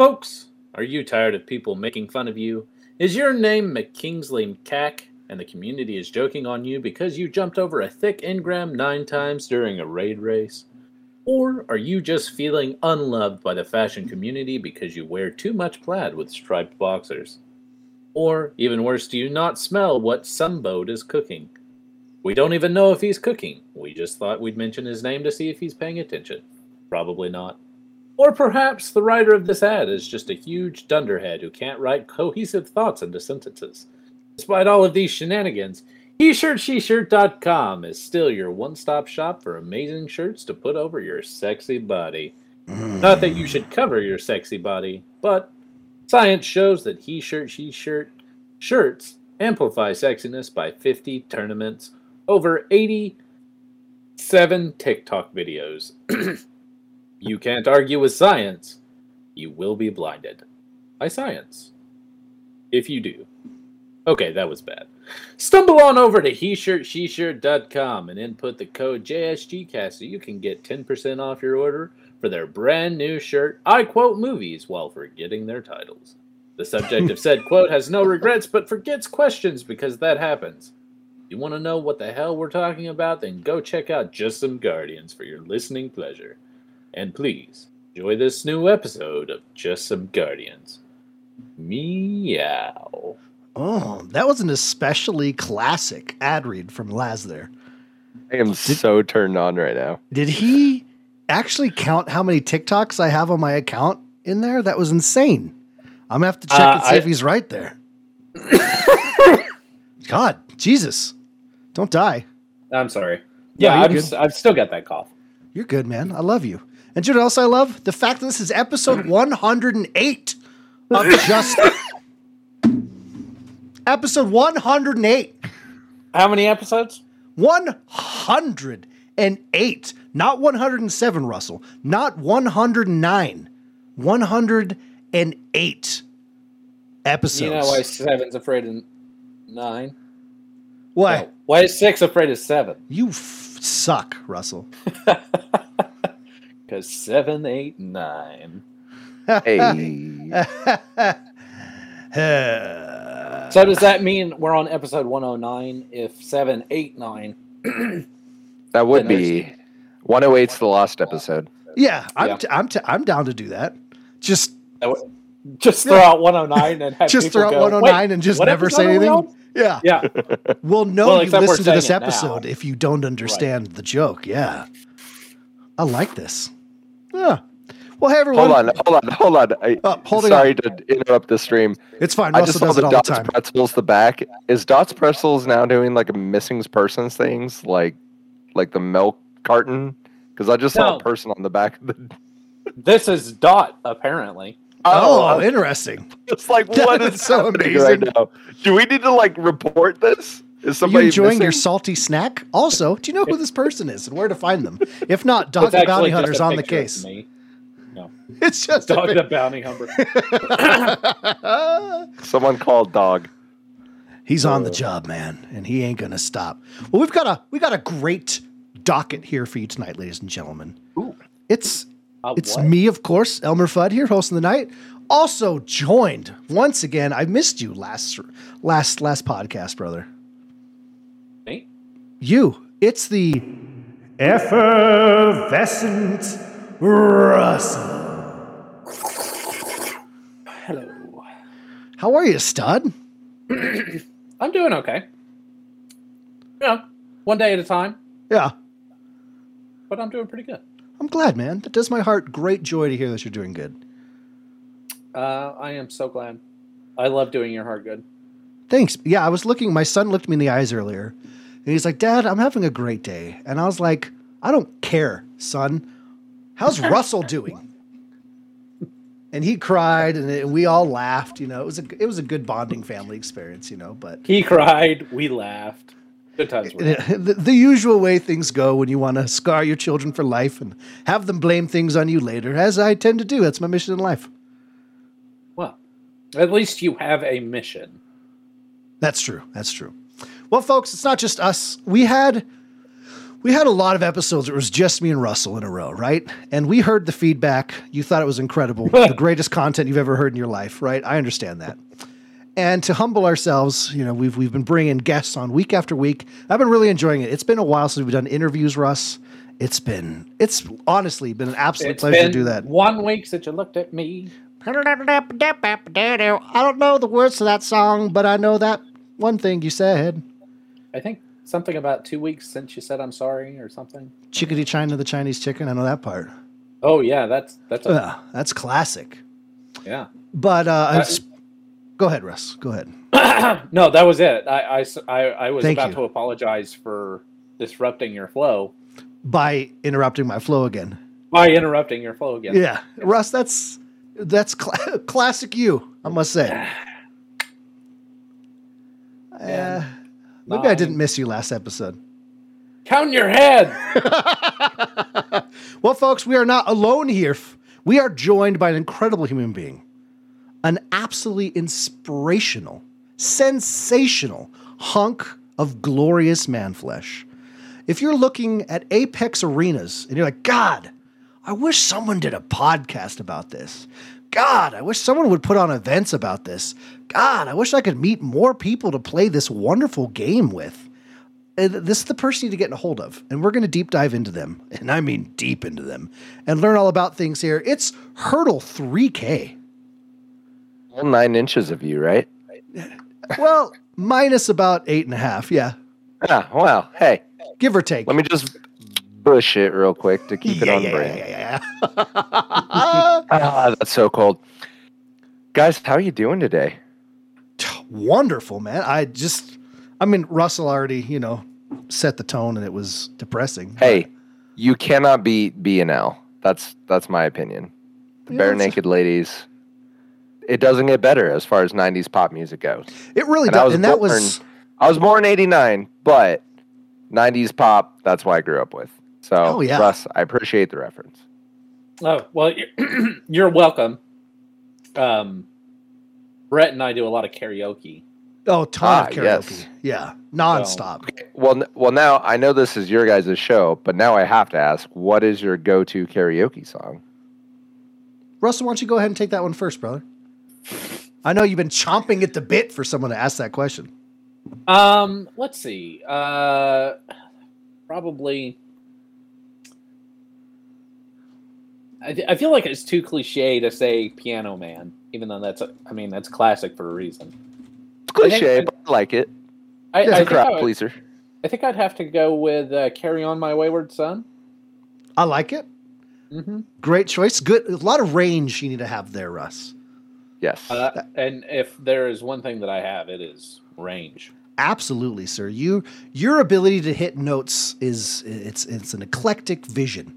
Folks, are you tired of people making fun of you? Is your name McKingsley Cack and the community is joking on you because you jumped over a thick engram nine times during a raid race? Or are you just feeling unloved by the fashion community because you wear too much plaid with striped boxers? Or, even worse, do you not smell what Sunboat is cooking? We don't even know if he's cooking. We just thought we'd mention his name to see if he's paying attention. Probably not. Or perhaps the writer of this ad is just a huge dunderhead who can't write cohesive thoughts into sentences. Despite all of these shenanigans, HeShirtSheShirt.com is still your one stop shop for amazing shirts to put over your sexy body. Mm. Not that you should cover your sexy body, but science shows that He Shirt She Shirt shirts amplify sexiness by 50 tournaments, over 87 TikTok videos. you can't argue with science. You will be blinded by science. If you do. Okay, that was bad. Stumble on over to HeShirtSheShirt.com and input the code JSGCast so you can get 10% off your order for their brand new shirt, I quote movies while forgetting their titles. The subject of said quote has no regrets but forgets questions because that happens. You want to know what the hell we're talking about? Then go check out Just Some Guardians for your listening pleasure. And please, enjoy this new episode of Just Some Guardians. Meow. Oh, that was an especially classic ad read from Laz there. I am so turned on right now. Did he actually count how many TikToks I have on my account in there? That was insane. I'm gonna have to check Uh, and see I- if he's right there. God, Jesus, don't die. I'm sorry. Yeah, you're I'm, good. s- I've still got that cough. You're good, man. I love you. And you know what else I love? The fact that this is episode 108 of Just. episode 108. How many episodes? 108. Not 107, Russell. Not 109. 108 episodes. You know why seven's afraid of nine? Why? No. Why is six afraid of seven? You f- suck, Russell. Because seven, eight, nine. Hey, So does that mean we're on episode 109 if seven, eight, nine? that would Then be 108's the last episode. yeah, I'm, Yeah. T- I'm, t- I'm down to do that. Just That would- Just throw out 109 and have just throw out go, 109 and just never say anything. Yeah. Yeah. We'll know Well, you listen to this saying now. episode if you don't understand the joke. Yeah. I like this. Yeah. Well, hey, everyone. Hold on, hold on, hold on. I, Oh, holding sorry to interrupt the stream. It's fine. I just saw does the it all the Dots time. Pretzels the back. Is Dots Pretzels now doing like a missing persons things like like the milk carton? Because I just saw a person on the back of the. This is Dot, apparently. Oh, oh I'm interesting. It's like That what is is so happening right amazing. now? Do we need to like report this? Is Are you somebody enjoying your salty snack? Also, do you know who this person is and where to find them? If not, It's Dog the Bounty just Hunter's on the case. No. It's just a Dog pic- the Bounty Hunter. Someone called dog. He's on Uh. the job, man, and he ain't gonna stop. Well, we've got a we got a great docket here for you tonight, ladies and gentlemen. Ooh. It's Uh, It's what? me, of course, Elmer Fudd here, hosting the night. Also joined once again. I missed you last last last podcast, brother. You. It's the effervescent Russell. Hello. How are you, stud? I'm doing okay. Know, one day at a time, Yeah, but I'm doing pretty good. I'm glad, man. That does my heart great joy to hear that you're doing good. Uh, I am so glad. I love doing your heart good. Thanks. Yeah, I was looking. My son looked me in the eyes earlier, he's like, "Dad, I'm having a great day." And I was like, "I don't care, son. How's Russell doing?" And he cried, and it, we all laughed. You know, it was a it was a good bonding family experience. You know, but He cried. We laughed. Good times. were the, the usual way things go when you want to scar your children for life and have them blame things on you later, as I tend to do. That's my mission in life. Well, at least you have a mission. That's true. That's true. Well, folks, it's not just us. We had We had a lot of episodes it was just me and Russell in a row, right? And we heard the feedback. You thought it was incredible, the greatest content you've ever heard in your life, right? I understand that. And to humble ourselves, you know, we've we've been bringing guests on week after week. I've been really enjoying it. It's been a while since we've done interviews, Russ. It's been it's honestly been an absolute It's pleasure to do that. One week since you looked at me. I don't know the words to that song, but I know that one thing you said. I think something about two weeks since you said I'm sorry or something. Chickadee China the Chinese chicken. I know that part. Oh yeah, that's that's a, Ugh, that's classic. yeah. But uh, go ahead, Russ. Go ahead. no, that was it. I I, I was Thank about you. to apologize for disrupting your flow By interrupting my flow again. by interrupting your flow again. Yeah, Russ. That's that's cla classic you. I must say. Uh, Maybe I didn't um, miss you last episode. Count your head. Well, folks, we are not alone here. We are joined by an incredible human being, an absolutely inspirational, sensational hunk of glorious man flesh. If you're looking at Apex Arenas and you're like, God, I wish someone did a podcast about this. God, I wish someone would put on events about this. God, I wish I could meet more people to play this wonderful game with. Uh, this is the person you need to get in a hold of, and we're going to deep dive into them, and I mean deep into them, and learn all about things here. It's Hurdle 3K. All nine inches of you, right? Well, minus about eight and a half, yeah, Ah, well, hey, give or take. let me just bush it real quick to keep it on yeah, brand. yeah, yeah, yeah. Ah, that's so cold. Guys, how are you doing today? Wonderful, man. I just, I mean, Russell already, you know, set the tone, and it was depressing. Hey, you cannot beat B and L. That's that's my opinion. The Yeah, Barenaked Ladies. It doesn't get better as far as '90s pop music goes. it really and does, and that born- was I was born in '89, but '90s pop. That's what I grew up with. So, Oh, yeah. Russ, I appreciate the reference. Oh well, you're, you're welcome. Um, Brett and I do a lot of karaoke. oh, ton Ah, of karaoke, yes. yeah, nonstop. Well, well, now I know this is your guys' show, but now I have to ask, what is your go-to karaoke song? Russell, why don't you go ahead and take that one first, brother? I know you've been chomping at the bit for someone to ask that question. Um, let's see. Uh, probably. I, th- I feel like it's too cliche to say Piano Man, even though that's a, I mean that's classic for a reason. It's I think- cliche, but I like it. I, It's I, a think crowd I, would, pleaser. I think I'd have to go with uh, "Carry On, My Wayward Son." I like it. Mm-hmm. Great choice. Good. A lot of range you need to have there, Russ. Yes. Uh, and if there is one thing that I have, it is range. Absolutely, sir. You your ability to hit notes is it's it's an eclectic vision.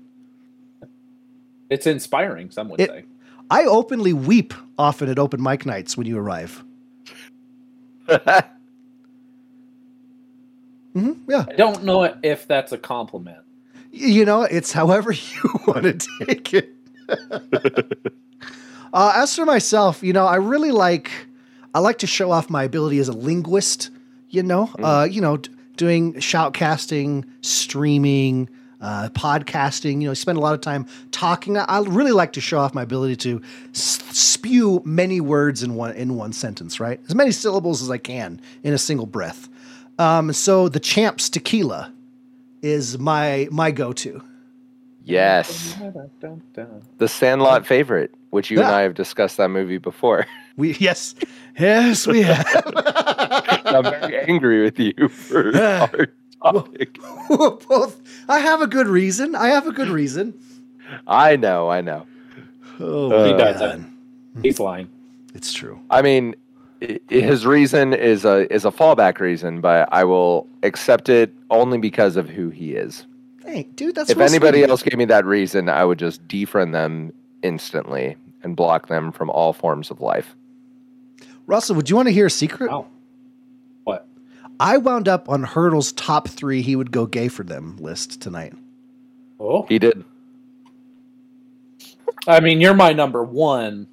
It's inspiring. Some would It- say. I openly weep often at open mic nights when you arrive. hmm yeah. I don't know if that's a compliment. You know, it's however you want to take it. uh, as for myself, you know, I really like I like to show off my ability as a linguist. You know, uh, you know, d- doing shoutcasting, streaming, uh, podcasting. You know, spend a lot of time talking. I, I really like to show off my ability to s- spew many words in one in one sentence. Right, as many syllables as I can in a single breath. Um, so the Champs Tequila is my my go to. yes. The Sandlot favorite, which you and I have discussed that movie before. We yes, yes we have. I'm very angry with you for Yeah. topic. Both. I have a good reason. I have a good reason. I know, I know. Oh, Uh, He does God. He's lying. It's true. I mean, his reason is a is a fallback reason, but I will accept it only because of who he is. Hey, dude, that's if real sweet anybody of you. else gave me that reason, I would just defriend them instantly and block them from all forms of life. Russell, would you want to hear a secret? Oh, what? I wound up on Hurdle's top three. He would go gay for them list tonight. Oh, He did. I mean, you're my number one,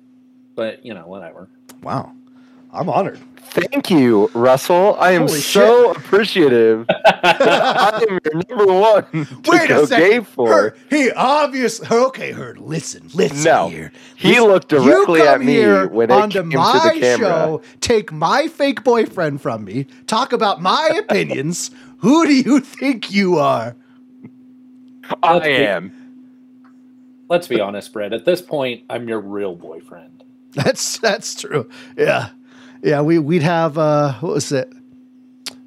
but you know, whatever. Wow. I'm honored. Thank you, Russell. I am Holy so appreciative. I am your number one to Wait go a second. gay for. Herd, he obviously okay. Heard. Listen, listen No. here. He Listen, looked directly you at come me here when it onto came to my the camera. show. Take my fake boyfriend from me. Talk about my opinions. Who do you think you are? I Let's be- am. Let's be honest, Brett. At this point, I'm your real boyfriend. That's that's true. Yeah, yeah. We we'd have uh, what was it?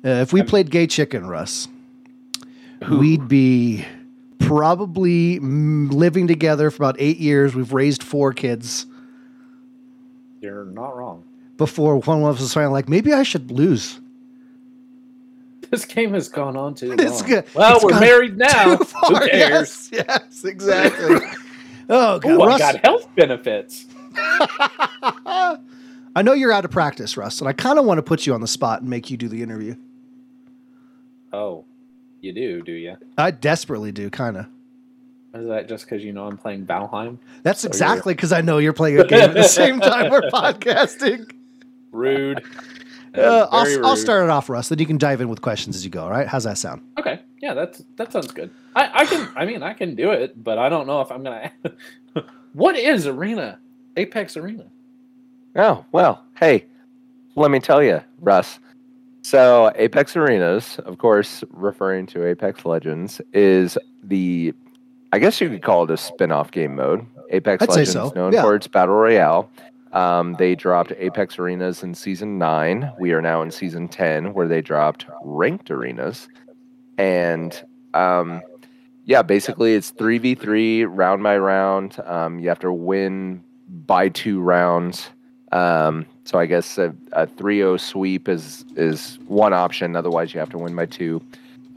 Uh, if we played gay chicken, Russ, we'd be probably mm, living together for about eight years. We've raised four kids You're not wrong. before one of us was finally like, maybe I should lose. This game has gone on too long. It's good. Well, It's we're married now. Too Who cares? Yes, yes, exactly. oh God, Ooh, I got health benefits. I know you're out of practice, Russ, and I kind of want to put you on the spot and make you do the interview. Oh, you do, do you? I desperately do, kind of. Is that just because you know I'm playing Valheim? That's exactly because I know you're playing a game at the same time we're podcasting. Rude. Uh, I'll, I'll start it off, Russ. Then you can dive in with questions as you go. All right? How's that sound? Okay, yeah, that's that sounds good. I, I can, I mean, I can do it, but I don't know if I'm gonna. what is Arena? Apex Arena. Oh, well, hey, let me tell you, Russ. So, Apex Arenas, of course, referring to Apex Legends, is the, I guess you could call it a spin off game mode. Apex I'd Legends, so, known yeah. for its Battle Royale. Um, they dropped Apex Arenas in season nine. We are now in season 10, where they dropped ranked arenas. And um, yeah, basically it's 3v3 round by round. Um, you have to win by two rounds. Um, so I guess a, a 3-0 sweep is is one option. Otherwise, you have to win by two.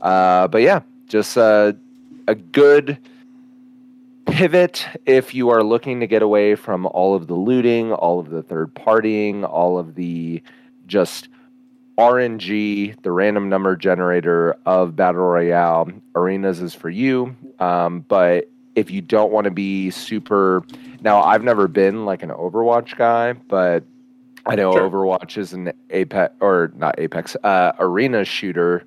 Uh, but yeah, just uh, a good pivot if you are looking to get away from all of the looting, all of the third partying, all of the just RNG, the random number generator of Battle Royale. Arenas is for you. Um, but if you don't want to be super. Now, I've never been like an Overwatch guy, but I know Sure. Overwatch is an Apex, or not Apex, uh, arena shooter,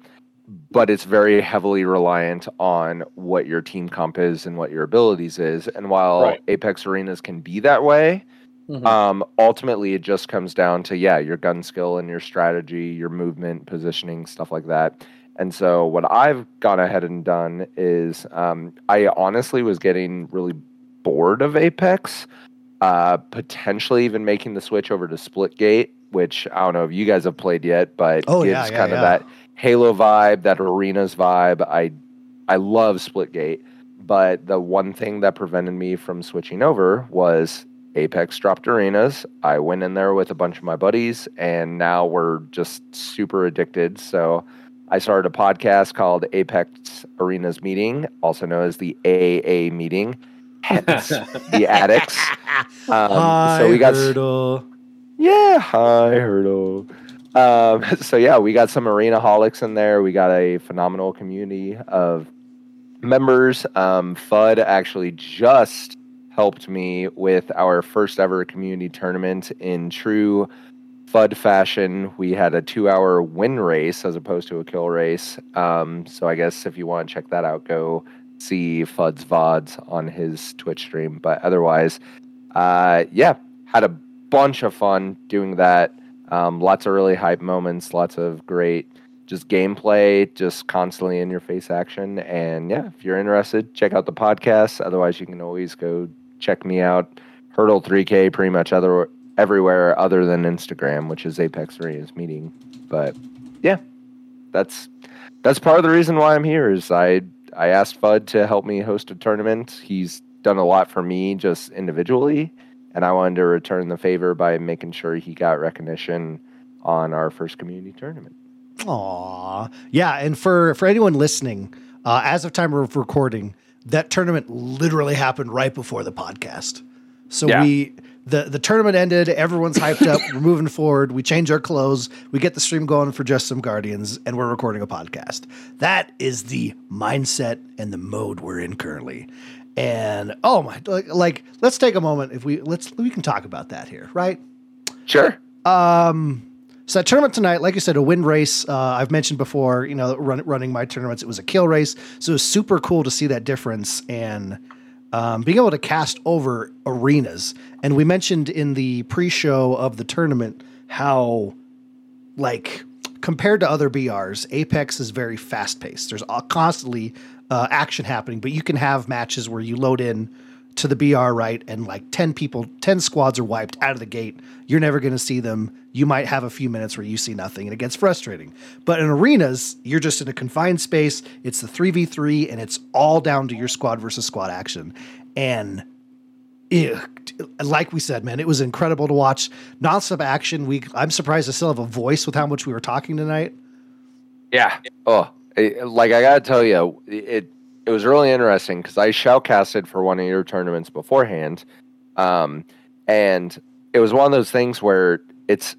but it's very heavily reliant on what your team comp is and what your abilities is. And while Right. Apex Arenas can be that way, Mhm. um, ultimately, it just comes down to yeah, your gun skill and your strategy, your movement, positioning, stuff like that. And so, what I've gone ahead and done is, um, I honestly was getting really bored of Apex, uh, potentially even making the switch over to Splitgate, which I don't know if you guys have played yet, but Oh, gives yeah, yeah, kind yeah. of that Halo vibe, that arenas vibe. I I love Splitgate, but the one thing that prevented me from switching over was Apex dropped arenas. I went in there with a bunch of my buddies, and now we're just super addicted. So I started a podcast called Apex Arenas Meeting, also known as the AA Meeting, hence the addicts. Um, so we got Hurdle. yeah, hi Hurdle. Um, so yeah, we got some arena holics in there. We got a phenomenal community of members. Um, FUD actually just helped me with our first ever community tournament in true FUD fashion. We had a two-hour win race as opposed to a kill race. Um, so I guess if you want to check that out, go see FUD's VODs on his Twitch stream. But otherwise, uh, yeah, had a bunch of fun doing that. Um, lots of really hype moments, lots of great just gameplay, just constantly in your face action. And yeah, if you're interested, check out the podcast. Otherwise, you can always go check me out. Hurdle 3K pretty much other everywhere other than Instagram, which is Apex Arenas meeting. But yeah, that's that's part of the reason why I'm here. Is I I asked Fudd to help me host a tournament. He's done a lot for me just individually, and I wanted to return the favor by making sure he got recognition on our first community tournament. Aw, yeah. And for for anyone listening, uh, as of time of recording, that tournament literally happened right before the podcast. So Yeah. we the the tournament ended. Everyone's hyped up. We're moving forward. We change our clothes. We get the stream going for just some guardians, and we're recording a podcast. That is the mindset and the mode we're in currently. And oh my, like, like let's take a moment if we let's we can talk about that here, right? Sure. Um, so that tournament tonight, like I said, a win race. Uh, I've mentioned before, you know, run, running my tournaments, it was a kill race. So it was super cool to see that difference and um, being able to cast over arenas. And we mentioned in the pre-show of the tournament how, like, compared to other BRs, Apex is very fast-paced. There's constantly uh, action happening, but you can have matches where you load in to the BR right and like 10 people, 10 squads are wiped out of the gate. You're never going to see them. You might have a few minutes where you see nothing and it gets frustrating. But in arenas, you're just in a confined space. It's the 3v3 and it's all down to your squad versus squad action. And like we said, man, it was incredible to watch nonstop action. We I'm surprised I still have a voice with how much we were talking tonight. Yeah. Oh, like I gotta tell you, it it was really interesting because I shoutcasted for one of your tournaments beforehand, um, and it was one of those things where it's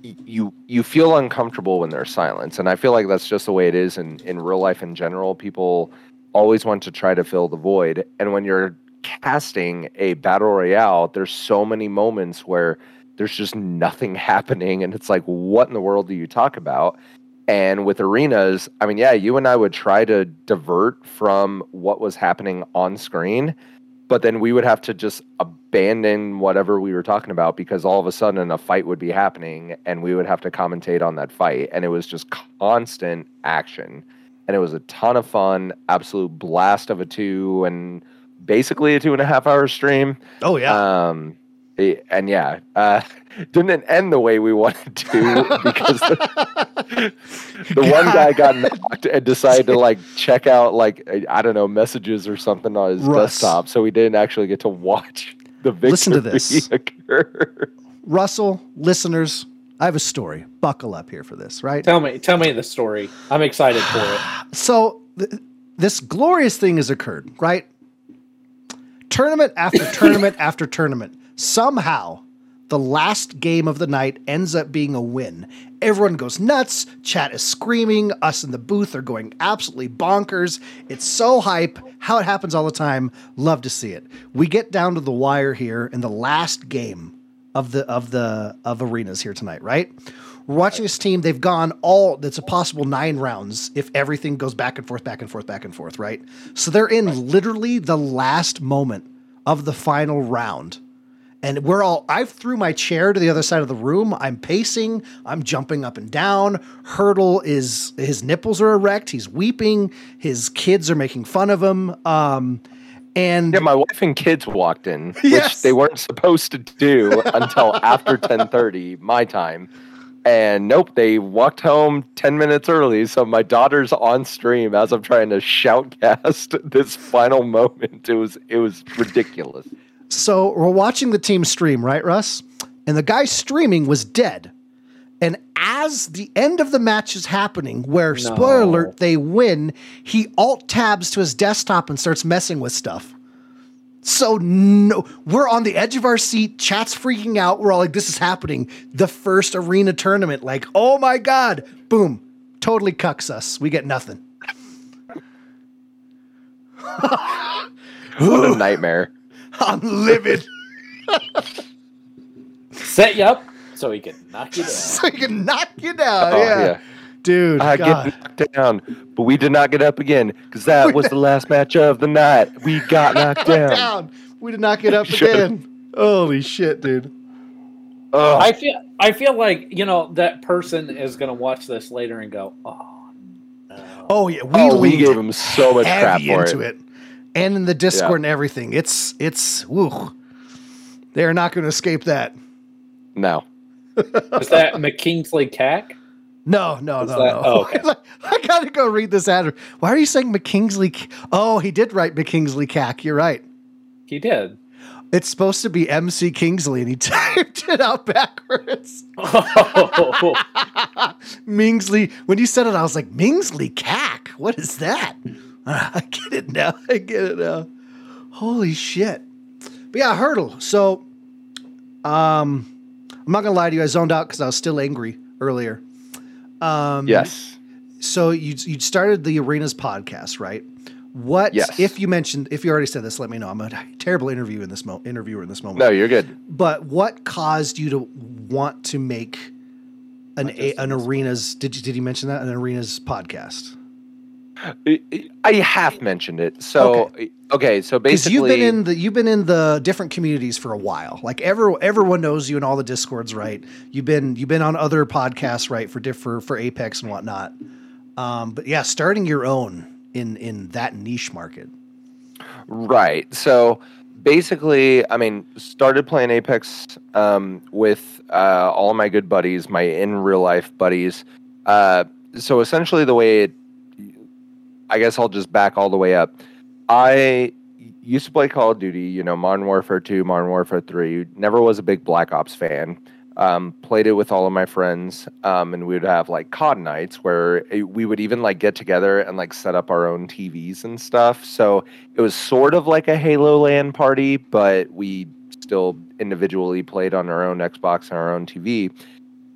you you feel uncomfortable when there's silence, and I feel like that's just the way it is in in real life in general. People always want to try to fill the void, and when you're casting a battle royale, there's so many moments where there's just nothing happening, and it's like, what in the world do you talk about? And with arenas, I mean, yeah, you and I would try to divert from what was happening on screen, but then we would have to just abandon whatever we were talking about because all of a sudden a fight would be happening and we would have to commentate on that fight. And it was just constant action. And it was a ton of fun, absolute blast of a two, and basically a two and a half hour stream. Oh, yeah. Um, and yeah, uh, didn't end the way we wanted to because the, the one guy got knocked and decided to like check out like I don't know messages or something on his Russ. desktop, so we didn't actually get to watch the victory Listen to this. occur. Russell, listeners, I have a story. Buckle up here for this, right? Tell me, tell me the story. I'm excited for it. So th- this glorious thing has occurred, right? Tournament after tournament after tournament. Somehow, the last game of the night ends up being a win. Everyone goes nuts. Chat is screaming. Us in the booth are going absolutely bonkers. It's so hype. How it happens all the time. Love to see it. We get down to the wire here in the last game of the of the of arenas here tonight, right? We're watching this team. They've gone all. That's a possible nine rounds if everything goes back and forth, back and forth, back and forth, right? So they're in literally the last moment of the final round and we're all i threw my chair to the other side of the room i'm pacing i'm jumping up and down hurdle is his nipples are erect he's weeping his kids are making fun of him um and Yeah, my wife and kids walked in, which Yes. they weren't supposed to do until after 10:30 my time. And nope, they walked home 10 minutes early. So my daughter's on stream as I'm trying to shoutcast this final moment. It was it was ridiculous. So we're watching the team stream right russ and the guy streaming was dead and as the end of the match is happening where spoiler alert they win he alt tabs to his desktop and starts messing with stuff So no, we're on the edge of our seat. Chat's freaking out. We're all like, "This is happening." The first arena tournament. Like, oh my god! Boom! Totally cucks us. We get nothing. What a nightmare. I'm livid. Set you up so he can knock you down. so he can knock you down. Oh, yeah. yeah. dude. I God. get knocked down, but we did not get up again because that was the last match of the night. We got knocked down. down. We did not get up again. Holy shit, dude. Ugh. I feel I feel like you know that person is gonna watch this later and go, oh no. Oh yeah, we, oh, we gave him so much crap heavy for into it. it. And in the Discord Yeah. and everything. It's it's woo. They are not going to escape that. No. Is that McKingsley Cack? No, no, Is no, that- no. oh, okay. I gotta go read this ad. Why are you saying McKingsley? C- Oh, he did write McKingsley Cack. You're right. He did. It's supposed to be MC Kingsley, and he typed it out backwards. Oh, Mingsley. When you said it, I was like, Mingsley Cack. What is that? I get it now. I get it now. Holy shit. But yeah, hurdle. So, um, I'm not gonna lie to you. I zoned out because I was still angry earlier. Um, Yes. So you you started the arenas podcast, right? What Yes. if you mentioned if you already said this? Let me know. I'm a terrible interview in this mo- interviewer in this moment. No, you're good. But what caused you to want to make an a, an arenas? Did you did you mention that an arenas podcast? I half mentioned it. So okay, so basically you've been in the you've been in the different communities for a while. Like every, everyone knows you in all the discords, right? You've been you've been on other podcasts, right? For diff, for, for Apex and whatnot. Um, but yeah, starting your own in in that niche market. Right. So basically, I mean, started playing Apex um, with uh, all my good buddies, my in real life buddies. Uh, so essentially, the way it, I guess I'll just back all the way up. I used to play Call of Duty, you know, Modern Warfare 2, Modern Warfare 3. Never was a big Black Ops fan. Um, played it with all of my friends, um, and we would have like COD nights where we would even like get together and like set up our own TVs and stuff. So it was sort of like a Halo LAN party, but we still individually played on our own Xbox and our own TV.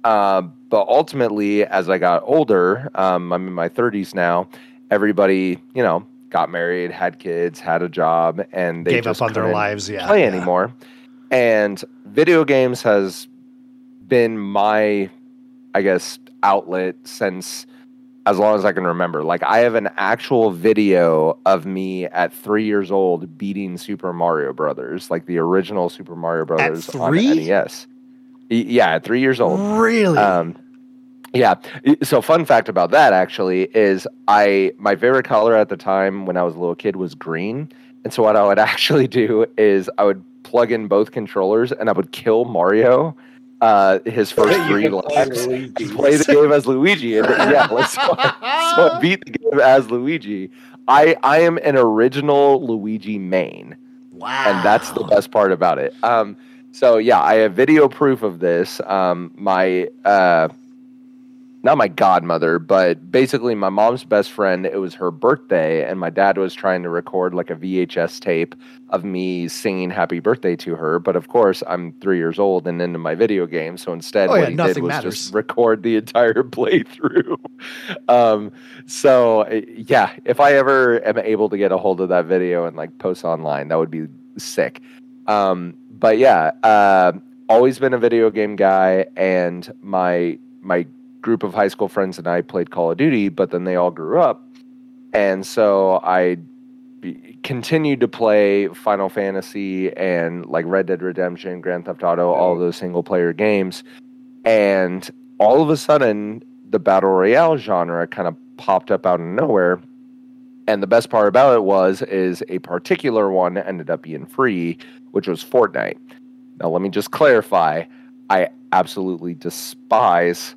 Uh, but ultimately, as I got older, um, I'm in my 30s now. Everybody, you know, got married, had kids, had a job, and they Gave just up on their lives. Yeah, play yeah. anymore. And video games has been my, I guess, outlet since as long as I can remember. Like I have an actual video of me at three years old beating Super Mario Brothers, like the original Super Mario Brothers on three? NES. Yeah, at three years old. Really? Um, yeah. So, fun fact about that actually is I my favorite color at the time when I was a little kid was green, and so what I would actually do is I would plug in both controllers and I would kill Mario, uh, his first three lives, play the game as Luigi, and yeah, let's so I beat the game as Luigi. I I am an original Luigi main wow. and that's the best part about it. Um, so yeah, I have video proof of this. Um, my uh, not my godmother, but basically my mom's best friend. It was her birthday, and my dad was trying to record like a VHS tape of me singing "Happy Birthday" to her. But of course, I'm three years old and into my video game, so instead, Oh, what yeah, he did was matters. just record the entire playthrough. um, so uh, yeah, if I ever am able to get a hold of that video and like post online, that would be sick. Um, but yeah, uh, always been a video game guy, and my my group of high school friends and I played Call of Duty, but then they all grew up, and so I continued to play Final Fantasy and like Red Dead Redemption, Grand Theft Auto, all those single player games, and all of a sudden the battle royale genre kind of popped up out of nowhere. And the best part about it was is a particular one ended up being free, which was Fortnite. Now let me just clarify, I absolutely despise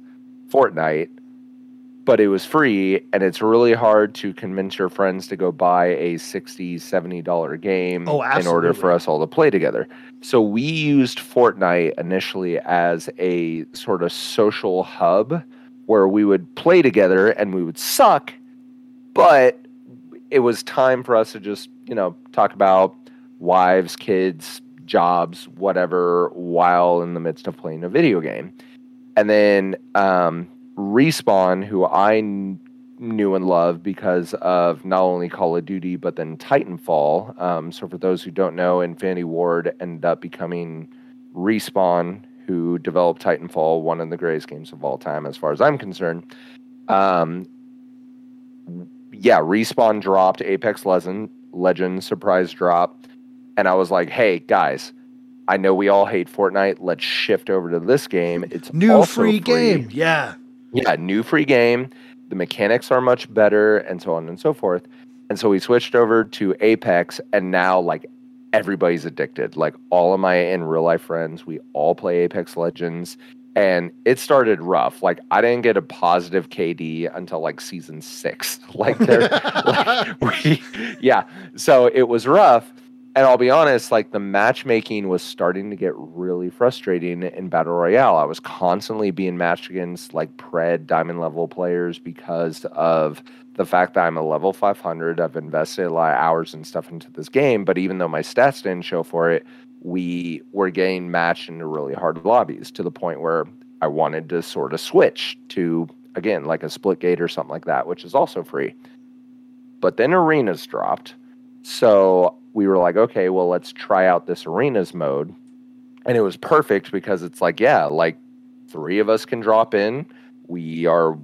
Fortnite, but it was free and it's really hard to convince your friends to go buy a $60, 70 dollar game Oh, in order for us all to play together. So we used Fortnite initially as a sort of social hub where we would play together and we would suck, but it was time for us to just, you know, talk about wives, kids, jobs, whatever, while in the midst of playing a video game. And then um, Respawn, who I kn- knew and loved because of not only Call of Duty, but then Titanfall. Um, so, for those who don't know, Infinity Ward ended up becoming Respawn, who developed Titanfall, one of the greatest games of all time, as far as I'm concerned. Um, yeah, Respawn dropped Apex Legend surprise drop, and I was like, "Hey guys, I know we all hate Fortnite. Let's shift over to this game. It's New also free game. Yeah. yeah, new free game. The mechanics are much better, and so on and so forth. And so we switched over to Apex, and now like everybody's addicted. Like all of my in real life friends, we all play Apex Legends, and it started rough. Like I didn't get a positive KD until like season six. Like like, we, yeah. So it was rough. And I'll be honest, like the matchmaking was starting to get really frustrating in Battle Royale. I was constantly being matched against like Pred diamond level players because of the fact that I'm a level 500. I've invested a lot of hours and stuff into this game, but even though my stats didn't show for it, we were getting matched into really hard lobbies to the point where I wanted to sort of switch to, again, like a split gate or something like that, which is also free. But then arenas dropped. So we were like, okay, well, let's try out this arenas mode. And it was perfect because it's like, yeah, like three of us can drop in. We are,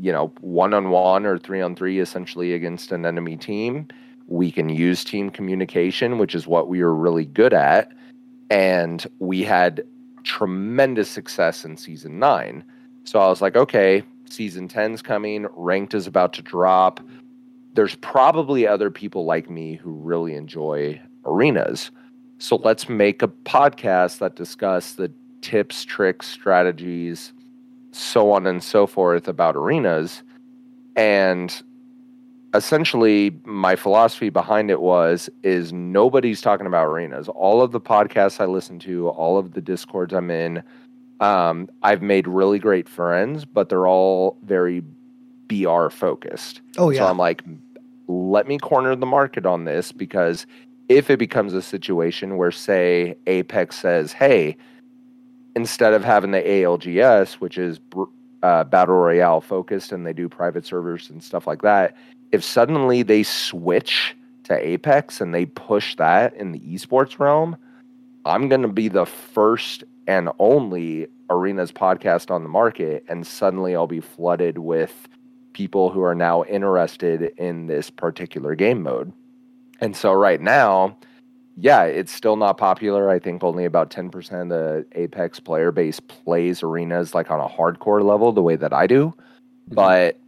you know, one on one or three on three essentially against an enemy team. We can use team communication, which is what we were really good at. And we had tremendous success in season nine. So I was like, okay, season 10's coming, ranked is about to drop. There's probably other people like me who really enjoy arenas. So let's make a podcast that discuss the tips, tricks, strategies, so on and so forth about arenas. And essentially my philosophy behind it was is nobody's talking about arenas. All of the podcasts I listen to, all of the discords I'm in, um, I've made really great friends, but they're all very BR focused. Oh yeah. So I'm like, let me corner the market on this because if it becomes a situation where, say, Apex says, hey, instead of having the ALGS, which is uh, battle royale focused and they do private servers and stuff like that, if suddenly they switch to Apex and they push that in the esports realm, I'm going to be the first and only arenas podcast on the market. And suddenly I'll be flooded with people who are now interested in this particular game mode. And so right now, yeah, it's still not popular. I think only about 10% of the Apex player base plays arenas like on a hardcore level the way that I do. Mm-hmm. But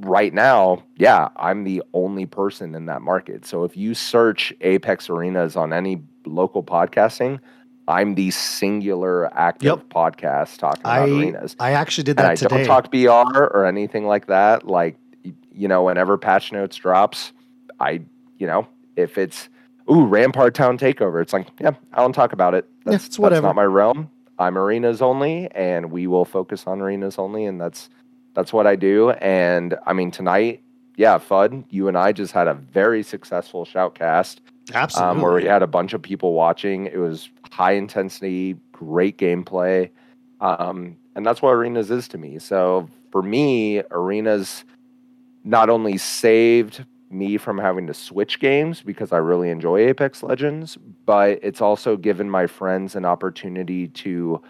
right now, yeah, I'm the only person in that market. So if you search Apex arenas on any local podcasting, I'm the singular active yep. podcast talking about I, arenas. I actually did that and today. I don't talk BR or anything like that. Like, you know, whenever patch notes drops, I you know, if it's ooh Rampart Town takeover, it's like yeah, I don't talk about it. That's, yeah, it's whatever. That's not my realm. I'm arenas only, and we will focus on arenas only, and that's that's what I do. And I mean tonight, yeah, Fudd, you and I just had a very successful shoutcast. Absolutely. Um, where we had a bunch of people watching. It was high intensity, great gameplay. Um, and that's what arenas is to me. So for me, arenas not only saved me from having to switch games because I really enjoy Apex Legends, but it's also given my friends an opportunity to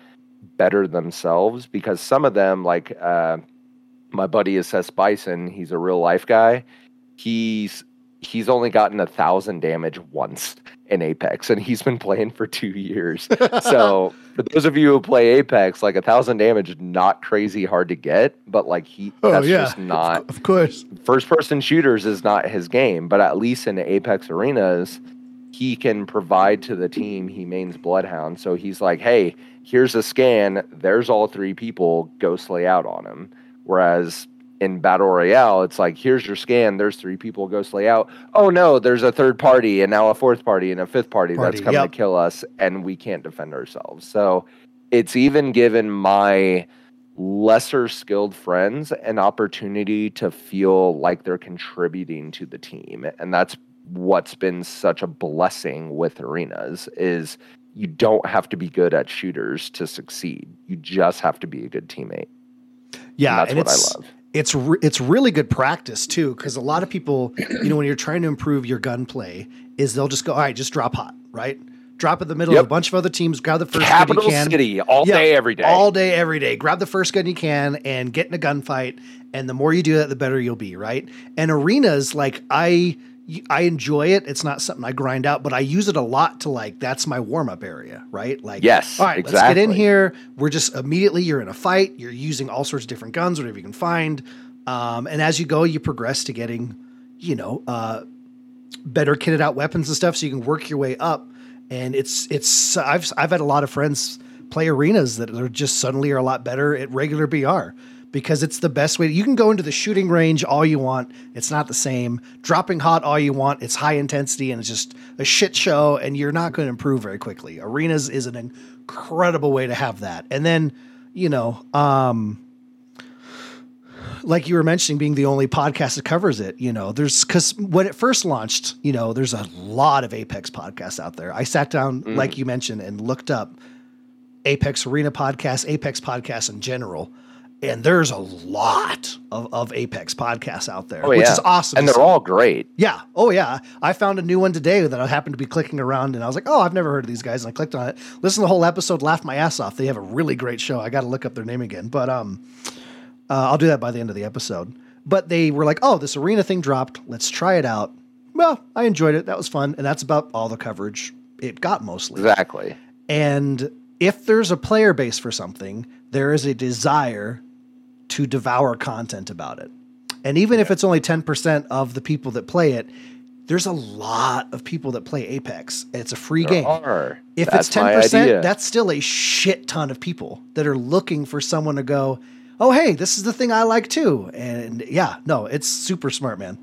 better themselves because some of them, like uh, my buddy is Assess Bison, he's a real life guy. He's he's only gotten a thousand damage once in Apex, and he's been playing for two years. so for those of you who play Apex, like a thousand damage is not crazy hard to get, but like he oh, that's yeah. just not of course. First person shooters is not his game, but at least in Apex arenas, he can provide to the team he mains Bloodhound. So he's like, hey, here's a scan, there's all three people, go slay out on him. Whereas in battle royale it's like here's your scan there's three people go slay out. Oh no there's a third party and now a fourth party and a fifth party, party that's coming yep. to kill us and we can't defend ourselves. So it's even given my lesser skilled friends an opportunity to feel like they're contributing to the team and that's what's been such a blessing with arenas is you don't have to be good at shooters to succeed. You just have to be a good teammate. Yeah, and that's and what I love it's re- it's really good practice too because a lot of people you know when you're trying to improve your gunplay is they'll just go all right just drop hot right? Drop in the middle yep. of a bunch of other teams grab the first capital gun you can. city all yeah, day every day. all day every day. Grab the first gun you can and get in a gunfight and the more you do that the better you'll be right? And arenas like i I enjoy it. It's not something I grind out, but I use it a lot to like that's my warm up area, right? Like, yes, all right, exactly. let's get in here. We're just immediately you're in a fight. You're using all sorts of different guns, whatever you can find. Um, and as you go, you progress to getting, you know, uh, better kitted out weapons and stuff, so you can work your way up. And it's it's I've I've had a lot of friends play arenas that are just suddenly are a lot better at regular BR because it's the best way. You can go into the shooting range all you want. It's not the same. Dropping hot all you want. It's high intensity and it's just a shit show and you're not going to improve very quickly. Arenas is an incredible way to have that. And then, you know, um, like you were mentioning, being the only podcast that covers it, you know, there's because when it first launched, you know, there's a lot of Apex podcasts out there. I sat down, mm. like you mentioned, and looked up Apex Arena podcast, Apex podcasts in general. And there's a lot of, of Apex podcasts out there, Oh, which yeah. is awesome. and they're all great. Yeah. Oh, yeah. I found a new one today that I happened to be clicking around, and I was like, "Oh, I've never heard of these guys." And I clicked on it, listened to the whole episode, laughed my ass off. They have a really great show. I got to look up their name again, but um, uh, I'll do that by the end of the episode. But they were like, "Oh, this arena thing dropped. Let's try it out." Well, I enjoyed it. That was fun, and that's about all the coverage it got mostly. Exactly. And if there's a player base for something, there is a desire to devour content about it. And even if it's only 10% of the people that play it, there's a lot of people that play Apex. It's a free There game. are. If That's it's 10%, idea. that's still a shit ton of people that are looking for someone to go, oh, hey, this is the thing I like too. And yeah, no, it's super smart, man.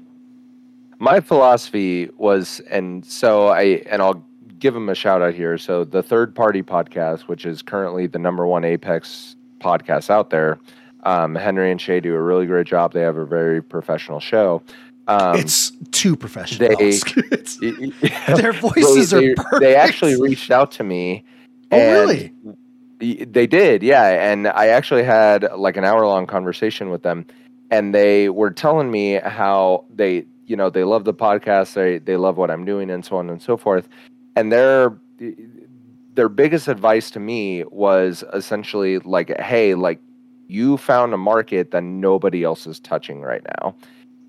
my philosophy was and so i and i'll give them a shout out here so the third party podcast which is currently the number one apex podcast out there um, henry and shay do a really great job they have a very professional show um, it's too professional. they- It's- y- y- their voices they, are perfect. they actually reached out to me Oh, really? they did yeah and i actually had like an hour long conversation with them and they were telling me how they you know they love the podcast they they love what i'm doing and so on and so forth and their their biggest advice to me was essentially like hey like you found a market that nobody else is touching right now.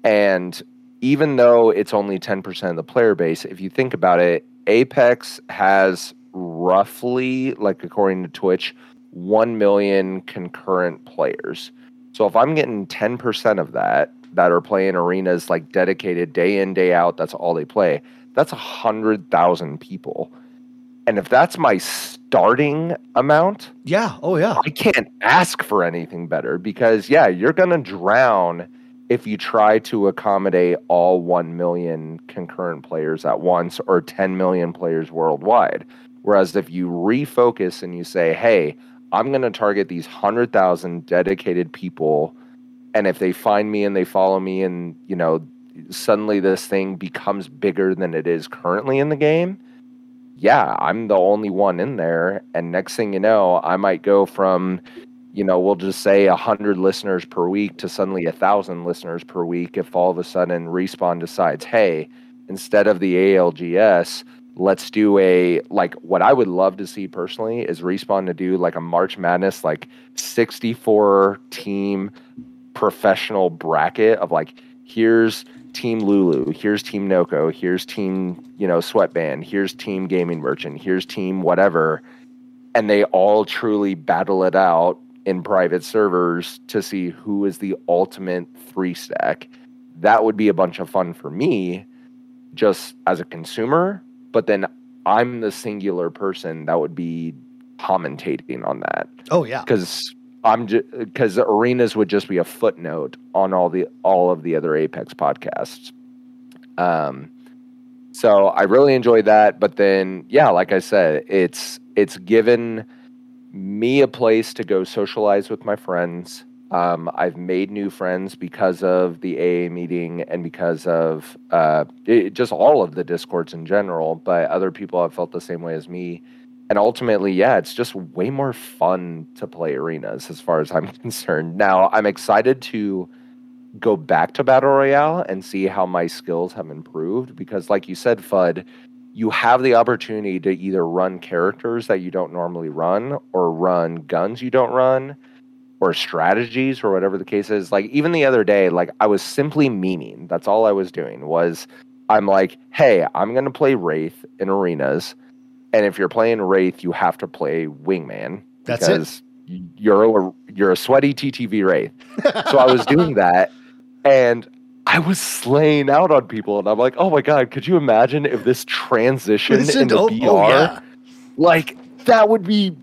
And even though it's only 10% of the player base if you think about it apex has roughly like according to twitch 1 million concurrent players. So if i'm getting 10% of that that are playing arenas like dedicated day in day out that's all they play that's a hundred thousand people and if that's my starting amount Yeah. Oh, yeah. I can't ask for anything better because yeah, you're gonna drown if you try to accommodate all 1 million concurrent players at once or 10 million players worldwide. Whereas if you refocus and you say, hey, I'm going to target these 100,000 dedicated people. And if they find me and they follow me, and, you know, suddenly this thing becomes bigger than it is currently in the game, yeah, I'm the only one in there. And next thing you know, I might go from, you know, we'll just say a hundred listeners per week to suddenly a thousand listeners per week if all of a sudden Respawn decides, hey, instead of the ALGS, let's do a like what I would love to see personally is Respawn to do like a March Madness like 64 team professional bracket of like here's team Lulu, here's team Noco, here's team, you know, Sweatband, here's team Gaming Merchant, here's team whatever. And they all truly battle it out in private servers to see who is the ultimate three stack. That would be a bunch of fun for me just as a consumer, but then I'm the singular person that would be commentating on that Oh, yeah. because I'm just because arenas would just be a footnote on all the all of the other Apex podcasts. Um, so I really enjoyed that, but then yeah, like I said, it's it's given me a place to go socialize with my friends. Um, I've made new friends because of the AA meeting and because of uh, it, just all of the discords in general. But other people have felt the same way as me and ultimately, yeah, it's just way more fun to play arenas as far as I'm concerned. Now, I'm excited to go back to Battle Royale and see how my skills have improved because, like you said, Fudd, you have the opportunity to either run characters that you don't normally run or run guns you don't run or strategies or whatever the case is. Like, even the other day, like, I was simply memeing. That's all I was doing was I'm like, hey, I'm to play Wraith in arenas. And if you're playing Wraith, you have to play Wingman That's it. because you're a, you're a sweaty TTV Wraith. so I was doing that, and I was slaying out on people, and I'm like, oh my god, could you imagine if this transitioned Listen, into oh, VR? oh, yeah. Like that would be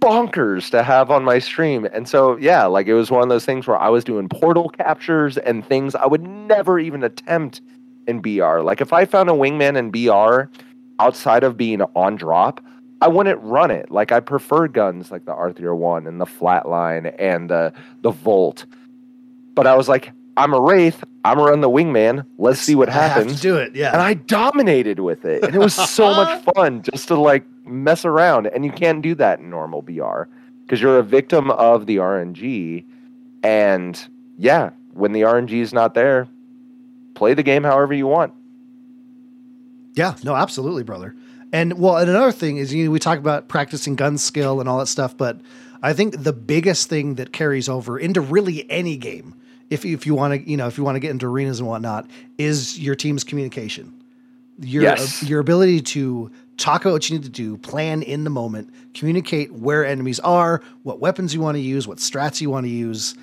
bonkers to have on my stream. And so yeah, like it was one of those things where I was doing portal captures and things I would never even attempt in BR. Like if I found a wingman in BR outside of being on drop, I wouldn't run it. Like I prefer guns like the R301 and the flatline and the the Volt. But I was like, I'm a Wraith, I'm gonna run the wingman. Let's see what I have happens to do it. Yeah. and I dominated with it. And it was so much fun just to like mess around. And you can't do that in normal BR because you're a victim of the RNG. And yeah, when the RNG is not there, play the game however you want. Yeah, no, absolutely, brother. And well, and another thing is, you know, we talk about practicing gun skill and all that stuff, but I think the biggest thing that carries over into really any game, if if you want to, you know, if you want to get into arenas and whatnot, is your team's communication. Your Yes. your ability to talk about what you need to do, plan in the moment, communicate where enemies are, what weapons you want to use, what strats you want to use,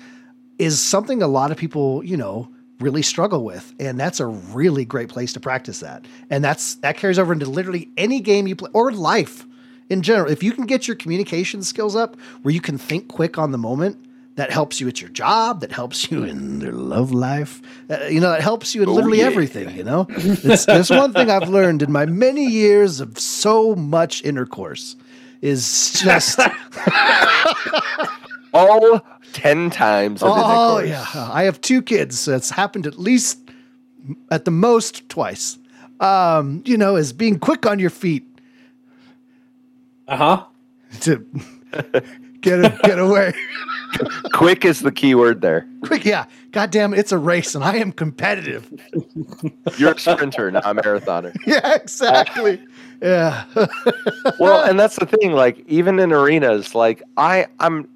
is something a lot of people, you know, really struggle with. And that's a really great place to practice that. And that's that carries over into literally any game you play or life in general. If you can get your communication skills up where you can think quick on the moment, that helps you at your job, that helps you in your love life. Uh, you know, it helps you in literally yeah. everything, you know? It's, there's one thing I've learned in my many years of so much intercourse is just All 10 times. Oh intercourse. yeah, I have two kids. So it's happened at least, at the most, twice. Um, you know, is being quick on your feet Uh huh. to get get away. Quick is the key word there. quick, yeah. Goddamn, it's a race, and I am competitive. You're a sprinter, not a marathoner. Yeah, exactly. Yeah. well, and that's the thing. Like, even in arenas, like I, I'm,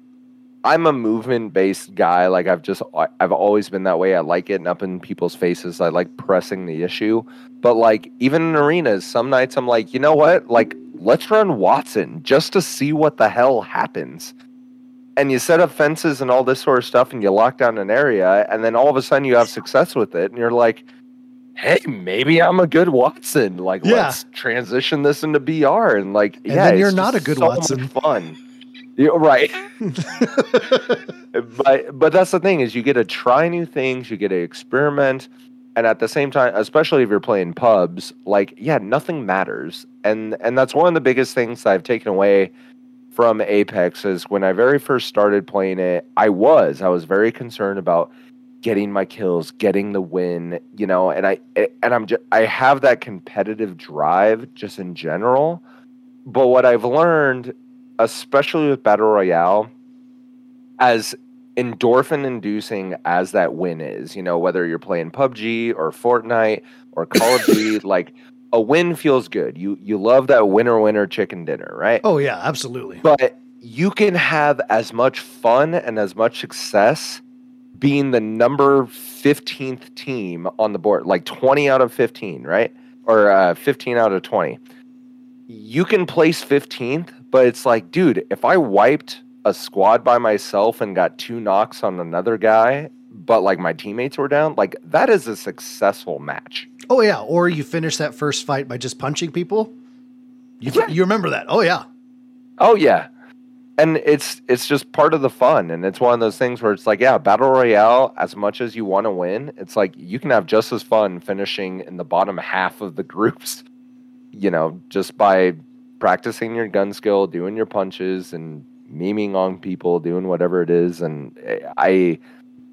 I'm a movement based guy. Like, I've just, I've always been that way. I like getting up in people's faces. I like pressing the issue. But like, even in arenas, some nights I'm like, you know what? Like, let's run Wattson just to see what the hell happens. And you set up fences and all this sort of stuff, and you lock down an area, and then all of a sudden you have success with it, and you're like, hey, maybe I'm a good Wattson. Like, Yeah. let's transition this into BR. And like, And yeah, then you're not a good so Wattson. fun. You're right. but but that's the thing is you get to try new things, you get to experiment, and at the same time, especially if you're playing pubs, like yeah, nothing matters. And and that's one of the biggest things I've taken away from Apex is when I very first started playing it, I was I was very concerned about getting my kills, getting the win, you know, and I and I'm just I have that competitive drive just in general. But what I've learned, especially with Battle Royale, as endorphin inducing as that win is, you know, whether you're playing PUBG or Fortnite or Call of Duty, like a win feels good. You you love that winner winner chicken dinner, right? oh yeah, absolutely. But you can have as much fun and as much success being the number 15th team on the board, like 20 out of 15, right? Or uh, 15 out of 20. You can place 15th, but it's like, dude, if I wiped a squad by myself and got two knocks on another guy, but like my teammates were down, like that is a successful match. Oh yeah, or you finish that first fight by just punching people. You, Yeah. you remember that? Oh yeah. Oh yeah. And it's it's just part of the fun and it's one of those things where it's like, yeah, battle royale as much as you want to win, it's like you can have just as fun finishing in the bottom half of the groups, you know, just by practicing your gun skill, doing your punches and memeing on people, doing whatever it is and eh, I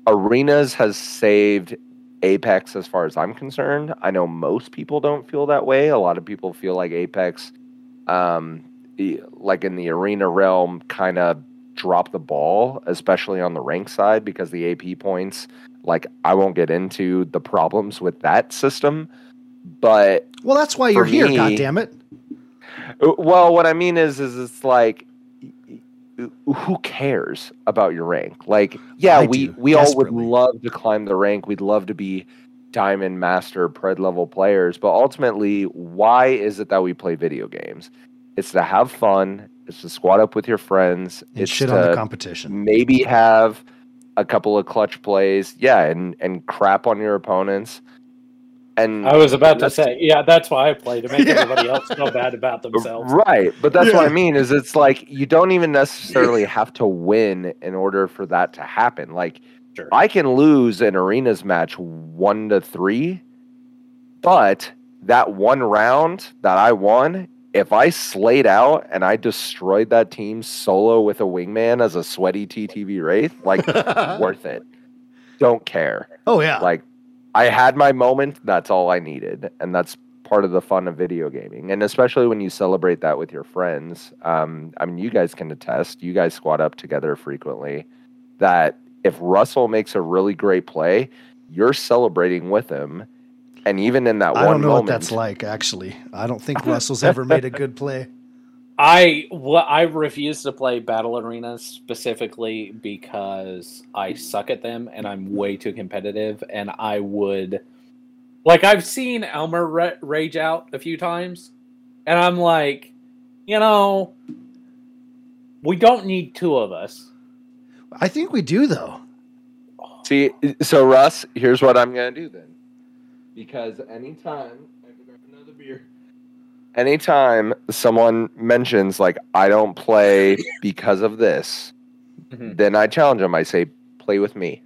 arenas has saved Apex as far as I'm concerned. I know most people don't feel that way. A lot of people feel like Apex um like in the arena realm kind of drop the ball especially on the rank side because the AP points like I won't get into the problems with that system but Well, that's why you're here. me- God damn it. Well what I mean is is it's like who cares about your rank? Like yeah I we do, we all would love to climb the rank. We'd love to be diamond master pred level players but ultimately why is it that we play video games? It's to have fun it's to squat up with your friends And it's shit to on the competition. maybe have a couple of clutch plays yeah and and crap on your opponents and I was about to say, yeah, that's why I play to make Yeah. everybody else feel bad about themselves. Right, but that's what I mean is it's like you don't even necessarily have to win in order for that to happen. Like Sure. I can lose an arenas match 1 to 3, but that one round that I won, if I slayed out and I destroyed that team solo with a wingman as a sweaty TTV wraith, like worth it. Don't care Oh yeah. like I had my moment. That's all I needed, and that's part of the fun of video gaming. And especially when you celebrate that with your friends. Um, I mean, you guys can attest. You guys squat up together frequently. That if Russell makes a really great play, you're celebrating with him. And even in that I one I don't know moment, what that's like. Actually, I don't think Russell's ever made a good play. I what I refuse to play battle arenas specifically because I suck at them and I'm way too competitive and I would like I've seen Elmer ra- rage out a few times and I'm like, you know, we don't need two of us. I think we do though. See, so Russ, here's what I'm gonna do then, because anytime I have to grab another beer. Anytime someone mentions like I don't play because of this, Mhm. then I challenge them. I say, play with me.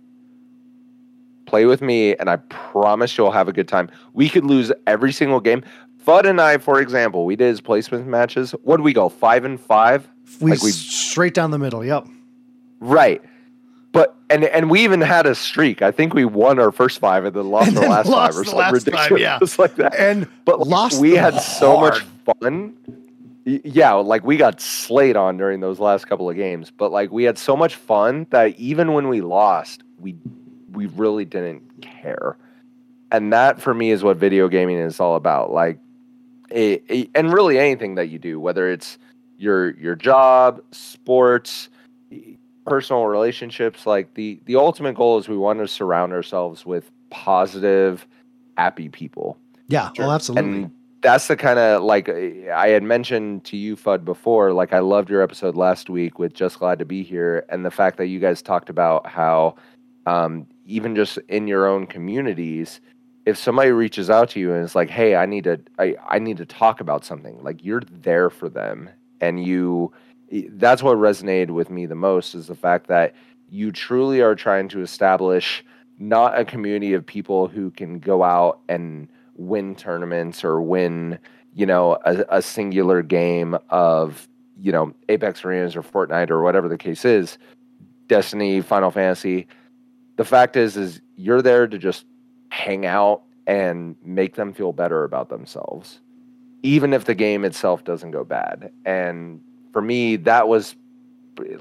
Play with me, and I promise you'll have a good time. We could lose every single game. Fudd and I, for example, we did his placement matches. What did we go? Five and five? We, Like we- straight down the middle. Yep. Right. But and and we even had a streak. I think we won our first five and then lost And our then last lost five or something last five, ridiculous yeah. like that. And But like, lost we them had so much fun. Yeah, like we got slayed on during those last couple of games, but like we had so much fun that even when we lost, we we really didn't care. And that for me is what video gaming is all about. Like it, it- and really anything that you do, whether it's your your job, sports, personal relationships, like the the ultimate goal is we want to surround ourselves with positive, happy people. yeah, Sure. oh, absolutely. And that's the kind of like I had mentioned to you, Fudd before. Like I loved your episode last week with Just Glad to Be Here, and the fact that you guys talked about how um, even just in your own communities, if somebody reaches out to you and it's like, "Hey, I need to, I, I need to talk about something," like you're there for them, and you. That's what resonated with me the most is the fact that you truly are trying to establish not a community of people who can go out and win tournaments or win, you know, a, a singular game of, you know, Apex Arenas or Fortnite or whatever the case is, Destiny, Final Fantasy. The fact is, is you're there to just hang out and make them feel better about themselves, even if the game itself doesn't go bad. And for me, that was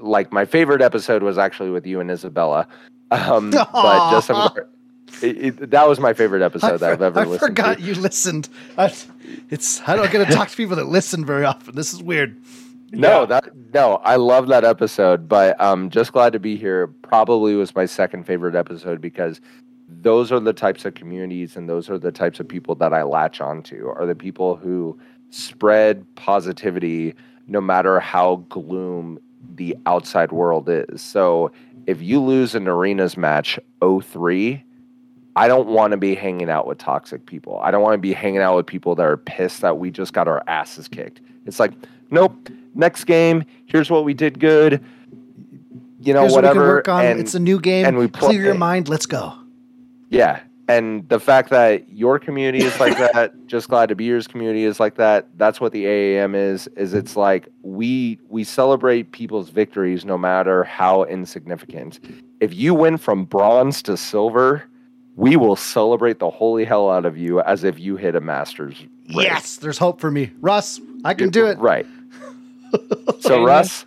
like my favorite episode was actually with you and Isabella. Um, but just some, it, it, that was my favorite episode I, that I've for- ever I listened forgot to. you listened. I, it's I don't get to talk to people that listen very often. This is weird. No, Yeah. that no, I love that episode, but um, just glad to be here. Probably was my second favorite episode because those are the types of communities and those are the types of people that I latch onto. Are the people who spread positivity no matter how gloom the outside world is. So if you lose an arenas match 03, I don't want to be hanging out with toxic people. I don't want to be hanging out with people that are pissed that we just got our asses kicked. It's like, nope, next game, here's what we did good. You know, Here's what whatever. can work on. and it's a new game. and we Clear your mind. Let's go. yeah. And the fact that your community is like that, just glad to be yours community is like that. That's what the AAM is. Is it's like we we celebrate people's victories no matter how insignificant. If you win from bronze to silver, we will celebrate the holy hell out of you as if you hit a master's. race. Yes, there's hope for me, Russ. I can do it. Right. So Russ,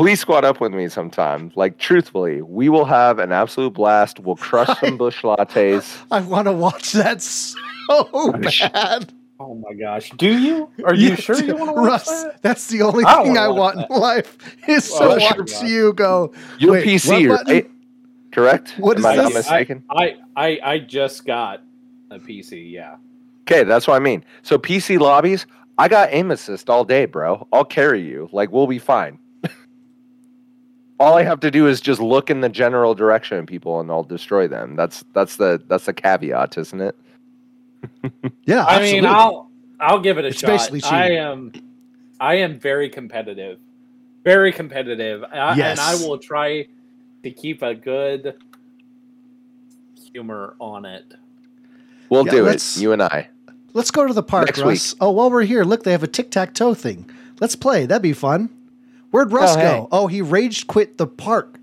please squat up with me sometime. Like truthfully, we will have an absolute blast. We'll crush some bush lattes. I want to watch that so bad. Oh my gosh. Do you? Are you Yeah, sure you want to watch Russ, that? that's the only I thing I want that. in life is to Oh, sure, watch you go. You're Wait, PC, what button? right? Correct? What is Am I not this? mistaken? I, I I just got a PC, yeah. Okay, that's what I mean. So PC lobbies, I got aim assist all day, bro. I'll carry you. Like we'll be fine. All I have to do is just look in the general direction of people and I'll destroy them. That's that's the that's the caveat, isn't it? Yeah, I absolutely. mean, I'll I'll give it a It's shot. basically I am I am very competitive. Very competitive. I, Yes. And I will try to keep a good humor on it. We'll Yeah, do it. You and I. Let's go to the park, Next Russ. Oh, while we're here, look, they have a tic tac toe thing. Let's play. That'd be fun. Where'd oh, Russ Oh, go? hey. Oh, he raged quit the park.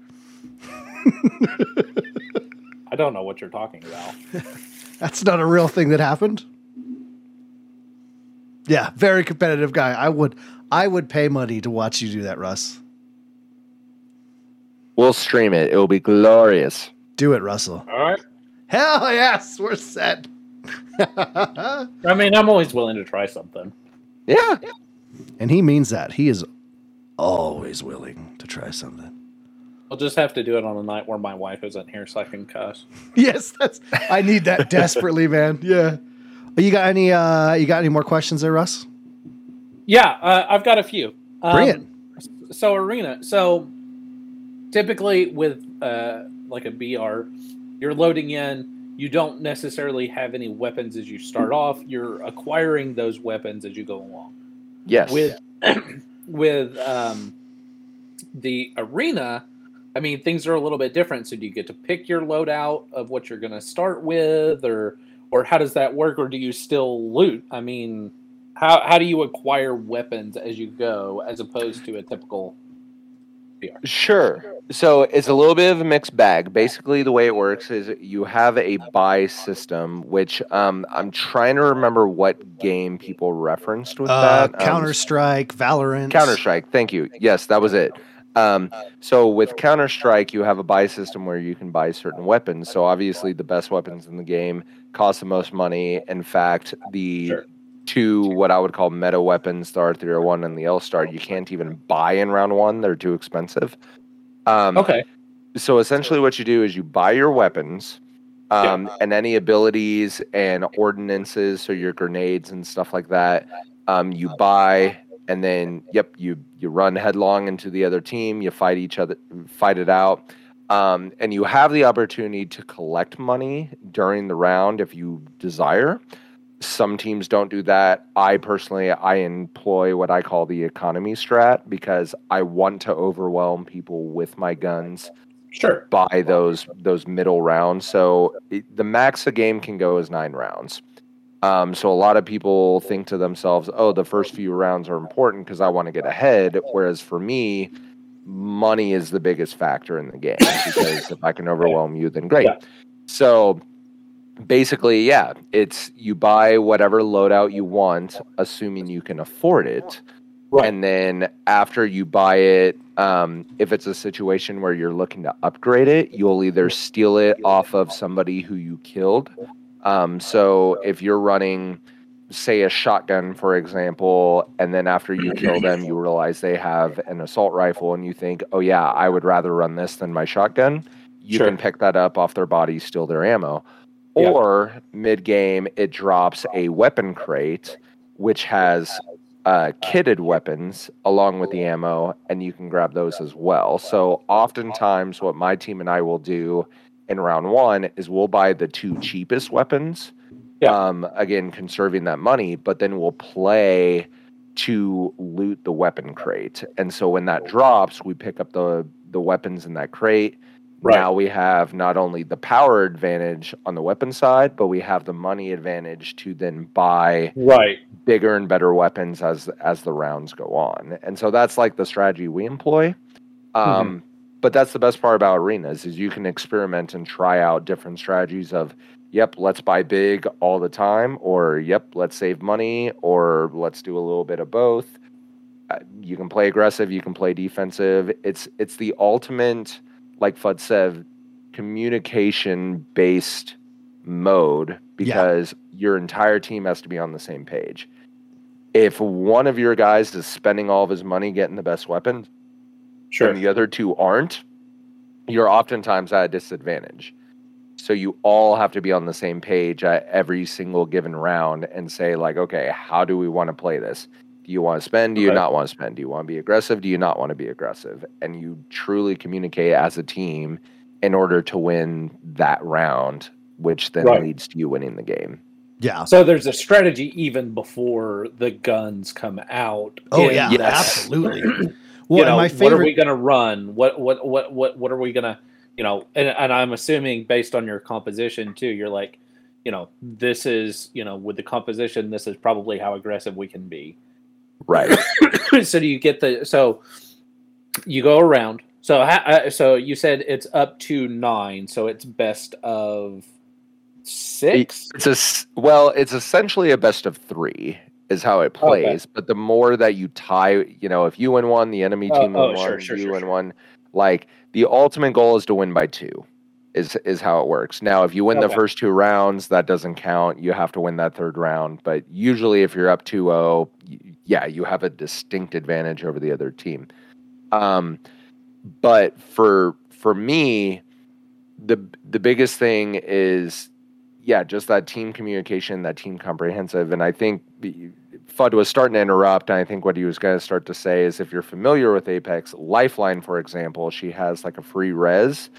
I don't know what you're talking about. That's not a real thing that happened. Yeah, very competitive guy. I would I would pay money to watch you do that, Russ. We'll stream it. It will be glorious. Do it, Russell. All right. Hell yes, we're set. I mean, I'm always willing to try something. Yeah. and he means that. He is always willing to try something. I'll just have to do it on a night where my wife isn't here so I can cuss. Yes, that's I need that desperately, man. Yeah. You got any uh you got any more questions there, Russ? Yeah, uh, I've got a few. Um, Bring it. So arena. So typically with uh, like a BR, you're loading in. You don't necessarily have any weapons as you start off. You're acquiring those weapons as you go along. Yes. With with um, the arena, I mean things are a little bit different. So do you get to pick your loadout of what you're going to start with, or or how does that work, or do you still loot? I mean, how how do you acquire weapons as you go, as opposed to a typical BR? Sure. So it's a little bit of a mixed bag. Basically, the way it works is you have a buy system, which um, I'm trying to remember what game people referenced with Uh, that. Um, Counter Strike, Valorant. Counter Strike. Thank you. Yes, that was it. Um, so with Counter Strike, you have a buy system where you can buy certain weapons. So obviously, the best weapons in the game cost the most money. In fact, the Sure. Two what I would call meta weapons, the R301 and the L Star, you can't even buy in round one. They're too expensive. Um, Okay. so essentially, what you do is you buy your weapons, Yeah. um, and any abilities and ordinances, so your grenades and stuff like that. Um, you buy, and then yep, you you run headlong into the other team. You fight each other, fight it out, um, and you have the opportunity to collect money during the round if you desire. Some teams don't do that. I personally, I employ what I call the economy strat because I want to overwhelm people with my guns Sure. by those those middle rounds. So it, the max a game can go is nine rounds. Um, so a lot of people think to themselves, "Oh, the first few rounds are important because I want to get ahead." Whereas for me, money is the biggest factor in the game because if I can overwhelm you, then great. Yeah. So basically, yeah, it's you buy whatever loadout you want, assuming you can afford it. Right. And then after you buy it, um, if it's a situation where you're looking to upgrade it, you'll either steal it off of somebody who you killed. Um, so if you're running, say, a shotgun, for example, and then after you kill them, you realize they have an assault rifle, and you think, oh, yeah, I would rather run this than my shotgun, you Sure. can pick that up off their body, steal their ammo. Yeah. Or mid game, it drops a weapon crate, which has uh, kitted weapons along with the ammo, and you can grab those as well. So, oftentimes, what my team and I will do in round one is we'll buy the two cheapest weapons. Yeah. Um, again, conserving that money, but then we'll play to loot the weapon crate. And so when that drops, we pick up the the weapons in that crate. Right. Now we have not only the power advantage on the weapon side, but we have the money advantage to then buy Right. bigger and better weapons as as the rounds go on. And so that's like the strategy we employ. Um, But that's the best part about arenas is you can experiment and try out different strategies of, yep, let's buy big all the time, or yep, let's save money, or let's do a little bit of both. Uh, you can play aggressive, you can play defensive. It's it's the ultimate, like Fudd said, communication based mode because your entire team has to be on the same page. If one of your guys is spending all of his money getting the best weapon, Sure. and the other two aren't, you're oftentimes at a disadvantage. So you all have to be on the same page at every single given round and say, like, okay, how do we want to play this? Do you want to spend? Do you Okay. not want to spend? Do you want to be aggressive? Do you not want to be aggressive? And you truly communicate as a team in order to win that round, which then Right. leads to you winning the game. Yeah. So there's a strategy even before the guns come out. Oh yeah, Yes. absolutely. Well, you know, my what are we going to run? What what what what what are we going to, you know? And, and I'm assuming based on your composition too, you're like, you know, this is you know with the composition, this is probably how aggressive we can be. Right. so do you get the so you go around. So ha, uh, so you said it's up to nine, so it's best of six. It's a well, it's essentially a best of three is how it plays. But the more that you tie, you know, if you win one, the enemy Oh, team oh, win sure, one, sure, you sure, win sure. one. Like the ultimate goal is to win by two. Is is how it works. Now, if you win the first two rounds, that doesn't count. You have to win that third round. But usually, if you're up 2-0, yeah, you have a distinct advantage over the other team. Um, but for for me, the the biggest thing is yeah, just that team communication, that team comprehensive, and I think Fudd was starting to interrupt. And I think what he was going to start to say is, if you're familiar with Apex Lifeline, for example, she has like a free res,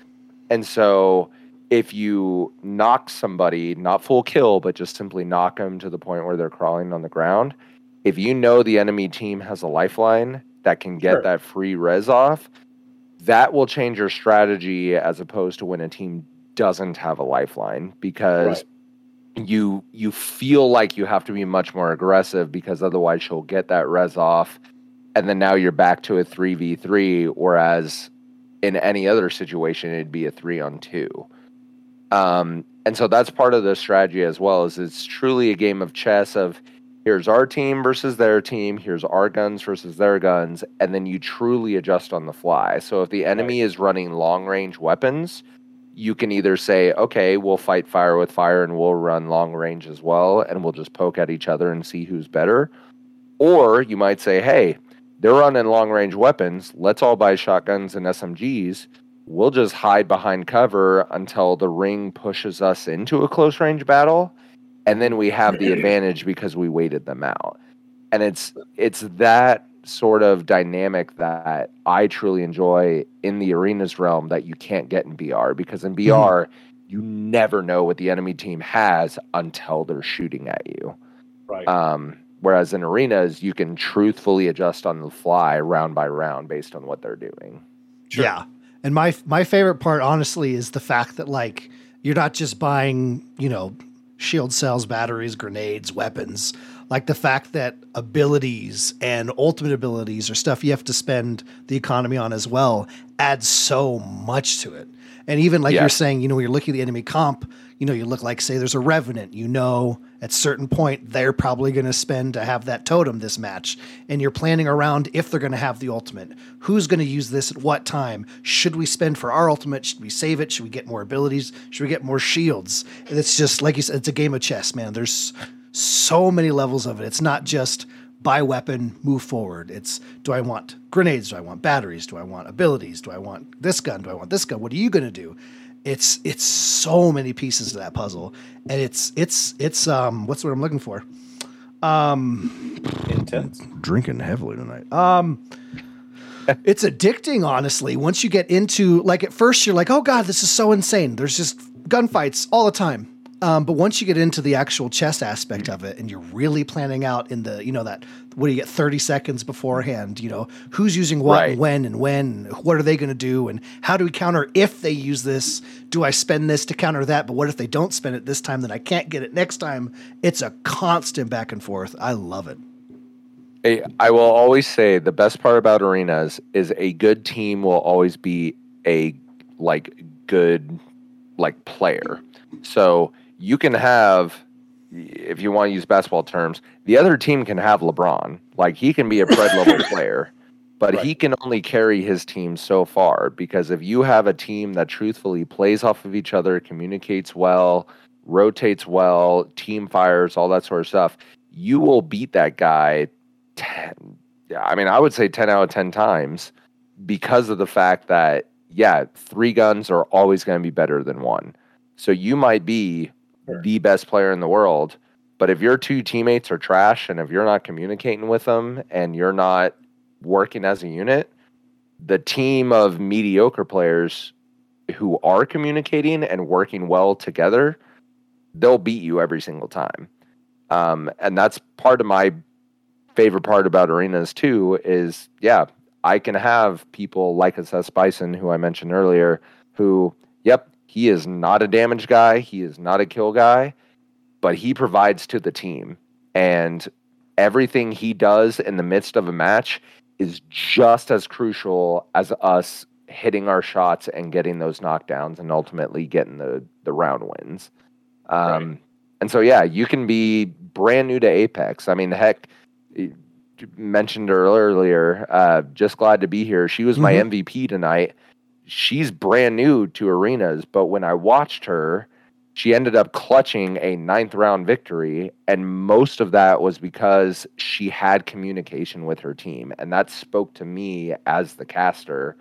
and so if you knock somebody, not full kill, but just simply knock them to the point where they're crawling on the ground, if you know the enemy team has a lifeline that can get Sure. that free res off, that will change your strategy as opposed to when a team doesn't have a lifeline because you you feel like you have to be much more aggressive because otherwise she'll get that res off and then now you're back to a 3v3 whereas in any other situation it'd be a 3 on 2 um, and so that's part of the strategy as well is it's truly a game of chess of here's our team versus their team here's our guns versus their guns and then you truly adjust on the fly. So if the enemy is running long range weapons you can either say okay we'll fight fire with fire and we'll run long range as well and we'll just poke at each other and see who's better. Or you might say hey they're running long range weapons. Let's all buy shotguns and smgs we'll just hide behind cover until the ring pushes us into a close range battle and then we have the advantage because we waited them out. And it's it's that sort of dynamic that i truly enjoy in the arenas realm that you can't get in br because in br you never know what the enemy team has until they're shooting at you. Right. um, whereas in arenas you can truthfully adjust on the fly round by round based on what they're doing Sure. Yeah. And my my favorite part, honestly, is the fact that like you're not just buying, you know, shield cells, batteries, grenades, weapons. Like the fact that abilities and ultimate abilities or stuff you have to spend the economy on as well adds so much to it. And even like Yeah. you're saying, you know, when you're looking at the enemy comp, you know, you look like say there's a revenant, you know, at certain point they're probably going to spend to have that totem this match, and you're planning around if they're going to have the ultimate. Who's going to use this at what time? Should we spend for our ultimate? Should we save it? Should we get more abilities? Should we get more shields? And it's just like you said, it's a game of chess, man. There's so many levels of it. It's not just buy weapon, move forward. It's do I want grenades? Do I want batteries? Do I want abilities? Do I want this gun? Do I want this gun? What are you going to do? It's it's so many pieces to that puzzle, and it's it's it's um what's what I'm looking for? Um, intense. Drinking heavily tonight. Um, it's addicting, honestly. Once you get into like at first you're like, oh god, this is so insane. There's just gunfights all the time. Um, but once you get into the actual chess aspect of it, and you're really planning out in the, you know, that what do you get 30 seconds beforehand, you know, who's using what Right. and when and when, what are they going to do, and how do we counter if they use this? Do I spend this to counter that? But what if they don't spend it this time? Then I can't get it next time. It's a constant back and forth. I love it. I I will always say the best part about arenas is a good team will always be a like good like player. So you can have if you want to use basketball terms, the other team can have LeBron. Like he can be a pred level player, but he can only carry his team so far because if you have a team that truthfully plays off of each other, communicates well, rotates well, team fires, all that sort of stuff, you will beat that guy 10 i mean i would say 10 out of 10 times because of the fact that yeah three guns are always going to be better than one so you might be Sure. the best player in the world but if your two teammates are trash and if you're not communicating with them and you're not working as a unit the team of mediocre players who are communicating and working well together they'll beat you every single time um, and that's part of my favorite part about arenas too is yeah i can have people like assess bison who i mentioned earlier who yep he is not a damage guy he is not a kill guy but he provides to the team and everything he does in the midst of a match is just as crucial as us hitting our shots and getting those knockdowns and ultimately getting the the round wins um, and so yeah you can be brand new to apex i mean heck mentioned her earlier. Uh, just glad to be here. She was my MVP tonight. She's brand new to arenas, but when I watched her, she ended up clutching a ninth round victory, and most of that was because she had communication with her team, and that spoke to me as the caster.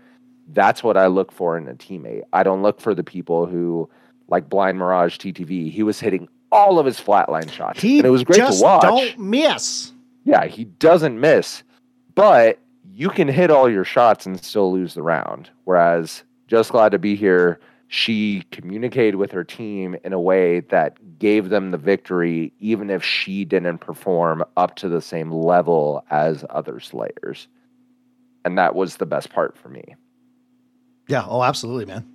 That's what I look for in a teammate. I don't look for the people who, like Blind Mirage TTV, he was hitting all of his flatline shots, He and it was great to watch. don't miss. Yeah, he doesn't miss, but you can hit all your shots and still lose the round. Whereas, just glad to be here. She communicated with her team in a way that gave them the victory, even if she didn't perform up to the same level as other Slayers. And that was the best part for me. Yeah. Oh, absolutely, man.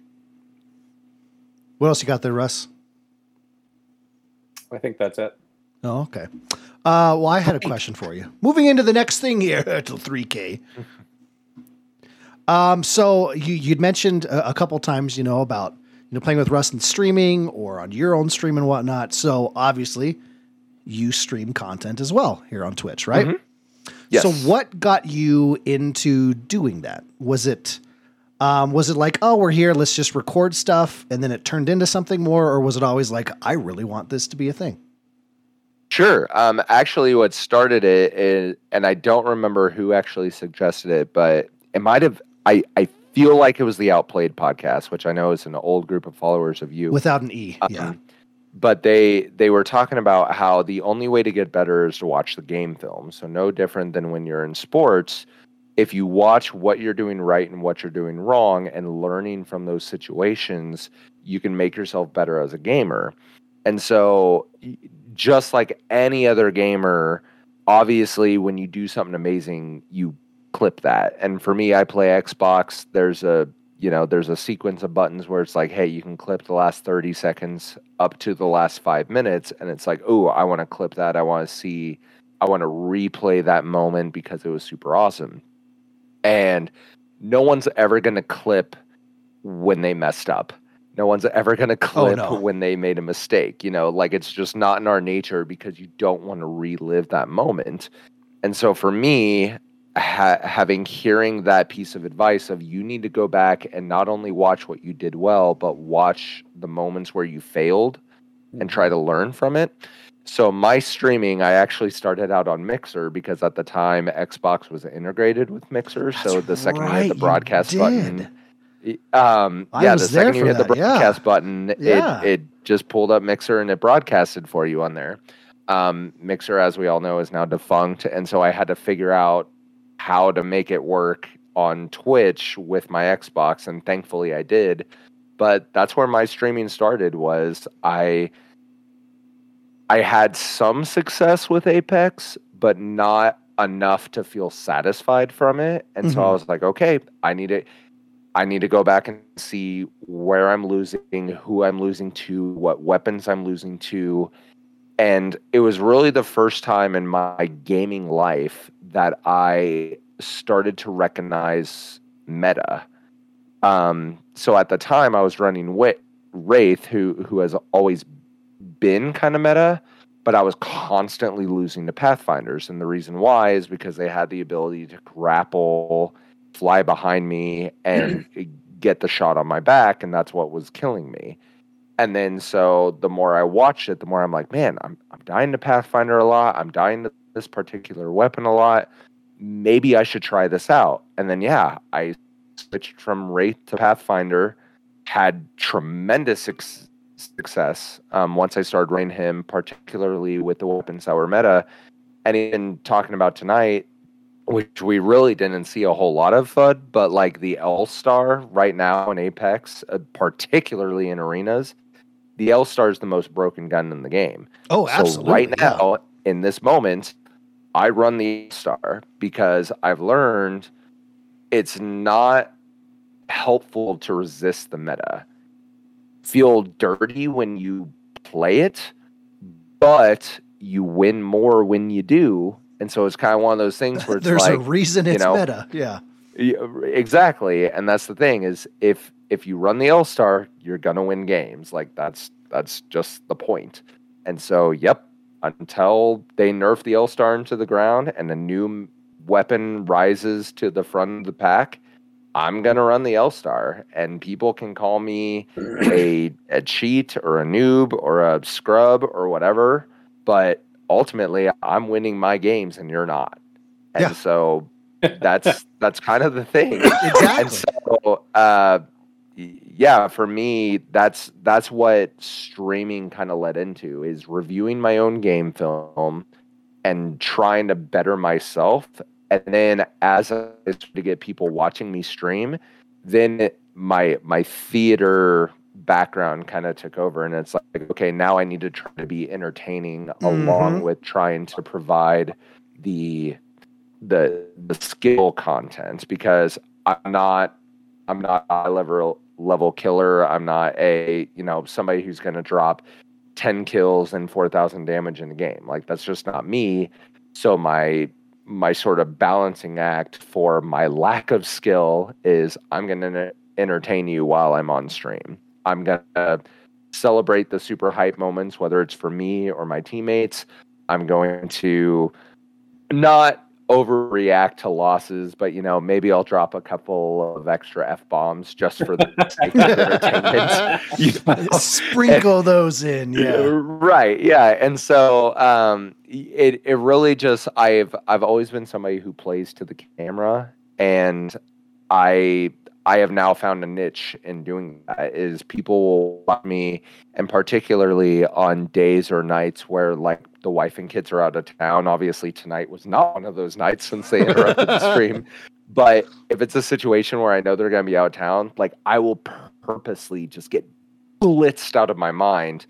What else you got there, Russ? I think that's it. Oh, okay. Uh, well, I had a question for you. Moving into the next thing here to 3K. Um, so you you'd mentioned a, a couple times, you know, about you know playing with Rust and streaming or on your own stream and whatnot. So obviously, you stream content as well here on Twitch, right? Yes. So what got you into doing that? Was it um, was it like, oh, we're here, let's just record stuff, and then it turned into something more, or was it always like, I really want this to be a thing? Sure. Um, actually, what started it is, and I don't remember who actually suggested it, but it might have. I I feel like it was the Outplayed podcast, which I know is an old group of followers of you. Without an E, Um, yeah. But they they were talking about how the only way to get better is to watch the game film. So no different than when you're in sports. If you watch what you're doing right and what you're doing wrong and learning from those situations, you can make yourself better as a gamer. And so just like any other gamer, obviously when you do something amazing, you clip that. And for me, I play Xbox. There's a you know, there's a sequence of buttons where it's like, hey, you can clip the last 30 seconds up to the last five minutes. And it's like, oh, I want to clip that. I want to see, I want to replay that moment because it was super awesome. And no one's ever going to clip when they messed up. No one's ever going to clip no. when they made a mistake. You know, like it's just not in our nature because you don't want to relive that moment. And so for me, ha- having hearing that piece of advice of you need to go back and not only watch what you did well, but watch the moments where you failed and try to learn from it. So my streaming, I actually started out on Mixer because at the time Xbox was integrated with Mixer. so the second you right, hit the broadcast button, um, yeah, the second you hit the that, yeah. broadcast button, Yeah. it it just pulled up Mixer and it broadcasted for you on there. Um, Mixer, as we all know, is now defunct, and so I had to figure out how to make it work on Twitch with my Xbox, and thankfully I did. But that's where my streaming started. Was I I had some success with Apex, but not enough to feel satisfied from it. And so I Mhm. was like, okay, I need to I need to go back and see where I'm losing, who I'm losing to, what weapons I'm losing to. And it was really the first time in my gaming life that I started to recognize meta. Um, so at the time, I was running Wi- Wraith, who who has always been kind of meta, but I was constantly losing to Pathfinders, and the reason why is because they had the ability to grapple, fly behind me, and get the shot on my back, and that's what was killing me. And then so the more I watched it, the more I'm like, man, I'm I'm dying to Pathfinder a lot. I'm dying to this particular weapon a lot. Maybe I should try this out. And then yeah, I switched from Wraith to Pathfinder, had tremendous suc- success um, once I started running him, particularly with the weapons that were meta. And even talking about tonight, which we really didn't see a whole lot of Fudd, but like the L Star right now in Apex, uh, particularly in arenas, the L Star is the most broken gun in the game. Oh, So absolutely. right yeah. now, in this moment, I run the L Star because I've learned it's not helpful to resist the meta. Feel dirty when you play it, but you win more when you do. And so it's kind of one of those things where it's There's like a reason you it's know, meta. Yeah. yeah, exactly, and that's the thing is if if you run the L star, you're gonna win games. Like that's that's just the point. And so, yep, until they nerf the L Star into the ground and a new weapon rises to the front of the pack, I'm gonna run the L Star, and people can call me a a cheat or a noob or a scrub or whatever. But ultimately, I'm winning my games, and you're not. And Yeah. so that's that's kind of the thing. Exactly. And so, uh, yeah, for me, that's that's what streaming kind of led into is reviewing my own game film and trying to better myself. And then as I started to get people watching me stream, then my my theater background kind of took over, and it's like, okay, now I need to try to be entertaining along Mhm. with trying to provide the the the skill content because I'm not I'm not a level level killer. I'm not a you know somebody who's going to drop ten kills and four thousand damage in a game. Like that's just not me. So my my sort of balancing act for my lack of skill is I'm going to entertain you while I'm on stream. I'm going to celebrate the super hype moments, whether it's for me or my teammates. I'm going to not overreact to losses, but you know, maybe I'll drop a couple of extra f bombs just for the sake of entertainment. You know? Sprinkle those in, yeah. Right. Yeah. And so um it it really just I've I've always been somebody who plays to the camera and I I have now found a niche in doing that is people will watch me and particularly on days or nights where like the wife and kids are out of town. Obviously tonight was not one of those nights since they interrupted the stream. But if it's a situation where I know they're gonna be out of town, like I will purposely just get blitzed out of my mind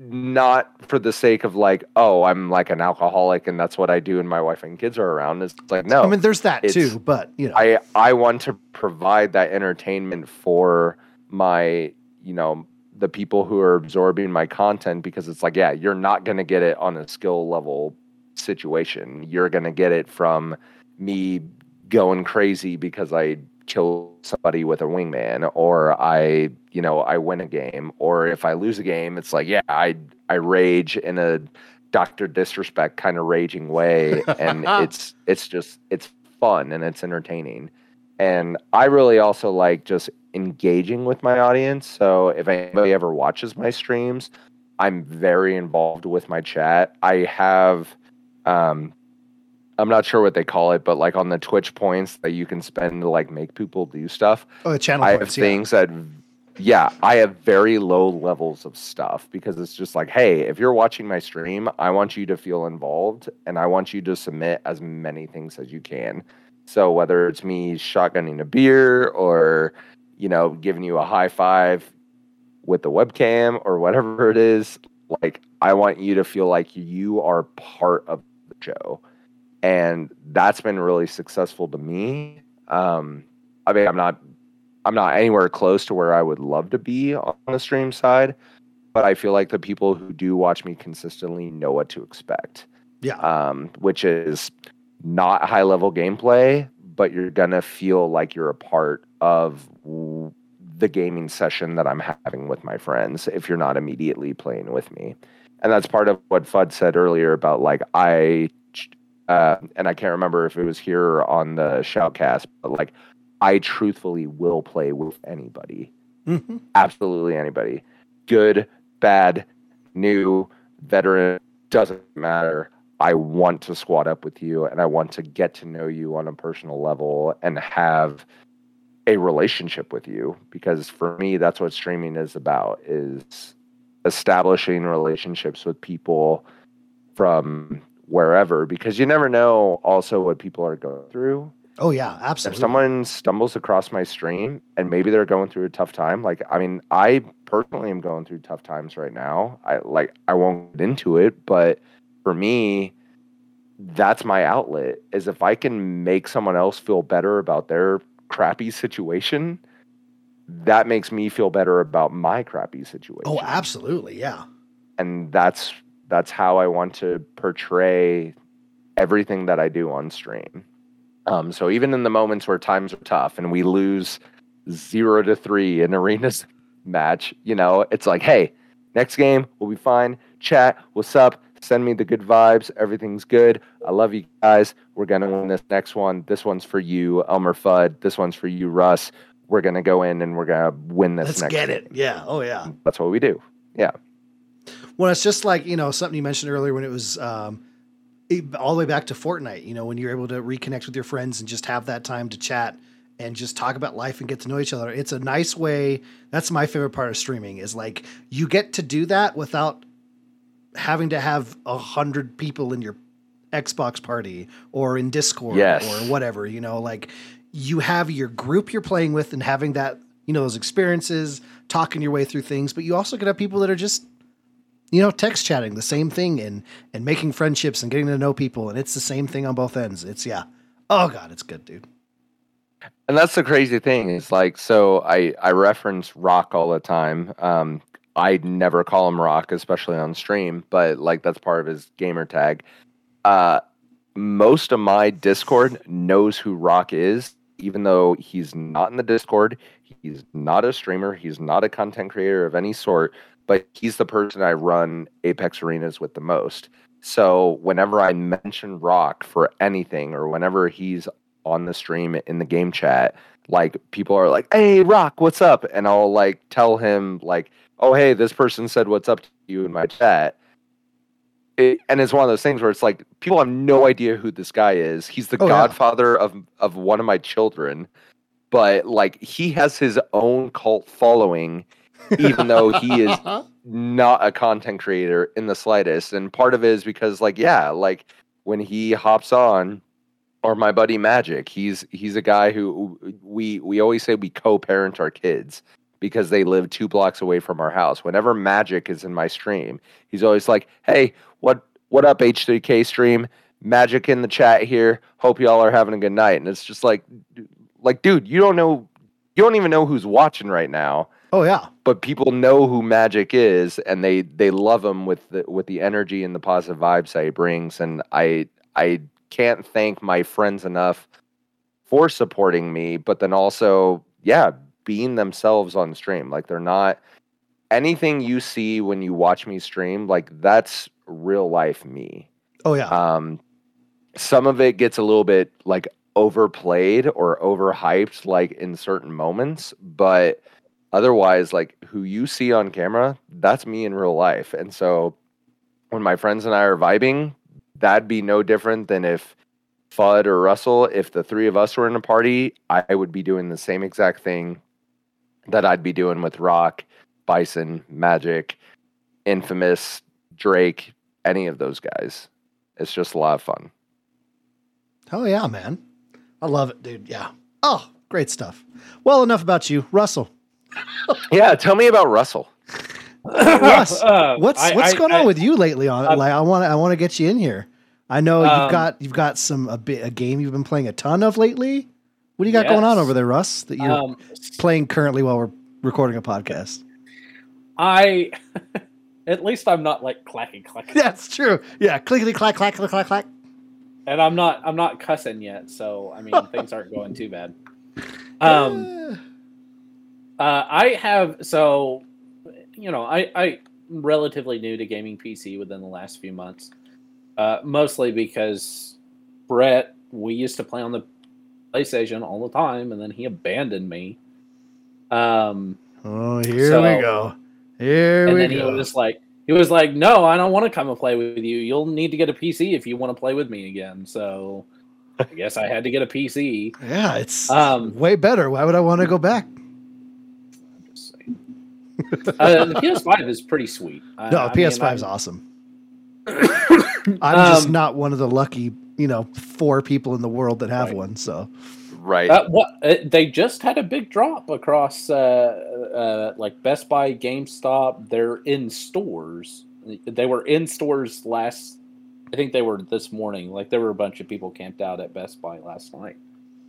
not for the sake of like oh i'm like an alcoholic and that's what i do and my wife and kids are around it's like no. I mean, there's that too, but you know, i i want to provide that entertainment for my you know the people who are absorbing my content because it's like yeah you're not going to get it on a skill level situation. You're going to get it from me going crazy because i kill somebody with a wingman or i you know i win a game or if i lose a game it's like yeah i i rage in a dr disrespect kind of raging way and it's it's just it's fun and it's entertaining. And i really also like just engaging with my audience. So if anybody ever watches my streams i'm very involved with my chat. I have um i'm not sure what they call it but like on the twitch points that you can spend to like make people do stuff oh, the channel I have points, yeah. things that, yeah, I have very low levels of stuff because it's just like, hey, if you're watching my stream, I want you to feel involved and I want you to submit as many things as you can. So whether it's me shotgunning a beer or, you know, giving you a high five with the webcam or whatever it is, like I want you to feel like you are part of the show. And that's been really successful to me. Um, I mean, I'm not I'm not anywhere close to where I would love to be on the stream side, but I feel like the people who do watch me consistently know what to expect. Yeah. Um, which is not high level gameplay, but you're gonna feel like you're a part of the gaming session that I'm having with my friends if you're not immediately playing with me. And that's part of what Fudd said earlier about like I uh, and I can't remember if it was here or on the shoutcast, but like I truthfully will play with anybody. Mhm. Absolutely anybody. Good, bad, new, veteran, doesn't matter. I want to squat up with you and I want to get to know you on a personal level and have a relationship with you because for me that's what streaming is about is establishing relationships with people from wherever because you never know also what people are going through Oh yeah, absolutely. if someone stumbles across my stream and maybe they're going through a tough time like i mean i personally am going through tough times right now i like i won't get into it but for me that's my outlet is if i can make someone else feel better about their crappy situation that makes me feel better about my crappy situation oh, absolutely, yeah. and that's that's how I want to portray everything that I do on stream. Um, so even in the moments where times are tough and we lose zero to three in arenas match, you know, it's like, hey, next game we'll be fine. Chat, what's up? Send me the good vibes. Everything's good. I love you guys. We're gonna win this next one. This one's for you, Elmer Fudd. This one's for you, Russ. We're gonna go in and we're gonna win this. Next one. Let's get game. it. Yeah. Oh yeah. That's what we do. Yeah. Well, it's just like you know something you mentioned earlier when it was um, all the way back to Fortnite. You know, when you're able to reconnect with your friends and just have that time to chat and just talk about life and get to know each other. It's a nice way. That's my favorite part of streaming is like you get to do that without having to have a hundred people in your Xbox party or in Discord Yes. or whatever. You know, like you have your group you're playing with and having that you know those experiences, talking your way through things. But you also could have people that are just you know, text chatting, the same thing, and and making friendships and getting to know people, and it's the same thing on both ends. It's yeah. Oh god, it's good, dude. And that's the crazy thing is like, so I I reference Rock all the time. Um, I never call him Rock, especially on stream, but like that's part of his gamer tag. Uh, most of my Discord knows who Rock is, even though he's not in the Discord. He's not a streamer. He's not a content creator of any sort. But he's the person I run Apex Arenas with the most. So whenever I mention Rock for anything, or whenever he's on the stream in the game chat, like people are like, "Hey, Rock, what's up?" And I'll like tell him like, "Oh, hey, this person said what's up to you in my chat." It, and it's one of those things where it's like people have no idea who this guy is. He's the Oh, yeah. godfather of of one of my children, but like he has his own cult following, even though he is uh-huh. not a content creator in the slightest. And part of it is because like yeah, like when he hops on or my buddy Magic, he's he's a guy who we we always say we co-parent our kids because they live 2 blocks away from our house. Whenever Magic is in my stream, he's always like, "Hey, what what up H3K stream? Magic in the chat here. Hope y'all are having a good night." And it's just like like dude, you don't know you don't even know who's watching right now Oh yeah. but people know who Magic is, and they they love him with the with the energy and the positive vibes that he brings. And I I can't thank my friends enough for supporting me, but then also yeah, being themselves on stream. Like they're not anything you see when you watch me stream. Like that's real life me. Oh yeah. Um, some of it gets a little bit like overplayed or overhyped, like in certain moments, but otherwise, like who you see on camera, that's me in real life. And so when my friends and I are vibing, that'd be no different than if Fudd or Russell, if the three of us were in a party, I would be doing the same exact thing that I'd be doing with Rock, Bison, Magic, Infamous, Drake, any of those guys. It's just a lot of fun. oh yeah, man. I love it, dude. Yeah. Oh, great stuff. Well, enough about you, Russell. Yeah, tell me about Russell. Russ, Uh, what's I- what's I- going I- on with you lately? On Um, like, I want I want to get you in here. I know you've Um, got you've got some a bit a game you've been playing a ton of lately. What do you got going on over there, Russ? That you're Um, playing currently while we're recording a podcast. I, at least I'm not like clacking, clacking, That's true. Yeah, clickety clack clack clack clack clack. and I'm not, I'm not cussing yet. So I mean, things aren't going too bad. Um, Uh, I have so, you know, I I relatively new to gaming PC within the last few months, uh, mostly because Brett we used to play on the PlayStation all the time, and then he abandoned me. Um, oh, here So- we go. Here and we then go. he was like, he was like, "No, I don't want to come and play with you. You'll need to get a PC if you want to play with me again." So, I guess I had to get a PC. yeah, it's Um, way better. Why would I want to go back? I'm just saying. uh, the PS5 is pretty sweet. I- No, I PS5 is I'm- awesome. I'm just Um, not one of the lucky, you know, four people in the world that have Right. one. So Right. Uh, what uh, they just had a big drop across uh, uh, like Best Buy, GameStop. They're in stores. They were in stores last. I think they were this morning. Like there were a bunch of people camped out at Best Buy last night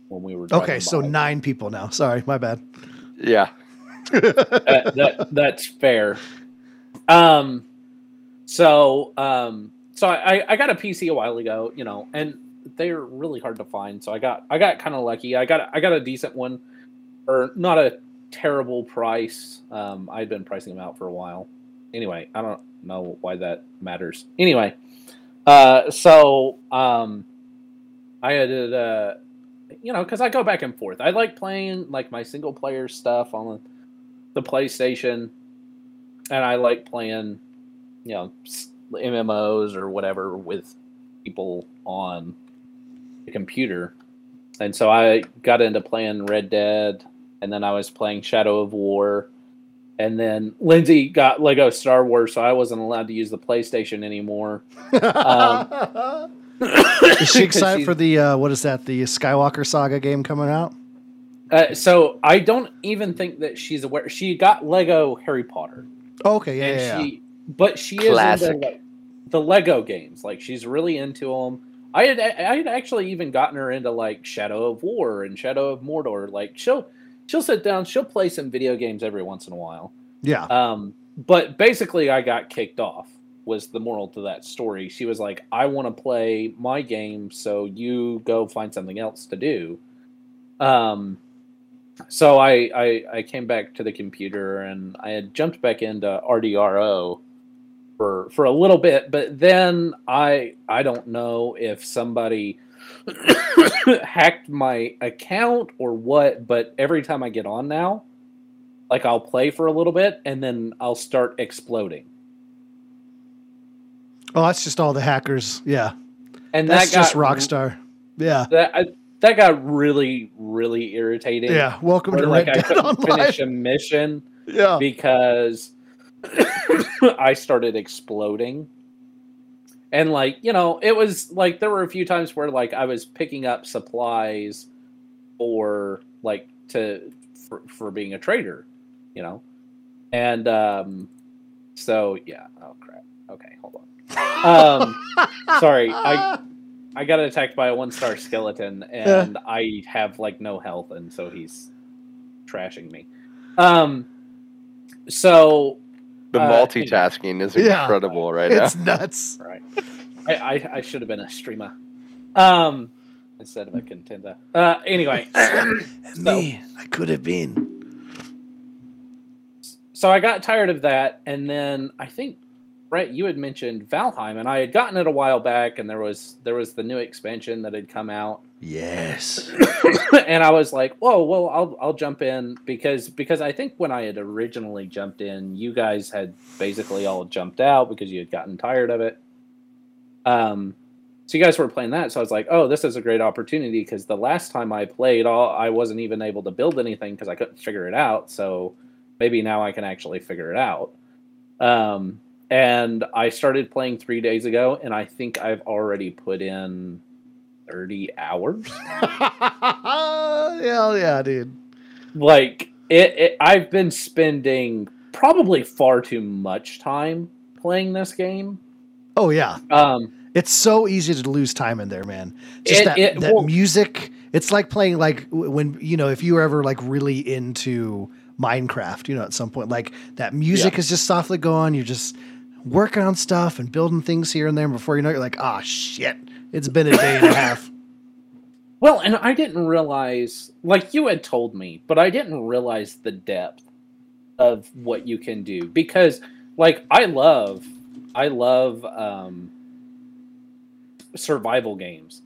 when we were. okay, so by. nine people now. Sorry, my bad. yeah. Uh, that that's fair. Um, so um, so I I got a PC a while ago, you know, and they're really hard to find. So I got I got kind of lucky. I got I got a decent one, or not a terrible price. Um, I'd been pricing them out for a while. Anyway, I don't. know why that matters. Anyway, uh, so um, I had uh, you know, because I go back and forth. I like playing like my single player stuff on the PlayStation, and I like playing, you know, MMOs or whatever with people on the computer. And so I got into playing Red Dead, and then I was playing Shadow of War, and then Lindsay got Lego Star Wars, so I wasn't allowed to use the PlayStation anymore. Um, is she excited for the uh, what is that? The Skywalker Saga game coming out? Uh, so I don't even think that she's aware. She got Lego Harry Potter. Oh, okay, yeah, yeah, she, yeah. But she Classic. is into the Lego games. Like she's really into them. I had I had actually even gotten her into like Shadow of War and Shadow of Mordor. Like she'll she'll sit down, she'll play some video games every once in a while. Yeah. Um, but basically, I got kicked off. Was the moral to that story? She was like, "I want to play my game, so you go find something else to do." Um, so I, I I came back to the computer and I had jumped back into RDRO for for a little bit, but then I I don't know if somebody hacked my account or what, but every time I get on now, like I'll play for a little bit and then I'll start exploding. Oh, that's just all the hackers. Yeah. And that's that just Rockstar. Yeah. That I, that got really really irritating. Yeah. Welcome to like Red I couldn't Online. finish a mission. Yeah. Because I started exploding. And like, you know, it was like there were a few times where like I was picking up supplies or like to for, for being a trader, you know. And um so yeah, oh crap. Okay, hold on. Um sorry. I I got attacked by a one star skeleton and yeah. I have like no health and so he's trashing me. Um so the uh, multitasking is incredible yeah, right it's now. It's nuts. Right. I, I, I, should have been a streamer. Um instead of a contender. Uh anyway. Me, I could have been. So I got tired of that and then I think Brett, you had mentioned Valheim, and I had gotten it a while back, and there was there was the new expansion that had come out. Yes. and I was like, "Whoa, well, I'll I'll jump in because because I think when I had originally jumped in, you guys had basically all jumped out because you had gotten tired of it. Um, so you guys were playing that, so I was like, "Oh, this is a great opportunity because the last time I played, all I wasn't even able to build anything because I couldn't figure it out. So maybe now I can actually figure it out." Um, and I started playing three days ago, and I think I've already put in thirty hours. Hell yeah, dude! Like it, it, I've been spending probably far too much time playing this game. Oh yeah. Um, it's so easy to lose time in there, man. Just it, that, it, that well, music. It's like playing like when you know if you were ever like really into Minecraft, you know, at some point like that music yeah. is just softly going. You're just working on stuff and building things here and there. And before you know it, you're like, oh shit, it's been a day and a half. Well, and I didn't realize, like you had told me, but I didn't realize the depth of what you can do because, like, I love, I love um, survival games.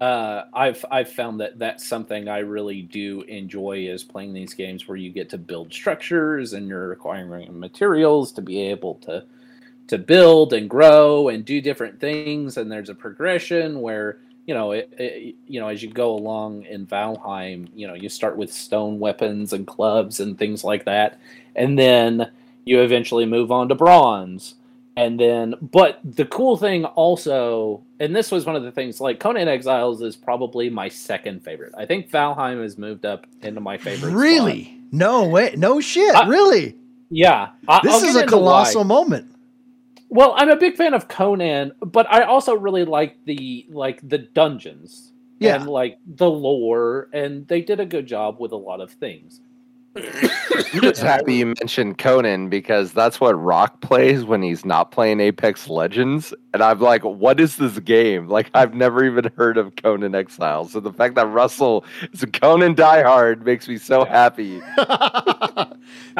Uh, I've I've found that that's something I really do enjoy is playing these games where you get to build structures and you're acquiring materials to be able to to build and grow and do different things. And there's a progression where you know it, it, you know as you go along in Valheim you know you start with stone weapons and clubs and things like that. And then you eventually move on to bronze. And then but the cool thing also and this was one of the things like Conan Exiles is probably my second favorite. I think Valheim has moved up into my favorite really? spot. no way. No shit. I, really? yeah. I, this I'll is a colossal why. moment well, I'm a big fan of Conan, but I also really like the like the dungeons. Yeah. And like the lore, and they did a good job with a lot of things. I'm just happy you mentioned Conan because that's what Rock plays when he's not playing Apex Legends. And I'm like, what is this game? Like, I've never even heard of Conan Exiles. So the fact that Russell is a Conan diehard makes me so happy.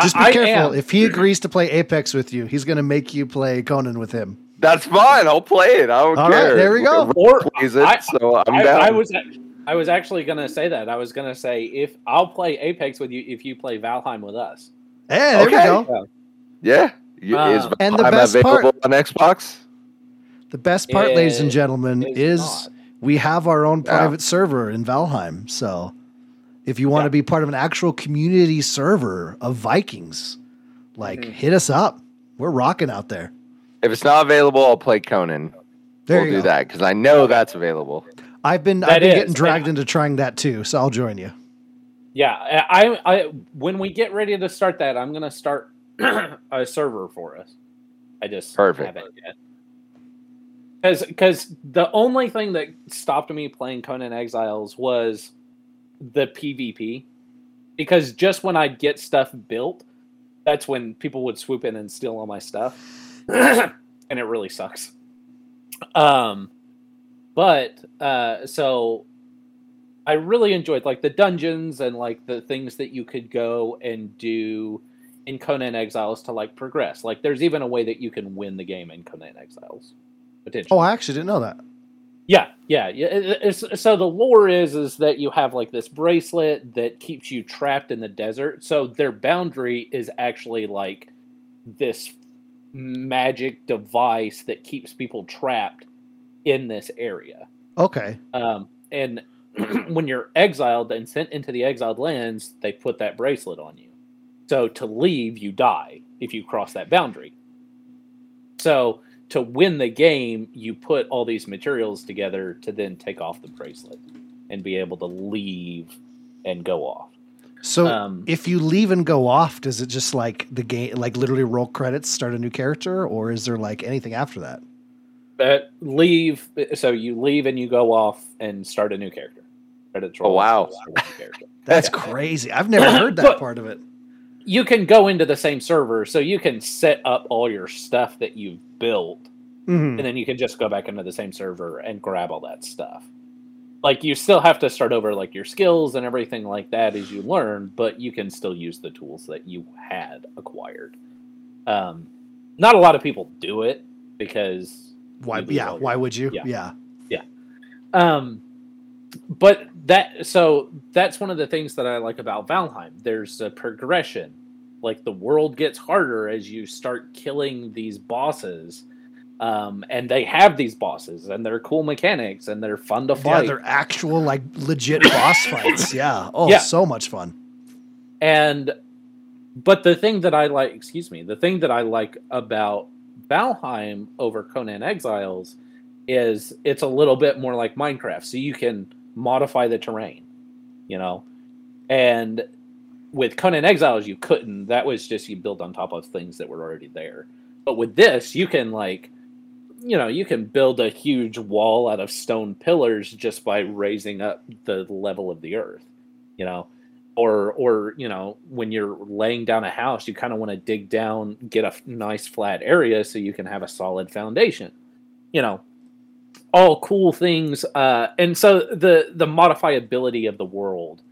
Just be I careful. am. If he agrees to play Apex with you, he's going to make you play Conan with him. That's fine. I'll play it. I don't All right, care. there we go. Or plays it, I- so I'm I, down. I was I was actually gonna say that. I was gonna say if I'll play Apex with you if you play Valheim with us. Hey, there we go. yeah. You- Is Um, And the best available part- on Xbox? The best part, ladies and gentlemen, is is we have our own Yeah. private server in Valheim. So if you want Yeah. to be part of an actual community server of Vikings, like Mhm. hit us up. We're rocking out there. If it's not available, I'll play Conan. There we'll do go. that because I know that's available. I've been That I've been is, getting dragged yeah. into trying that too, so I'll join you. Yeah, I, I when we get ready to start that, I'm gonna start a server for us. I just Perfect. haven't yet. Because because the only thing that stopped me playing Conan Exiles was the PvP. Because just when I'd get stuff built, that's when people would swoop in and steal all my stuff, and it really sucks. Um, but uh, so I really enjoyed like the dungeons and like the things that you could go and do in Conan Exiles to like progress. Like there's even a way that you can win the game in Conan Exiles. Potentially. Oh, I actually didn't know that. Yeah, yeah, it's- so the lore is is that you have like this bracelet that keeps you trapped in the desert. So their boundary is actually like this magic device that keeps people trapped in this area. Okay. Um, and when you're exiled and sent into the exiled lands, they put that bracelet on you. So to leave, you die if you cross that boundary. So to win the game, you put all these materials together to then take off the bracelet and be able to leave and go off. So Um, if you leave and go off, does it just like the game, like literally roll credits, start a new character, or is there like anything after that? But leave, so you leave and you go off and start a new character. Oh, wow. start a new character. That's crazy. I've never heard that But- part of it. you can go into the same server so you can set up all your stuff that you've built Mhm. and then you can just go back into the same server and grab all that stuff like you still have to start over like your skills and everything like that as you learn but you can still use the tools that you had acquired um not a lot of people do it because Why? Yeah. all your- Why would you? Yeah. Yeah. um but that so that's one of the things that i like about valheim there's a progression like the world gets harder as you start killing these bosses um and they have these bosses and they're cool mechanics and they're fun to Yeah. fight They're actual like legit boss fights. Yeah. Oh, Yeah. so much fun. and but the thing that i like excuse me the thing that i like about valheim over conan exiles is it's a little bit more like minecraft. So you can modify the terrain you know? And with conan exiles you couldn't. That was just you build on top of things that were already there. But with this you can like you know you can build a huge wall out of stone pillars just by raising up the level of the earth you know or or you know when you're laying down a house you kind of want to dig down get a nice flat area so you can have a solid foundation you know all cool things uh and so the the modifiability of the world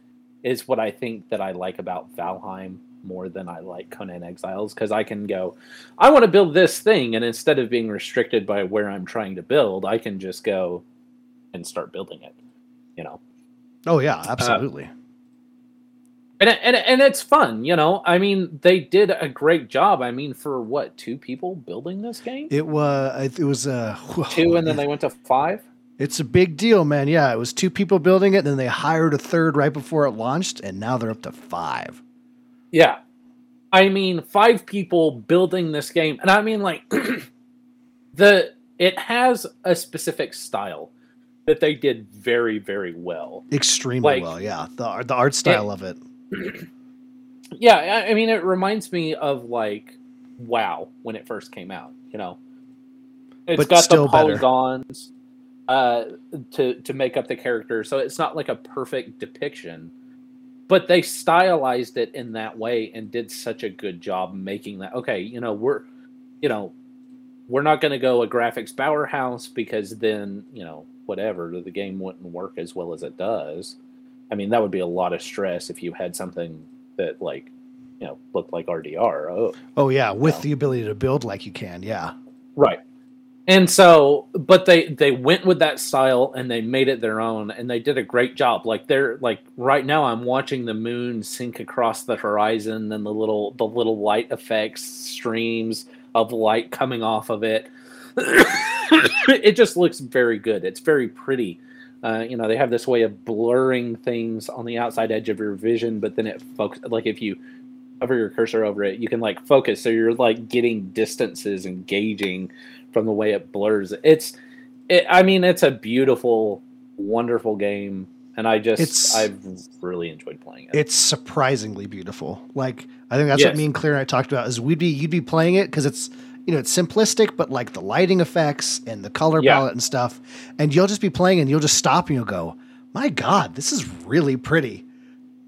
is what i think that i like about valheim more than i like conan exiles because i can go i want to build this thing and instead of being restricted by where i'm trying to build i can just go and start building it you know Oh yeah, absolutely. And and and it's fun, you know. I mean, they did a great job. I mean, for what two people building this game, it was. It was uh, two, and then they went to five. It's a big deal, man. Yeah, it was two people building it, then they hired a third right before it launched, and now they're up to five. Yeah, I mean, five people building this game, and I mean, like the it has a specific style that they did very very well. Extremely Like- well, yeah. The the art style of it. Yeah, I, I mean, it reminds me of like WoW when it first came out. You know, it's But got the polygons uh, to to make up the character, so it's not like a perfect depiction. But they stylized it in that way and did such a good job making that. Okay, you know, we're, you know, we're not going to go a graphics powerhouse because then you know whatever the game wouldn't work as well as it does. I mean, that would be a lot of stress if you had something that like you know looked like RDR. Oh, Oh yeah, with No. the ability to build like you can. Yeah. Right. And so, but they they went with that style and they made it their own, and they did a great job. Like they're like right now, I'm watching the moon sink across the horizon, and the little the little light effects, streams of light coming off of it. it just looks very good. It's very pretty. Uh, you know, they have this way of blurring things on the outside edge of your vision, but then it focus like if you hover your cursor over it, you can like focus. So you're like getting distances and gauging from the way it blurs. It's, it, I mean, it's a beautiful, wonderful game, and I just It's- I've really enjoyed playing it. It's surprisingly beautiful. Like I think that's what me and Claire and I talked about is we'd be you'd be playing it because it's you know it's simplistic, but like the lighting effects and the color Yeah. palette and stuff, and you'll just be playing and you'll just stop and you'll go, my God, this is really pretty.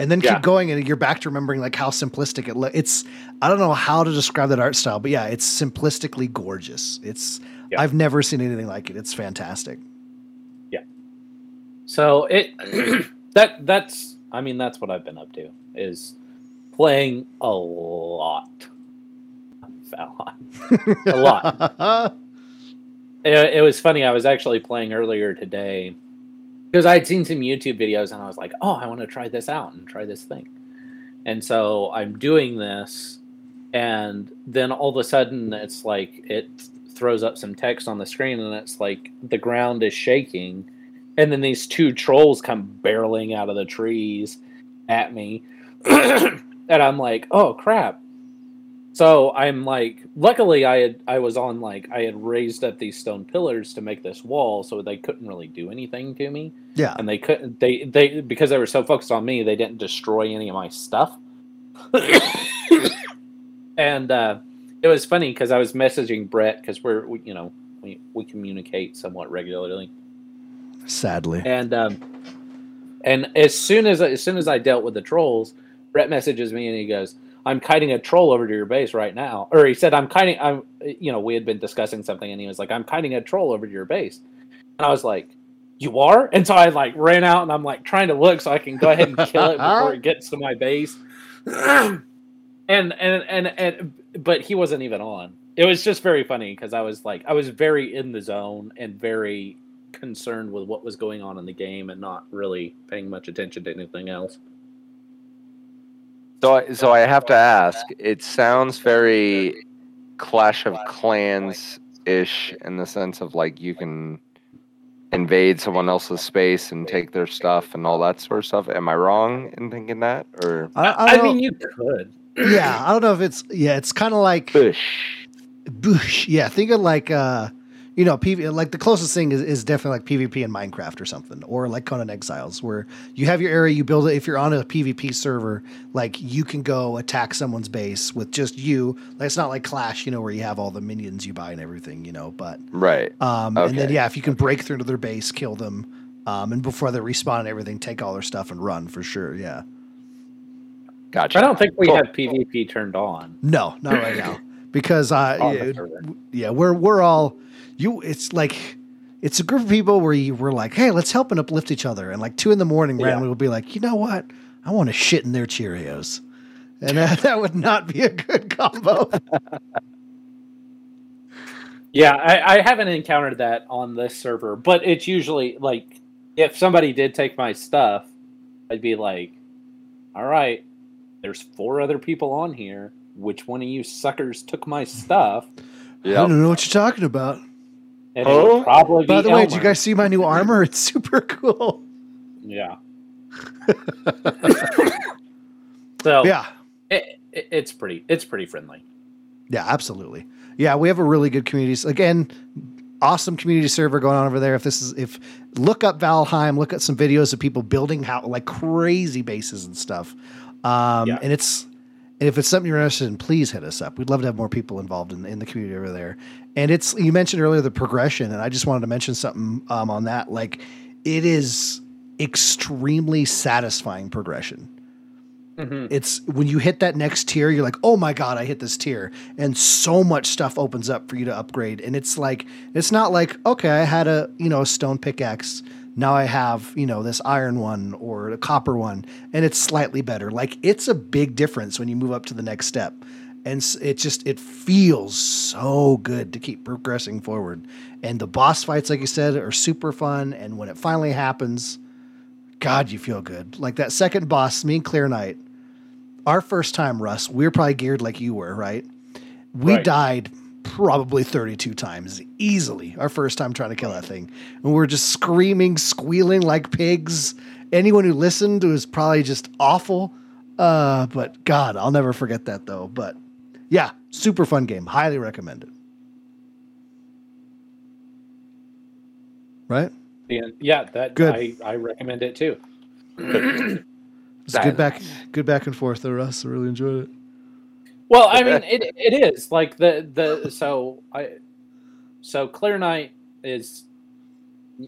And then Yeah. keep going, and you're back to remembering like how simplistic it looks. It's I don't know how to describe that art style, but yeah, it's simplistically gorgeous. It's Yeah. I've never seen anything like it. It's fantastic. Yeah. So it that that's I mean that's what I've been up to is playing a lot. A lot. A lot. it, it was funny. I was actually playing earlier today because I had seen some YouTube videos and I was like, oh, I want to try this out and try this thing. And so I'm doing this, and then all of a sudden it's like it throws up some text on the screen and it's like the ground is shaking. And then these two trolls come barreling out of the trees at me. and I'm like, oh crap. So I'm like, luckily I had I was on like I had raised up these stone pillars to make this wall, so they couldn't really do anything to me, yeah. and they couldn't they they because they were so focused on me, they didn't destroy any of my stuff. and uh, it was funny because I was messaging Brett because we're we, you know we we communicate somewhat regularly, Sadly. and um, and as soon as as soon as I dealt with the trolls, Brett messages me and he goes, "I'm kiting a troll over to your base right now," or he said, "I'm kiting." I'm you know we had been discussing something and he was like, "I'm kiting a troll over to your base," and I was like. You are, and so I like ran out, and I'm like trying to look so I can go ahead and kill it before it gets to my base. and and and and, but he wasn't even on. It was just very funny because I was like, I was very in the zone and very concerned with what was going on in the game and not really paying much attention to anything else. So, I, so I have to ask. It sounds very Clash of Clans ish in the sense of like you can invade someone else's space and take their stuff and all that sort of stuff. Am I wrong in thinking that, or I, I, I, mean, you could. yeah, I don't know if it's yeah, it's kind of like Bush? Boosh. Yeah, think of like uh you know, PV like the closest thing is, is definitely like PvP in Minecraft or something, or like Conan Exiles, where you have your area, you build it. If you're on a PvP server, like you can go attack someone's base with just you. Like it's not like Clash, you know, where you have all the minions you buy and everything, you know. But Right. um, and then yeah, if you can break through to their base, kill them, um, and before they respawn and everything, take all their stuff and run for sure. Yeah. Gotcha. I don't think we Cool. have PvP turned on. No, not right now. Because uh, on yeah, yeah, we're we're all you. It's like it's a group of people where you we're like, hey, let's help and uplift each other. And like two in the morning, Yeah. randomly, we'll be like, you know what? I want to shit in their Cheerios, and uh, that would not be a good combo. Yeah, I, I haven't encountered that on this server, but it's usually like if somebody did take my stuff, I'd be like, all right, there's four other people on here. Which one of you suckers took my stuff? I don't know what you're talking about. And Oh, probably By the way, did you guys see my new armor? It's super cool. Yeah. so Yeah, it, it, it's pretty it's pretty friendly. Yeah, absolutely. Yeah, we have a really good community. Again, awesome community server going on over there. If this is if look up Valheim, look at some videos of people building how like crazy bases and stuff. Um, Yeah. and it's and if it's something you're interested in, please hit us up. We'd love to have more people involved in, in the community over there. And it's you mentioned earlier the progression, and I just wanted to mention something um, on that. Like it is extremely satisfying progression it's when you hit that next tier you're like oh my god i hit this tier and so much stuff opens up for you to upgrade and it's like it's not like okay i had a you know a stone pickaxe Now I have, you know, this iron one or a copper one, and it's slightly better. Like it's a big difference when you move up to the next step. And it just it feels so good to keep progressing forward. And the boss fights, like you said, are super fun. And when it finally happens, God, you feel good. Like that second boss, me and Clear Knight, our first time, Russ, we were probably geared like you were, right? We Right. died probably 32 times easily our first time trying to kill that thing. And we're just screaming, squealing like pigs. Anyone who listened was probably just awful. Uh, but God, I'll never forget that though. But yeah, super fun game. Highly recommend it. Right? And yeah, that Good. I, I recommend it too. It's good back, good back and forth there, Russ. I really enjoyed it. Well, I mean, it it is like the the so I so Clear Knight is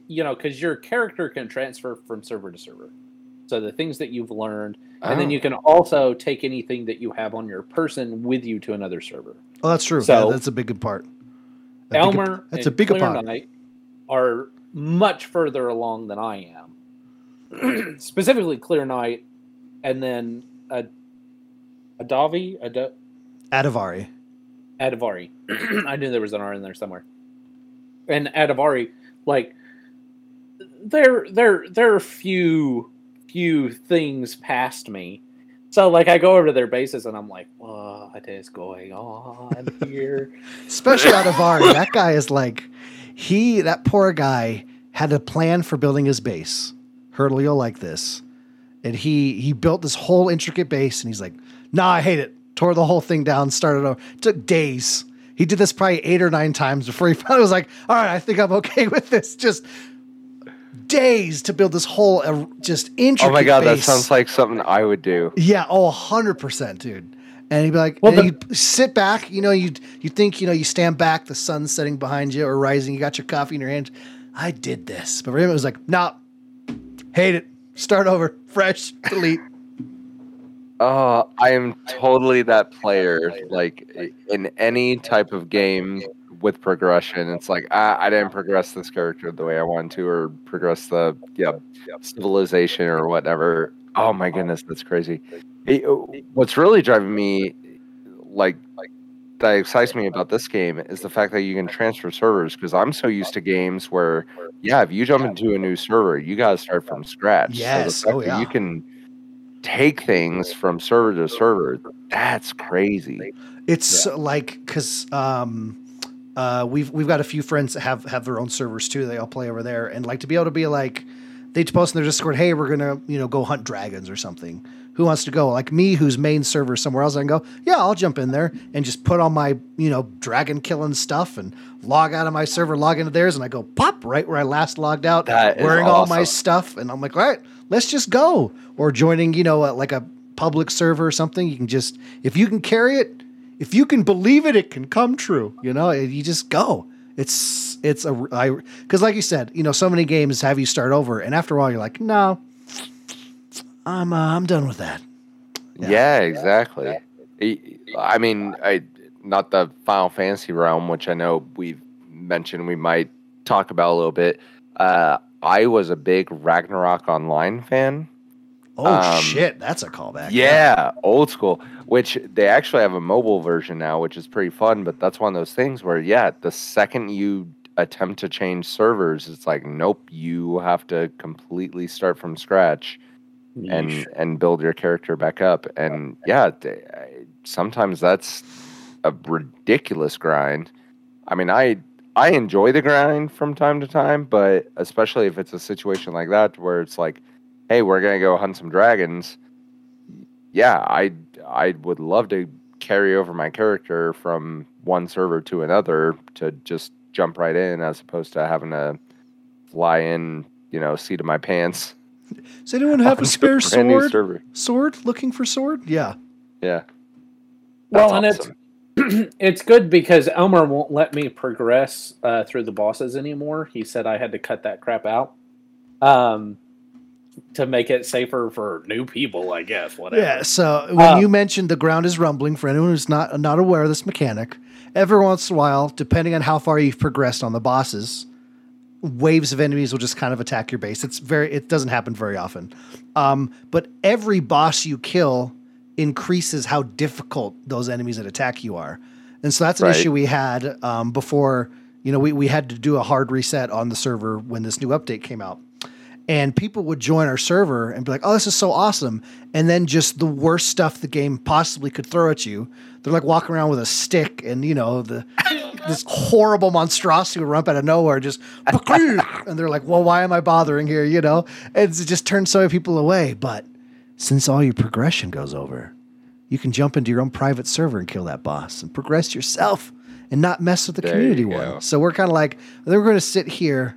you know because your character can transfer from server to server. So the things that you've learned, and then Oh. you can also take anything that you have on your person with you to another server. Oh, that's true. So- yeah, that's a big part. A big- Elmer, that's and a big part. Knight are much further along than I am. Specifically, Clear Knight, and then a Adavi, Ad- Adavari. Adavari. I knew there was an R in there somewhere. And Adavari, like there there there are a few few things past me. So like I go over to their bases and I'm like, what is going on here? Especially out of Adavari. that guy is like, he, that poor guy had a plan for building his base. Hurdle, you'll like this. And he he built this whole intricate base and he's like, nah, I hate it. Tore the whole thing down, started over. took days. He did this probably eight or nine times before he finally was like, all right, I think I'm okay with this. Just days to build this whole uh, just intricate Oh my god, that sounds like something I would do. Yeah, oh, 100%, dude. And he'd be like, Well, the- you'd sit back, you know, you you think, you know, you stand back, the sun's setting behind you or rising, you got your coffee in your hand. I did this. But for him, it was like, nah, hate it. Start over, fresh, delete. Oh, I am totally that player. Like in any type of game with progression, it's like ah, I didn't progress this character the way I wanted to, or progress the yeah civilization or whatever. Oh my goodness, that's crazy. It- what's really driving me, like like that excites me about this game is the fact that you can transfer servers because I'm so used to games where yeah, if you jump into a new server, you gotta start from scratch. Yes, so oh, yeah. you can take things from server to server. That's crazy. It's like because um, uh, we've we've got a few friends that have have their own servers too. They all play over there, and like to be able to be like, they post in their Discord, "Hey, we're gonna you know go hunt dragons or something." Who wants to go? Like me, whose main server is somewhere else, I can go. Yeah, I'll jump in there and just put on my you know dragon killing stuff and log out of my server, log into theirs, and I go pop right where I last logged out, That wearing all my stuff, and I'm like, all right, let's just go. Or joining, you know, uh, like a public server or something. You can just if you can carry it, if you can believe it, it can come true. You know, you just go. It's it's a I because like you said, you know, so many games have you start over, and after a while, you're like, no, I'm uh, I'm done with that. Yeah. Yeah, exactly. I- I mean, I not the Final Fantasy realm, which I know we've mentioned we might talk about a little bit. Uh, I was a big Ragnarok Online fan. Oh Um, shit, that's a callback. Yeah, old school. Which they actually have a mobile version now, which is pretty fun. But that's one of those things where, yeah, the second you attempt to change servers, it's like, nope, you have to completely start from scratch and and build your character back up. And yeah, th- I- sometimes that's a ridiculous grind. I mean, I I enjoy the grind from time to time, but especially if it's a situation like that where it's like, hey, we're gonna go hunt some dragons. Yeah, I I would love to carry over my character from one server to another to just jump right in as opposed to having to fly in, you know, seat of my pants. Does anyone have a spare brand sword? server. Sword? Looking for sword? Yeah. Yeah. Well, That's and awesome. it's it's good because Elmer won't let me progress uh, through the bosses anymore. He said I had to cut that crap out um, to make it safer for new people. I guess whatever. Yeah. So when Uh, you mentioned the ground is rumbling, for anyone who's not not aware of this mechanic, every once in a while, depending on how far you've progressed on the bosses, waves of enemies will just kind of attack your base. It's very it doesn't happen very often. Um, but every boss you kill increases how difficult those enemies that attack you are. And so that's an Right. issue we had um, before, you know, we, we had to do a hard reset on the server when this new update came out. And people would join our server and be like, oh, this is so awesome. And then just the worst stuff the game possibly could throw at you. They're like walking around with a stick and, you know, the this horrible monstrosity would run up out of nowhere, just and they're like, well, why am I bothering here? You know, and it just turns so many people away. But since all your progression goes over, you can jump into your own private server and kill that boss and progress yourself and not mess with the There community one. So we're kind of like, they're going to sit here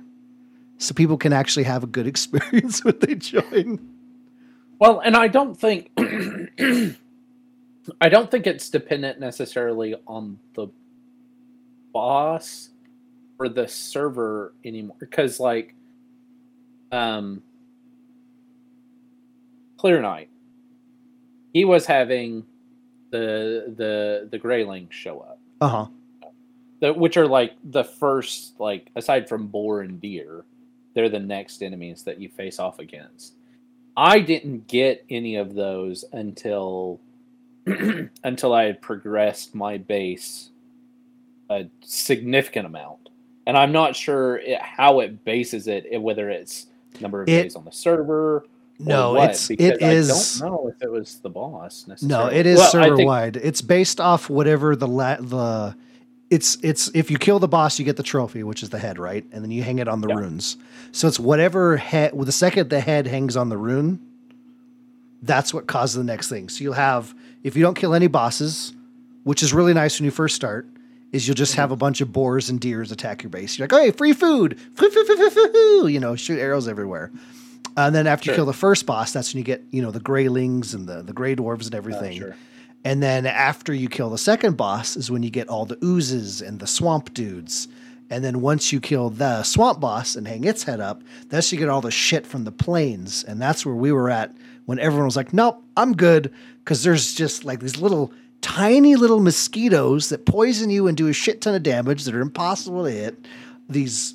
so people can actually have a good experience when they join. Well, and I don't think I don't think it's dependent necessarily on the boss or the server anymore because like um Clear Knight he was having the the the Greyling show up Uh huh. the, which are like the first like aside from boar and deer they're the next enemies that you face off against i didn't get any of those until until i had progressed my base a significant amount and i'm not sure it, how it bases it whether it's number of It- days on the server No, what, it's it is. i don't know if it was the boss No, it is Well, server wide. It's based off whatever the la- the it's it's if you kill the boss, you get the trophy, which is the head, right? And then you hang it on the Yeah. runes. So it's whatever head. Well, the second the head hangs on the rune, that's what causes the next thing. So you'll have if you don't kill any bosses, which is really nice when you first start, is you'll just have a bunch of boars and deers attack your base. You're like, hey, free food, Free, free, free, free, free, free," you know, shoot arrows everywhere. And then after you kill the first boss, that's when you get you know the Greylings and the the gray dwarves and Uh, everything. sure. And then after you kill the second boss is when you get all the oozes and the swamp dudes. And then once you kill the swamp boss and hang its head up, that's you get all the shit from the plains. And that's where we were at when everyone was like, nope, I'm good. Because there's just like these little tiny little mosquitoes that poison you and do a shit ton of damage that are impossible to hit. These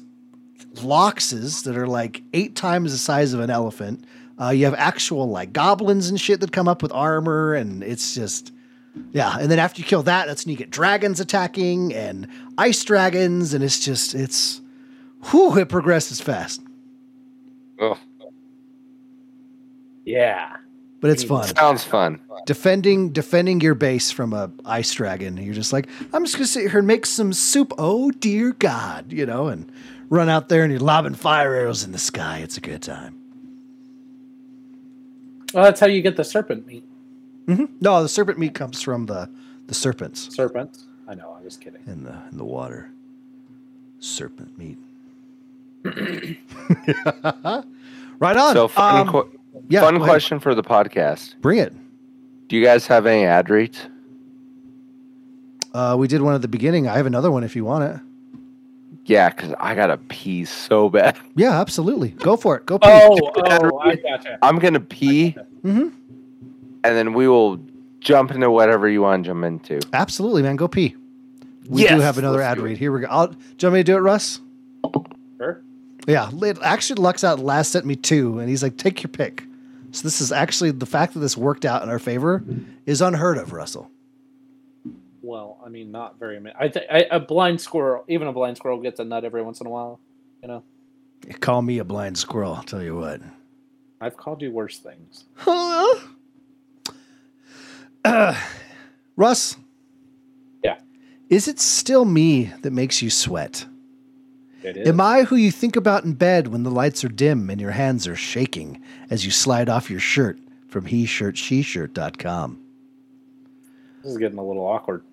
loxes that are like eight times the size of an elephant. Uh, you have actual like goblins and shit that come up with armor, and it's just yeah. And then after you kill that, that's when you get dragons attacking and ice dragons, and it's just it's whew, it progresses fast, Ugh, yeah but it's fun. sounds fun. defending defending your base from a ice dragon. You're just like, I'm just gonna sit here and make some soup. Oh dear God, you know, and run out there and you're lobbing fire arrows in the sky. It's a good time. well that's how you get the serpent meat No, the serpent meat comes from the the serpents serpents i know i was kidding in the in the water. Serpent meat. right on. So fun, Um, que- yeah, fun go ahead. question for the podcast. Bring it. Do you guys have any ad reads? Uh, we did one at the beginning. I have another one if you want it. Yeah, because I gotta pee so bad. Yeah, absolutely. Go for it. Go pee. oh oh i gotcha I'm gonna pee, Mhm. And then we will jump into whatever you want to jump into. Absolutely, man. Go pee. We do have another ad read. Here we go. I'll, do you want me to do it, Russ? sure Yeah. It, actually, Lux out last sent me two, and he's like, take your pick. So this is actually the fact that this worked out in our favor is unheard of, Russell. Well, I mean, not very many. I think a blind squirrel, even a blind squirrel, gets a nut every once in a while. You know, Call me a blind squirrel. I'll tell you what. I've called you worse things. Uh, Russ. Yeah. Is it still me that makes you sweat? It is. Am I who you think about in bed when the lights are dim and your hands are shaking as you slide off your shirt from HeShirtSheShirt.com? This is getting a little awkward.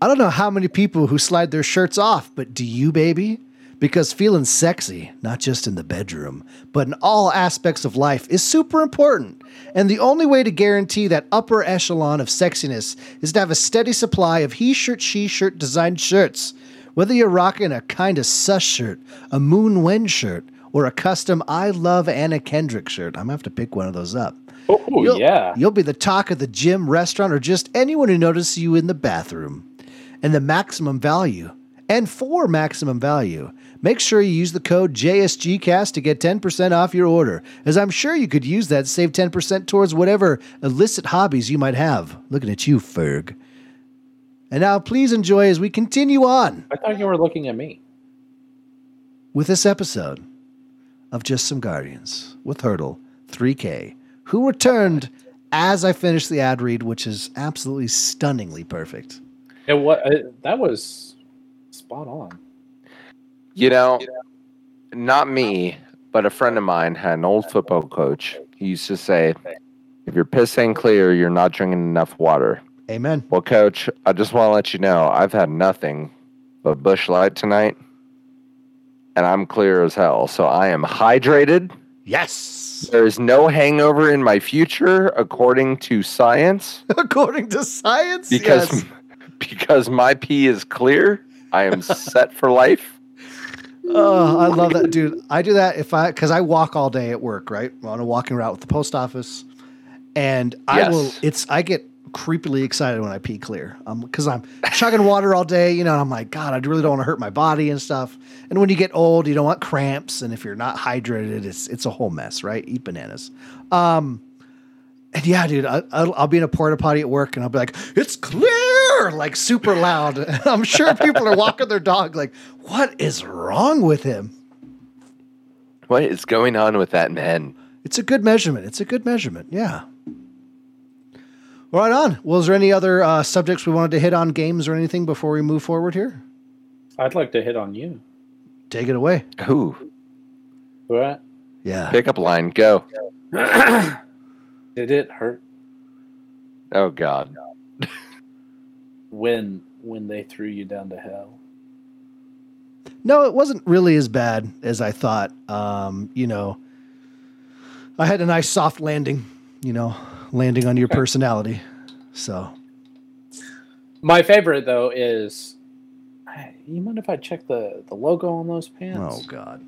I don't know how many people who slide their shirts off, but do you, baby? Because feeling sexy, not just in the bedroom, but in all aspects of life, is super important. And the only way to guarantee that upper echelon of sexiness is to have a steady supply of he shirt, she shirt designed shirts. Whether you're rocking a kind of sus shirt, a Moon Wen shirt, or a custom I Love Anna Kendrick shirt, I'm gonna have to pick one of those up. Oh You'll- yeah, You'll be the talk of the gym, restaurant, or just anyone who notices you in the bathroom. And the maximum value and for maximum value. Make sure you use the code JSGCast to get 10% off your order, as I'm sure you could use that to save 10% towards whatever illicit hobbies you might have. Looking at you, Ferg. And now please enjoy as we continue on I thought you were looking at me. with this episode of Just Some Guardians with Hurdle 3K, who returned as I finished the ad read, which is absolutely stunningly perfect. It what that was spot on. You know, not me, but a friend of mine had an old football coach. He used to say, if your piss ain't clear, you're not drinking enough water. Amen. Well, coach, I just want to let you know I've had nothing but Busch Light tonight, and I'm clear as hell. So I am hydrated. Yes. There is no hangover in my future, according to science, According to science, because yes. because my pee is clear. I am set for life. Oh, I love that, dude. I do that if I because I walk all day at work, right? On a walking route with the post office, and I Yes. will. It's I get creepily excited when I pee clear, um, because I'm chugging water all day, you know. And I'm like, God, I really don't want to hurt my body and stuff. And when you get old, you don't want cramps, and if you're not hydrated, it's it's a whole mess, right? Eat bananas. Um, and yeah, dude, I, I'll, I'll be in a porta potty at work, and I'll be like, "It's clear!" Like super loud. I'm sure people are walking their dog, like, "What is wrong with him?" What is going on with that man? It's a good measurement. It's a good measurement. Yeah. Right on. Well, is there any other uh, subjects we wanted to hit on, games or anything before we move forward here? I'd like to hit on you. Take it away. Ooh, What? Yeah. pickup line, go. Did it hurt Oh God. When when they threw you down to hell? No, it wasn't really as bad as I thought. Um, you know, I had a nice soft landing, you know, landing on your personality. So, My favorite though is you mind if I check the the logo on those pants? oh God.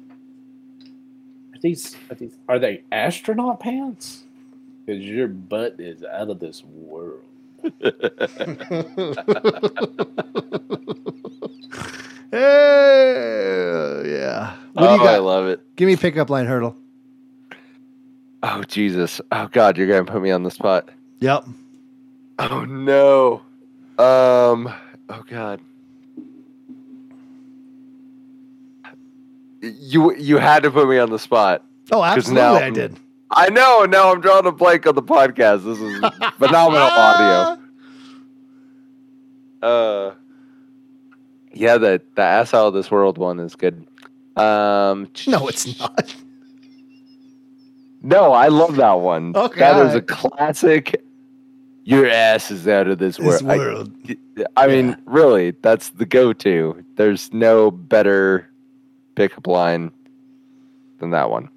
Are these are these are they astronaut pants? Because your butt is out of this world. Hey, yeah. What do oh, you I love it. Give me pickup line hurdle. Oh Jesus. Oh God, you're gonna put me on the spot. Yep. Oh no. Um. Oh God. You you had to put me on the spot. Oh, absolutely, I did. I know. Now I'm drawing a blank on the podcast. This is phenomenal audio. Uh. Yeah, the the ass out of this world one is good. Um. No, it's not. No, I love that one. Okay, that is a classic. Your ass is out of this, This world. I- I, mean, Yeah. really, that's the go-to. There's no better pickup line than that one.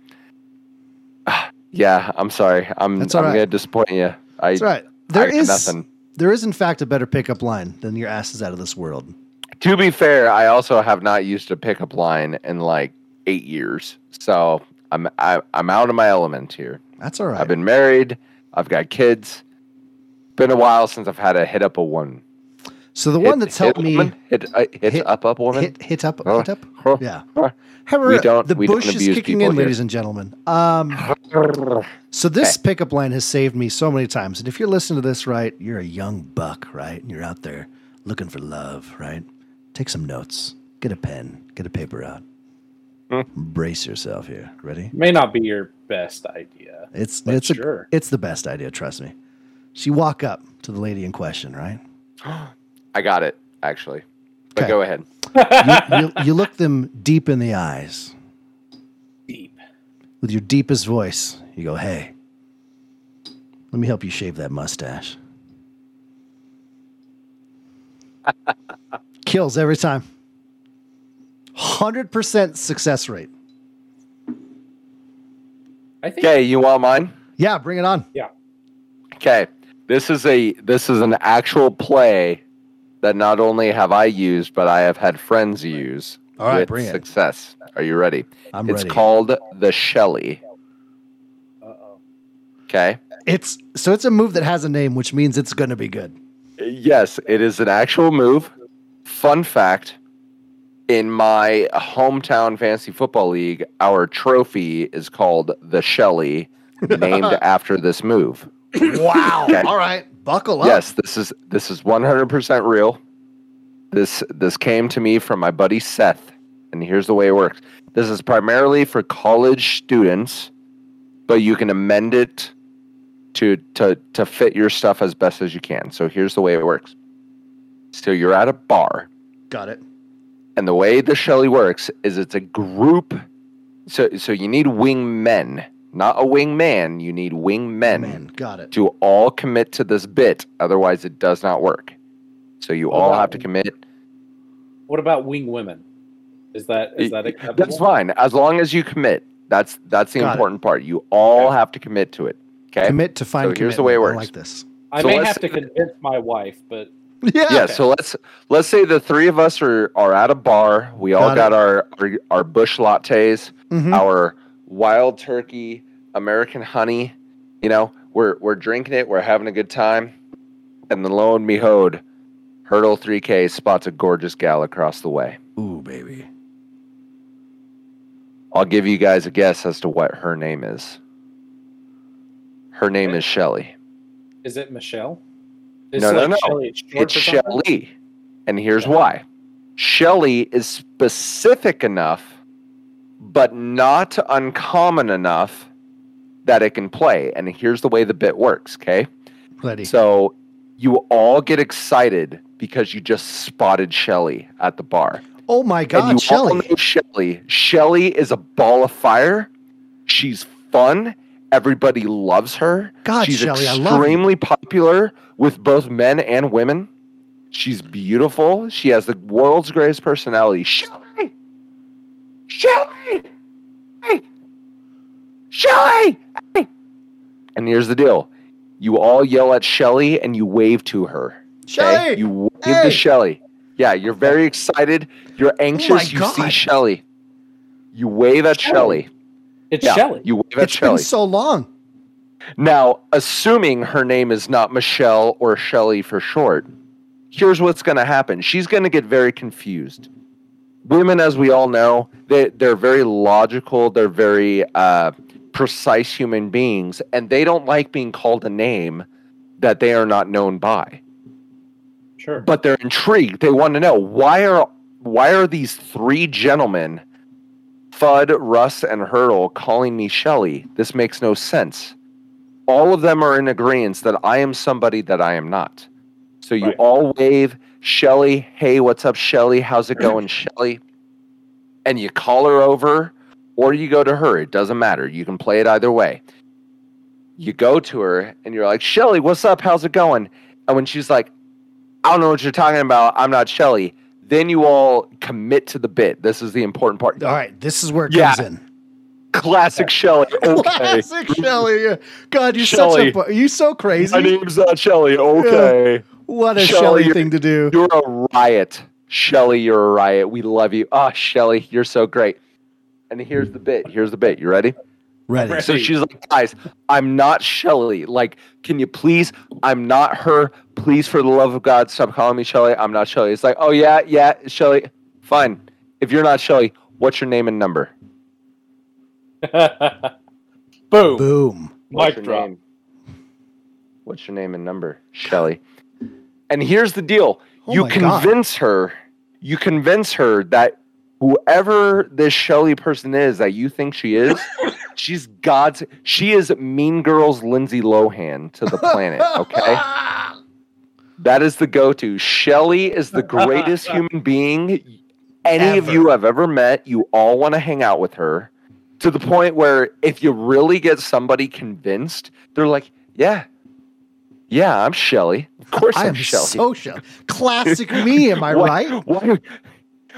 Yeah, I'm sorry. I'm That's I'm right. gonna disappoint you. I, That's right. I There got is nothing. there is in fact a better pickup line than your ass is out of this world. To be fair, I also have not used a pickup line in like eight years, so I'm I, I'm out of my element here. That's all right. I've been married. I've got kids. Been a while since I've had to hit up a woman. So the Hit- one that's hit helped me woman? hit uh, hit, hit- up up woman. hit hit up Huh? hit up. Huh? Yeah. Huh? However, don't- the we don't Busch is kicking in, here. ladies and gentlemen. Um, so this pickup line has saved me so many times. And if you're listening to this, right, you're a young buck, right, and you're out there looking for love, right? Take some notes. Get a pen. Get a paper out. Hmm. Brace yourself here. Ready? May not be your best idea. It's But it's a, it's the best idea. Trust me. So you walk up to the lady in question, right? I got it actually. But Okay. go ahead. You, you, you look them deep in the eyes Deep. with your deepest voice. You go, "Hey, let me help you shave that mustache." Kills every time. Hundred percent success rate. I think Okay, you want mine? Yeah, bring it on. Yeah. Okay. This is a this is an actual play that not only have I used, but I have had friends use All right, with bring it. success. Are you ready? I'm it's ready. called the Shelly. Uh-oh. Okay. It's so it's a move that has a name, which means it's going to be good. Yes, it is an actual move. Fun fact: in my hometown fantasy football league, our trophy is called the Shelly, named after this move. Wow. Okay. All right. Buckle up. Yes, this is this is 100% real. This this came to me from my buddy Seth, and here's the way it works. This is primarily for college students, but you can amend it to to to fit your stuff as best as you can. So here's the way it works. So you're at a bar, Got it. and the way the Shelly works is it's a group. So so you need wing men, not a wing man. You need wing men Man, got it. to all commit to this bit. Otherwise, it does not work. So you What all have to commit. What about wing women? Is that is that acceptable? That's fine as long as you commit. That's that's the Got it. important part. You all Okay. have to commit to it. Okay. Commit to find So here's the way it commitment. I like this. I So may have to convince my wife, but Yeah. yeah. Okay. So let's let's say the three of us are are at a bar. We all Got got, it. our, our our Busch lattes, Mhm. our wild turkey, American honey. You know, we're we're drinking it. We're having a good time, and then lo and behold, Hurdle 3K spots a gorgeous gal across the way. Ooh, baby. I'll give you guys a guess as to what her name is. Her name is Shelly. is it Michelle? Is No, no, like no. Shelley It's for? Shelly. And here's Yeah. why. Shelly is specific enough, but not uncommon enough that it can play. And here's the way the bit works, okay? Ready. So you all get excited because you just spotted Shelly at the bar. oh my and God, you all Shelly. know Shelly. Shelly is a ball of fire. She's fun. Everybody loves her. God, She's love extremely popular with both men and women. She's beautiful. She has the world's greatest personality. Shelly! Shelly! Hey! Shelly! Hey! And here's the deal. You all yell at Shelly and you wave to her. okay? Shelly! You wave Hey! to Shelly. Yeah, you're very excited. You're oh anxious. you see Shelly. You wave at Shelly. Shelly. It's Yeah, Shelley. you wave at It's been Shelly. so long. Now, assuming her name is not Michelle or Shelly for short, here's what's going to happen. She's going to get very confused. Women, as we all know, they, they're very logical, they're very uh, precise human beings, and they don't like being called a name that they are not known by. Sure. But they're intrigued. They want to know why are why are these three gentlemen, Fudd, Russ, and Hurdle, calling me Shelley? This makes no sense all of them are in agreement that I am somebody that I am not. So you Right. all wave, Shelly, hey, what's up, Shelly? How's it going, Shelly? And you call her over or you go to her. It doesn't matter. You can play it either way. You go to her and you're like, Shelly, what's up? How's it going? And when she's like, I don't know what you're talking about. I'm not Shelly. Then you all commit to the bit. This is the important part. All right, this is where it Yeah. comes in. Classic Shelly. Okay. Classic Shelly. God, you're Shelly. such a you so crazy. My name's not Shelly. Okay. What a Shelly, Shelly thing to do. You're a riot. Shelly, you're a riot. We love you. Ah, Shelly, you're so great. And here's the bit. Here's the bit. You ready? Ready. Right. So she's like, guys, I'm not Shelly. Like, can you please? I'm not her. Please, for the love of God, stop calling me Shelly. I'm not Shelly. It's like, oh yeah, yeah, Shelly. Fine. If you're not Shelly, what's your name and number? Boom. Boom. What's Mic your drop. name? What's your name and number? Shelly. And here's the deal. Oh you my God. convince her, you convince her that whoever this Shelly person is that you think she is, she's God's she is Mean Girls Lindsay Lohan to the planet, okay? That is the go-to. Shelly is the greatest human being any of Ever. you have ever met. You all want to hang out with her to the point where if you really get somebody convinced, they're like, "Yeah, yeah, I'm Shelly. Of course I I'm am Shelly. so Shelly. Classic me, am I Why- right? Why?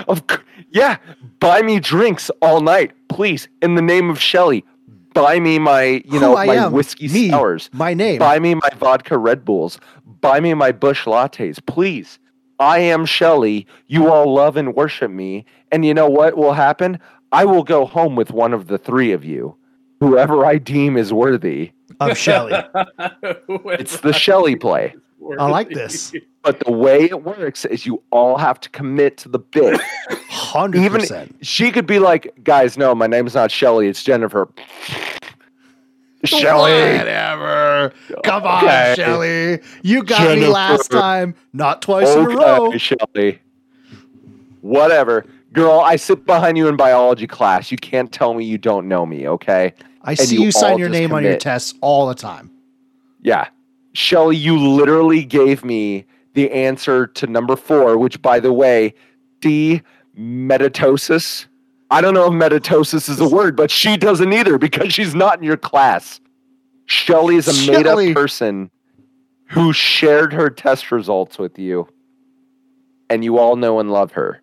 Of yeah, buy me drinks all night, please. In the name of Shelly, buy me my you Who know I my am, whiskey me, sours. My name. Buy me my vodka Red Bulls. Buy me my Busch lattes, please. I am Shelly. You all love and worship me. And you know what will happen? I will go home with one of the three of you, whoever I deem is worthy. of Shelly. It's the Shelly play. I like this. But the way it works is you all have to commit to the bit. Hundred Even- percent. she could be like, guys, no, my name's not Shelly, it's Jennifer. Shelly. Whatever. Come on, Okay. Shelly. You got me last time. Not twice in a row. Okay, Shelly. Whatever. Girl, I sit behind you in biology class. You can't tell me you don't know me, okay? I see you you sign your name on your tests all the time. Yeah. Shelly, you literally gave me the answer to number four, which, by the way, D, metatosis. I don't know if metatosis is a word, but she doesn't either because she's not in your class. Shelly is a made up person who shared her test results with you, and you all know and love her.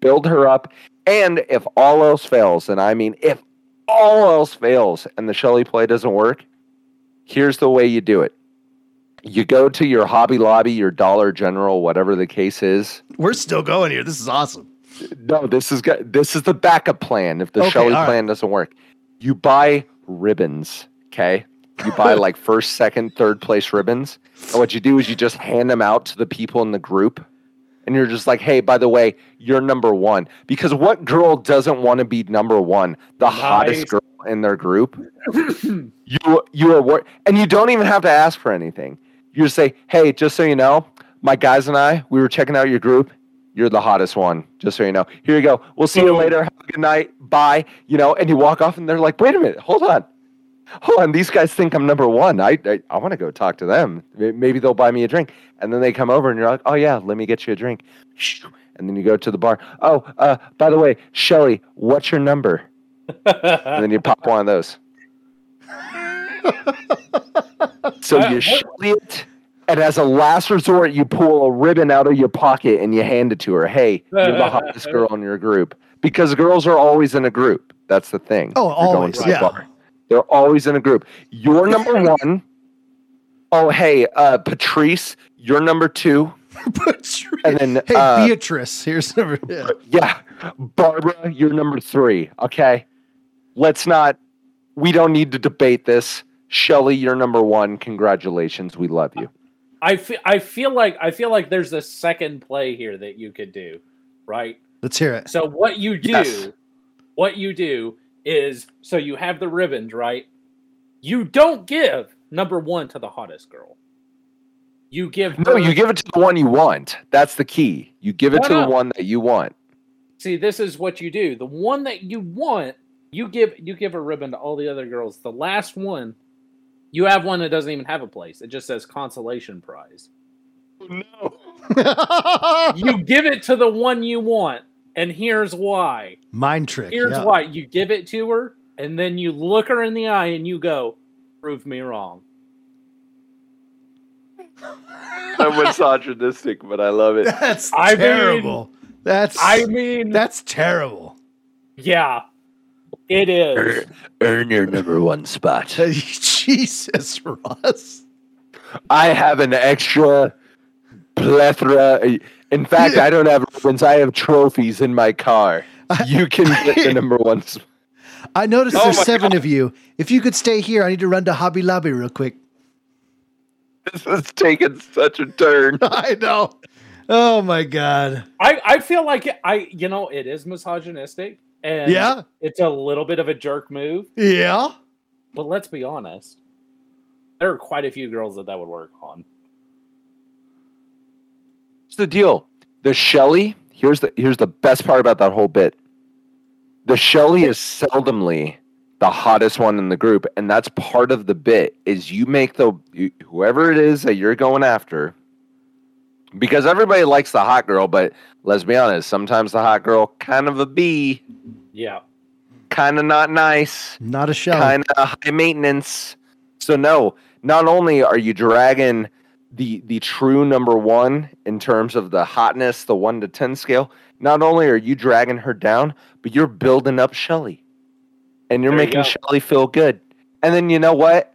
Build her up. And if all else fails, and I mean, if all else fails and the Shelly play doesn't work, here's the way you do it. You go to your Hobby Lobby, your Dollar General, whatever the case is. We're still going here. This is awesome. No, this is this is the backup plan if the Okay, Shelly all right. plan doesn't work. You buy ribbons, okay? You buy like first, second, third place ribbons. And what you do is you just hand them out to the people in the group. And you're just like, hey, by the way, you're number one. Because what girl doesn't want to be number one? The hottest girl in their group. you you are wor- and you don't even have to ask for anything. You just say, "Hey, just so you know, my guys and I, we were checking out your group. You're the hottest one. Just so you know. Here you go. We'll see you later. Have a good night. Bye." You know, and you walk off, and they're like, "Wait a minute, hold on." Hold on, these guys think I'm number one. I I, I want to go talk to them. Maybe they'll buy me a drink. And then they come over, and you're like, "Oh yeah, let me get you a drink." And then you go to the bar. Oh, uh, by the way, Shelly, what's your number? And then you pop one of those. so Uh, you what- Shelly it, and as a last resort, you pull a ribbon out of your pocket and you hand it to her. Hey, you're the hottest girl in your group. Because girls are always in a group. That's the thing. Oh, you're going always, to the yeah. bar. They're always in a group. You're number one. Oh, hey, uh, Patrice, you're number two. Patrice. And then, hey, uh, Beatrice. Here's number. Yeah. Yeah. Barbara, you're number three. Okay. Let's not, we don't need to debate this. Shelly, you're number one. Congratulations. We love you. I feel I feel like I feel like there's a second play here that you could do, right? Let's hear it. So what you do, Yes. what you do is so you have the ribbons, right? You don't give number one to the hottest girl. You give No, you give it to the one you want. That's the key. You give it to the one that you want. see this is what you do. The one that you want, you give you give a ribbon to all the other girls. The last one, you have one that doesn't even have a place. It just says consolation prize. No. You give it to the one you want, and here's why. Mind trick. Here's yeah. why you give it to her, and then you look her in the eye and you go, "Prove me wrong." I'm misogynistic, but I love it. That's I mean- terrible. that's I mean, that's terrible. yeah, it is. Earn your number one spot. Jesus, Ross. I have an extra plethora. In fact, I don't have ribbons. I have trophies in my car. You can get the number one spot. I noticed Oh there's my seven of you. If you could stay here, I need to run to Hobby Lobby real quick. This is taking such a turn. I know. Oh my god. I I feel like I you know it is misogynistic and Yeah. it's a little bit of a jerk move. Yeah. But let's be honest, there are quite a few girls that that would work on. Here's the deal. The Shelly, here's the here's the best part about that whole bit. The Shelly is seldomly the hottest one in the group, and that's part of the bit. Is you make the whoever it is that you're going after, because everybody likes the hot girl, but let's be honest, sometimes the hot girl kind of a bee, Yeah. kind of not nice Not a shell. kind of high maintenance. So no, not only are you dragging the the true number one in terms of the hotness, the one to ten scale, not only are you dragging her down, but you're building up Shelly. And you're There making go. Shelly feel good. And then you know what?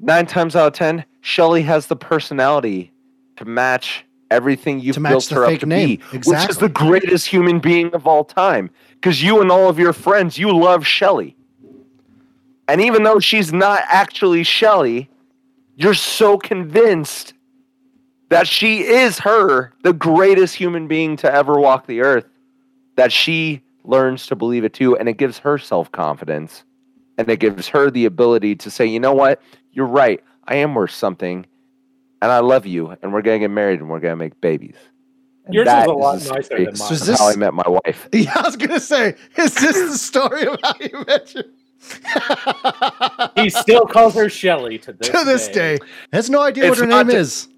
Nine times out of ten, Shelly has the personality to match everything you've To built her up to name. be, which is the greatest human being of all time. Because you and all of your friends, you love Shelly. And even though she's not actually Shelly, you're so convinced that she is her, the greatest human being to ever walk the earth, that she learns to believe it too. And it gives her self confidence and it gives her the ability to say, you know what? You're right. I am worth something and I love you. And we're going to get married and we're going to make babies. And Yours that is a lot the nicer than mine. So is this- how I met my wife. Yeah, I was gonna say, is this the story of how you met your He still calls her Shelly to this, to this day? Has no idea It's what her name to- is.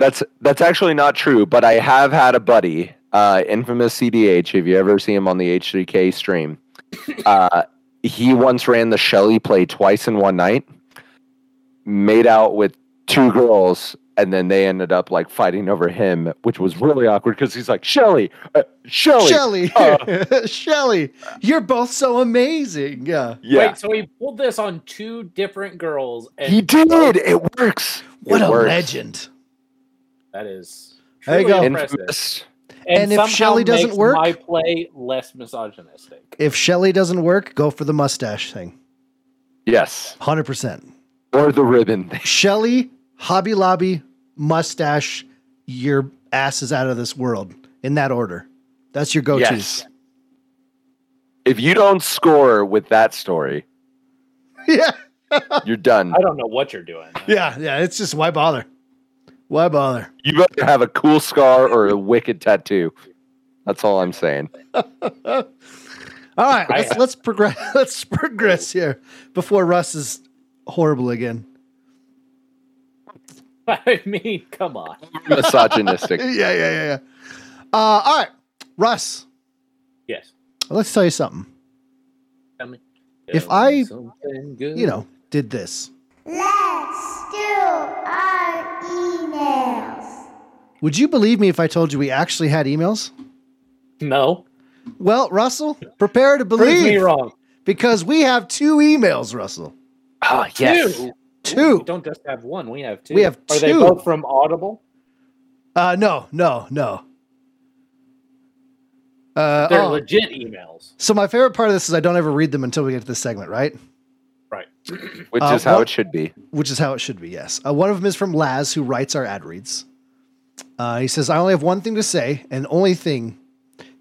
That's that's actually not true, but I have had a buddy, uh, infamous CDH. If you ever see him on the H3K stream, uh, he once ran the Shelly play twice in one night, made out with two girls, and then they ended up like fighting over him, which was really awkward because he's like Shelly, uh, Shelly, Shelly, uh, Shelly, you're both so amazing. Yeah. yeah, Wait, so he pulled this on two different girls, and he did. It works. What It a works. legend. That is There you go. impressive. Infamous. And if somehow Shelley doesn't work- my play less misogynistic. If Shelly doesn't work, go for the mustache thing. Yes, 100%. or the ribbon. Shelly, Hobby Lobby, mustache, your ass is out of this world. In that order. That's your go to. Yes. If you don't score with that story, yeah. you're done. I don't know what you're doing. Yeah. Yeah. It's just why bother? Why bother? You better have a cool scar or a wicked tattoo. That's all I'm saying. All right, let's, let's progress. Let's progress here before Russ is horrible again. I mean, come on. Misogynistic. Yeah, yeah, yeah, yeah. Uh, all right, Russ. Yes. Let's tell you something. Tell me. If Tell me I. You know, did this. Let's do our emails. Would you believe me if I told you we actually had emails? No. Well, Russell, prepare to Prove me wrong. because we have two emails, Russell. Oh, yes. Two. Two. We don't just have one. We have two. We have Are they both from Audible? Uh, no, no, no. Uh, They're oh, legit emails. so my favorite part of this is I don't ever read them until we get to this segment, right? Right. Which Uh, is how what- it should be. which is how it should be. Yes. Uh, one of them is from Laz, who writes our ad reads. Uh, he says, "I only have one thing to say, and only thing,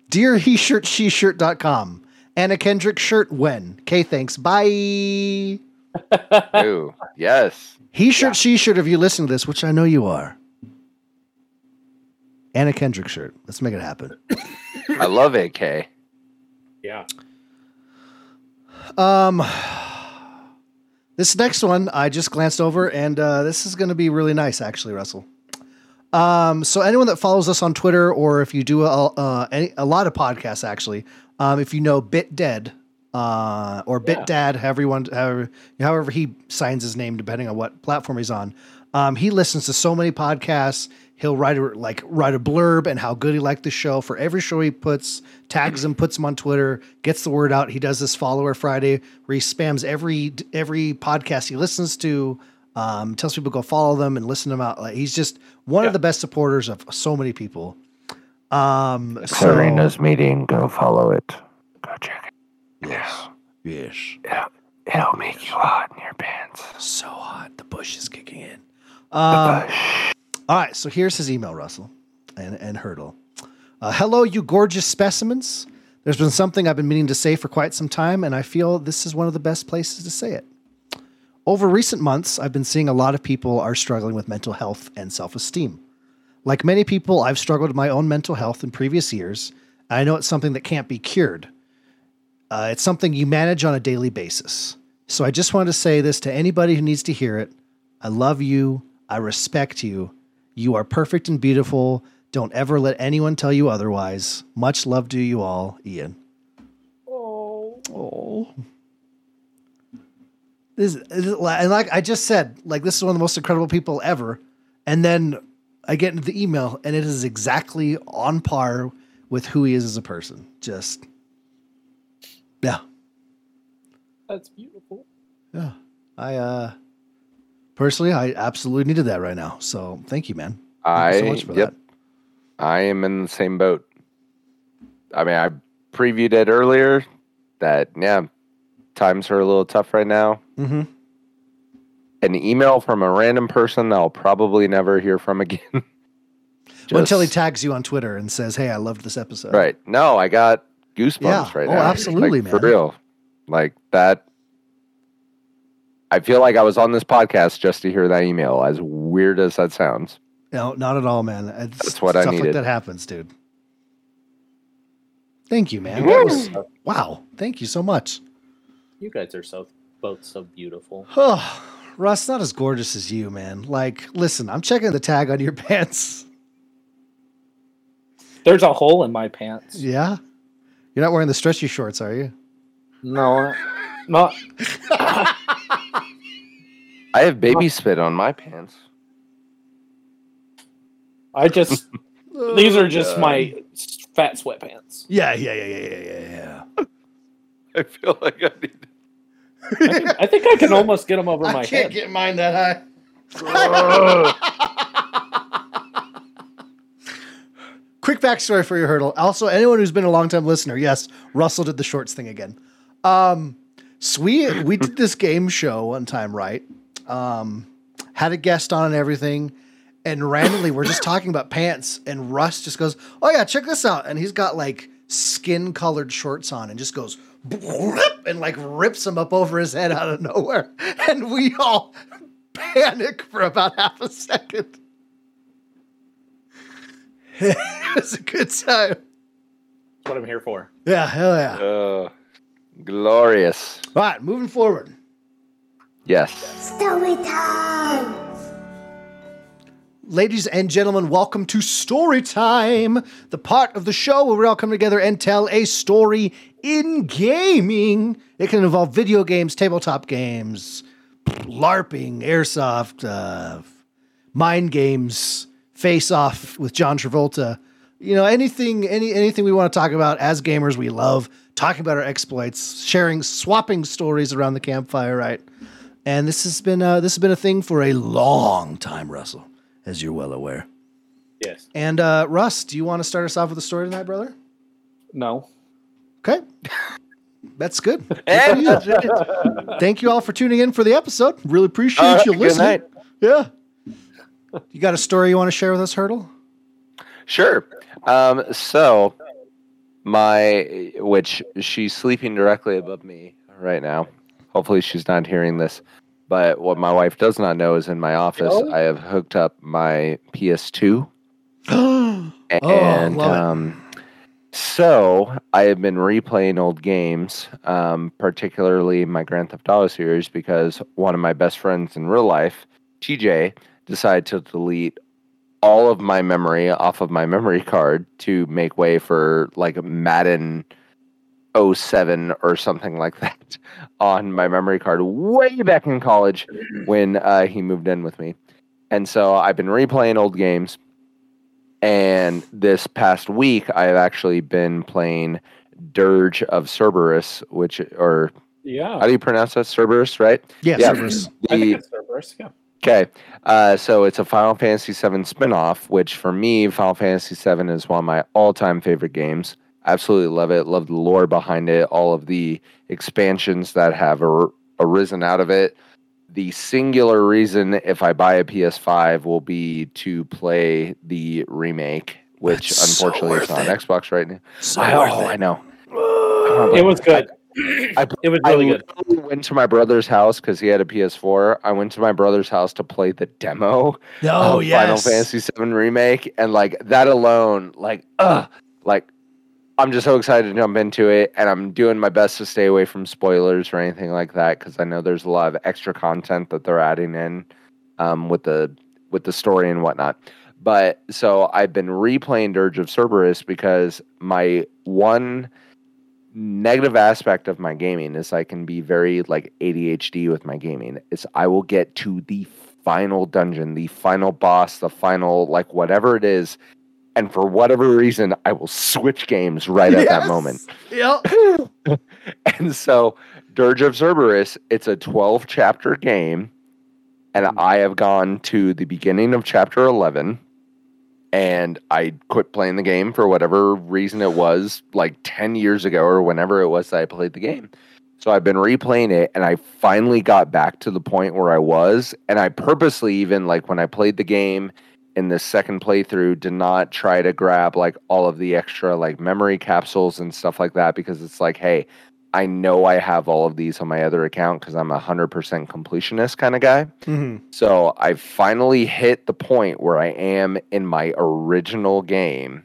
dear HeShirtSheShirt.com. Anna Kendrick shirt when? K, thanks. Bye. Ooh, yes. He shirt she shirt. If you listen to this, which I know you are, Anna Kendrick shirt. Let's make it happen. I love AK. Yeah. Um, this next one I just glanced over, and uh, this is going to be really nice, actually, Russell. Um, so anyone that follows us on Twitter, or if you do a, uh, any, a lot of podcasts, actually, um, if you know Bit Dead, uh, or Bit Yeah. Dad, however, however, however he signs his name, depending on what platform he's on, um, he listens to so many podcasts. He'll write a, like write a blurb and how good he liked the show for every show he puts, tags him, puts him on Twitter, gets the word out. He does this follower Friday where he spams every every podcast he listens to, um, tells people to go follow them and listen to them out. Like he's just one Yeah. of the best supporters of so many people. Um, so, Serena's meeting. Go follow it. Go check it. yes, yes, It'll, it'll make you hot in your pants. so hot. The Busch is kicking in. Um, all right, so here's his email, Russell and, and Hurdle. Uh, hello, you gorgeous specimens. There's been something I've been meaning to say for quite some time, and I feel this is one of the best places to say it. Over recent months, I've been seeing a lot of people are struggling with mental health and self esteem. Like many people, I've struggled with my own mental health in previous years. I know it's something that can't be cured. Uh, it's something you manage on a daily basis. So I just wanted to say this to anybody who needs to hear it. I love you. I respect you. You are perfect and beautiful. Don't ever let anyone tell you otherwise. Much love to you all, Ian. Oh. Oh. This, and like I just said, like this is one of the most incredible people ever. And then I get into the email, and it is exactly on par with who he is as a person. Just yeah, That's beautiful. yeah. I uh personally, I absolutely needed that right now. So thank you, man. Thank I you so much for yep. I am in the same boat. I mean, I previewed it earlier. That yeah, times are a little tough right now. Mm-hmm. An email from a random person that I'll probably never hear from again. Until he tags you on Twitter and says, "Hey, I loved this episode." Right. No, I got goosebumps Yeah. right Oh, now. absolutely, Like, For real. Like that. I feel like I was on this podcast just to hear that email, as weird as that sounds. No, not at all, man. It's, That's what I stuff like that happens, dude. Thank you, man. That was, wow. Thank you so much. You guys are so both so beautiful. Oh, Russ, not as gorgeous as you, man. Like, listen, I'm checking the tag on your pants. There's a hole in my pants. Yeah. You're not wearing the stretchy shorts, are you? No, not. I have baby spit on my pants. I just these Oh, are just my fat sweatpants. Yeah, yeah, yeah, yeah, yeah, yeah, I feel like I need. I think, I think I can almost get them over yeah. my I can't head. get mine that high. Quick backstory for your hurdle. Also, anyone who's been a long time listener, yes, Russell did the shorts thing again. Um, so we we did this game show one time, right? Um, had a guest on and everything, and randomly we're just talking about pants, and Russ just goes, "Oh yeah, check this out," and he's got like skin colored shorts on, and just goes and like rips them up over his head out of nowhere, and we all panic for about half a second. it was a good time. That's what I'm here for. Yeah, hell yeah. Uh, glorious. All right, moving forward. Yes. Story time! Ladies and gentlemen, welcome to Story Time, the part of the show where we all come together and tell a story in gaming. It can involve video games, tabletop games, LARPing, airsoft, uh, mind games, face off with John Travolta. You know, anything, any anything we want to talk about as gamers, we love talking about our exploits, sharing, swapping stories around the campfire, right? And this has been uh, this has been a thing for a long time, Russell, as you're well aware. Yes. And uh, Russ, do you want to start us off with a story tonight, brother? No. Okay, that's good. That's it. Thank you all for tuning in for the episode. Really appreciate right, you good listening. night. Yeah. You got a story you want to share with us, Hurdle? Sure. Um, so my which she's sleeping directly above me right now. Hopefully she's not hearing this. But what my wife does not know is in my office Oh. I have hooked up my PS2 oh, and it. um so I have been replaying old games, um, particularly my Grand Theft Auto series, because one of my best friends in real life, TJ, decided to delete all of my memory off of my memory card to make way for like Madden 07 or something like that on my memory card way back in college when uh, he moved in with me. And so I've been replaying old games. And this past week, I have actually been playing Dirge of Cerberus, which, or yeah, how do you pronounce that? Cerberus, right? yeah, yeah. Cerberus. I think it's Cerberus. Yeah. Okay, uh, so it's a Final Fantasy VII spinoff, which for me, Final Fantasy VII is one of my all-time favorite games. Absolutely love it. Love the lore behind it. All of the expansions that have ar- arisen out of it. The singular reason, if I buy a PS5, will be to play the remake, which That's so unfortunately is worth not on it. Xbox right now. So I, worth oh, I know. It was good. I- it was I really good. literally went to my brother's house because he had a PS4. I went to my brother's house to play the demo Oh, of yes. Final Fantasy VII remake, and like that alone, like, uh, like I'm just so excited to jump into it, and I'm doing my best to stay away from spoilers or anything like that because I know there's a lot of extra content that they're adding in, um, with the with the story and whatnot. But so I've been replaying Dirge of Cerberus because my one negative aspect of my gaming is I can be very like ADHD with my gaming. Is I will get to the final dungeon, the final boss, the final like whatever it is, and for whatever reason I will switch games right at that Yes. moment. Yep. And so Dirge of Cerberus, it's a 12 chapter game and hmm. I have gone to the beginning of chapter 11 and I quit playing the game for whatever reason it was, like 10 years ago or whenever it was that I played the game. So I've been replaying it and I finally got back to the point where I was. And I purposely, even like when I played the game in this second playthrough did not try to grab like all of the extra like memory capsules and stuff like that because it's like, hey, I know I have all of these on my other account because I'm a hundred percent completionist kind of guy. Mhm. So I finally hit the point where I am in my original game,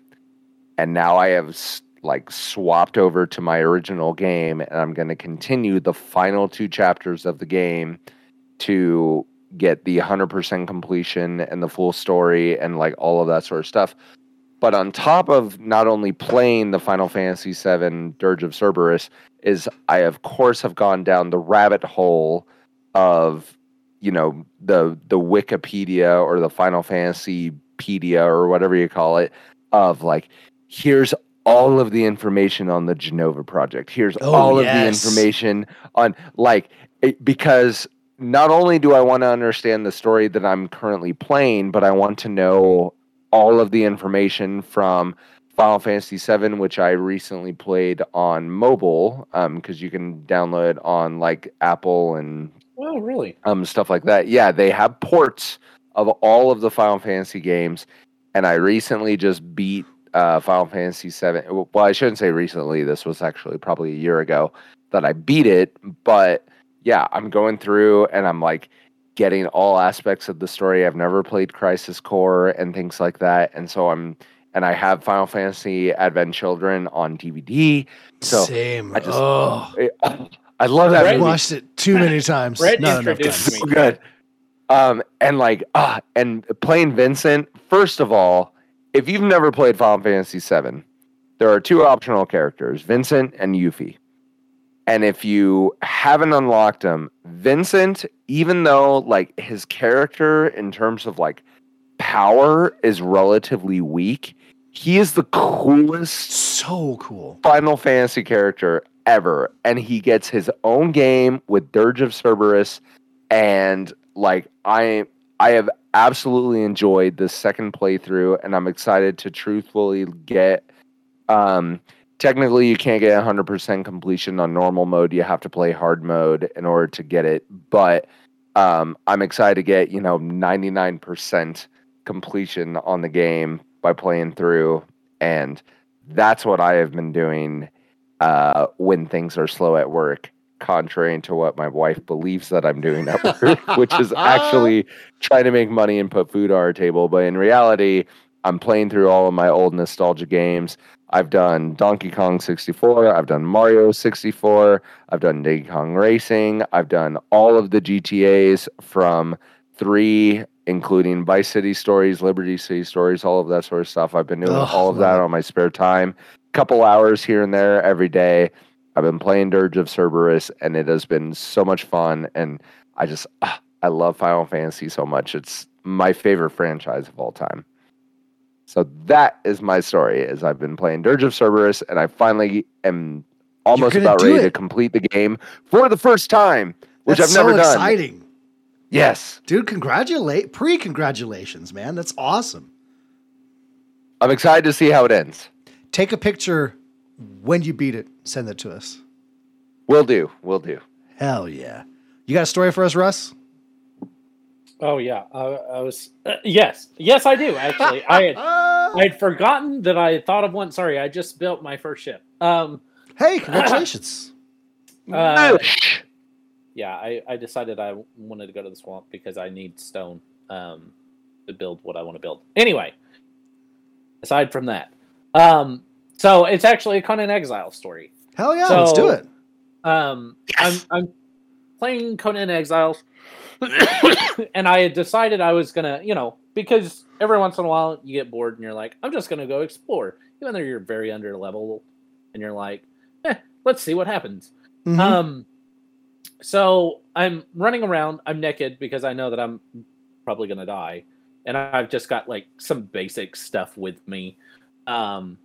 and now I have like swapped over to my original game, and I'm going to continue the final two chapters of the game to get the 100% completion and the full story and like all of that sort of stuff. But on top of not only playing the Final Fantasy VII Dirge of Cerberus, is I of course have gone down the rabbit hole of you know the the Wikipedia or the Final Fantasy pedia or whatever you call it of like here's all of the information on the Jenova project. Here's Oh, all of the information on like it, because not only do I want to understand the story that I'm currently playing, but I want to know all of the information from Final Fantasy VII, which I recently played on mobile, because you can download on like Apple and Oh, really? um, stuff like that. Yeah, they have ports of all of the Final Fantasy games, and I recently just beat uh, Final Fantasy VII. Well, I shouldn't say recently. This was actually probably a year ago that I beat it. But yeah, I'm going through and I'm like getting all aspects of the story. I've never played Crisis Core and things like that, and so I'm and I have Final Fantasy Advent Children on DVD. So, Same. I just- oh, It- I love that Brett I movie. watched it too many times. Brett Not enough times. me. so good. Um, and like, ah, and playing Vincent. First of all, if you've never played Final Fantasy VII, there are two optional characters, Vincent and Yuffie. And if you haven't unlocked him, Vincent, even though like his character in terms of like power is relatively weak, he is the coolest So cool. Final Fantasy character ever, and he gets his own game with Dirge of Cerberus, and like I I have absolutely enjoyed the second playthrough, and I'm excited to truthfully get. Um, technically, you can't get 100% completion on normal mode. You have to play hard mode in order to get it, but um, I'm excited to get you know 99% completion on the game by playing through, and that's what I have been doing uh, when things are slow at work, contrary to what my wife believes that I'm doing at work, which is actually trying to make money and put food on our table. But in reality, I'm playing through all of my old nostalgia games. I've done Donkey Kong 64, I've done Mario 64, I've done Diddy Kong Racing, I've done all of the GTAs from 3 including Vice City Stories, Liberty City Stories, all of that sort of stuff. I've been doing Ugh, all of that on my spare time. Couple hours here and there every day. I've been playing Dirge of Cerberus, and it has been so much fun. And I just, ah, I love Final Fantasy so much. It's my favorite franchise of all time. So that is my story. Is I've been playing Dirge of Cerberus, and I finally am almost about ready to complete the game for the first time, which That's I've never so done. exciting. Yes, Dude, congratulate pre-congratulations, man. That's awesome. I'm excited to see how it ends. Take a picture when you beat it. Send it to us. We'll do. We'll do. Hell yeah. You got a story for us, Russ? Oh yeah, I, I was. Uh, yes, yes, I do actually. I had, I had forgotten that I had thought of one. Sorry, I just built my first ship. Um, hey, congratulations. uh, yeah, I, I decided I wanted to go to the swamp because I need stone um, to build what I want to build. Anyway, aside from that, um, so it's actually a Conan Exile story. Hell yeah, let's do it. Um, Yes. I'm I'm playing Conan Exiles, and I had decided I was gonna, you know, because every once in a while you get bored and you're like, I'm just gonna go explore, even though you're very under level, and you're like, eh, let's see what happens. Mhm. Um, so I'm running around. I'm naked because I know that I'm probably gonna die, and I've just got like some basic stuff with me, um,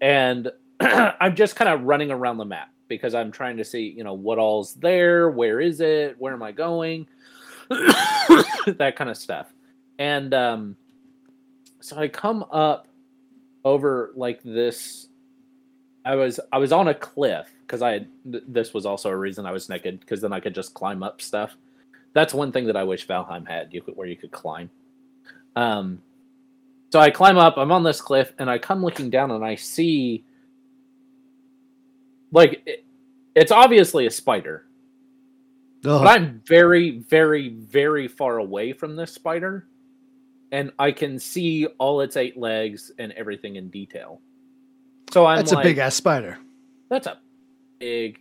and I'm just kind of running around the map because I'm trying to see, you know, what all's there, where is it, where am I going, that kind of stuff, and um, so I come up over like this I was I was on a cliff because I had th- this was also a reason I was naked because then I could just climb up stuff. That's one thing that I wish Valheim had you could where you could climb. Um, So I climb up, I'm on this cliff, and I come looking down and I see like it, it's obviously a spider. Ugh. But I'm very, very, very far away from this spider, and I can see all its eight legs and everything in detail. So I'm That's like, a big ass spider. that's a big,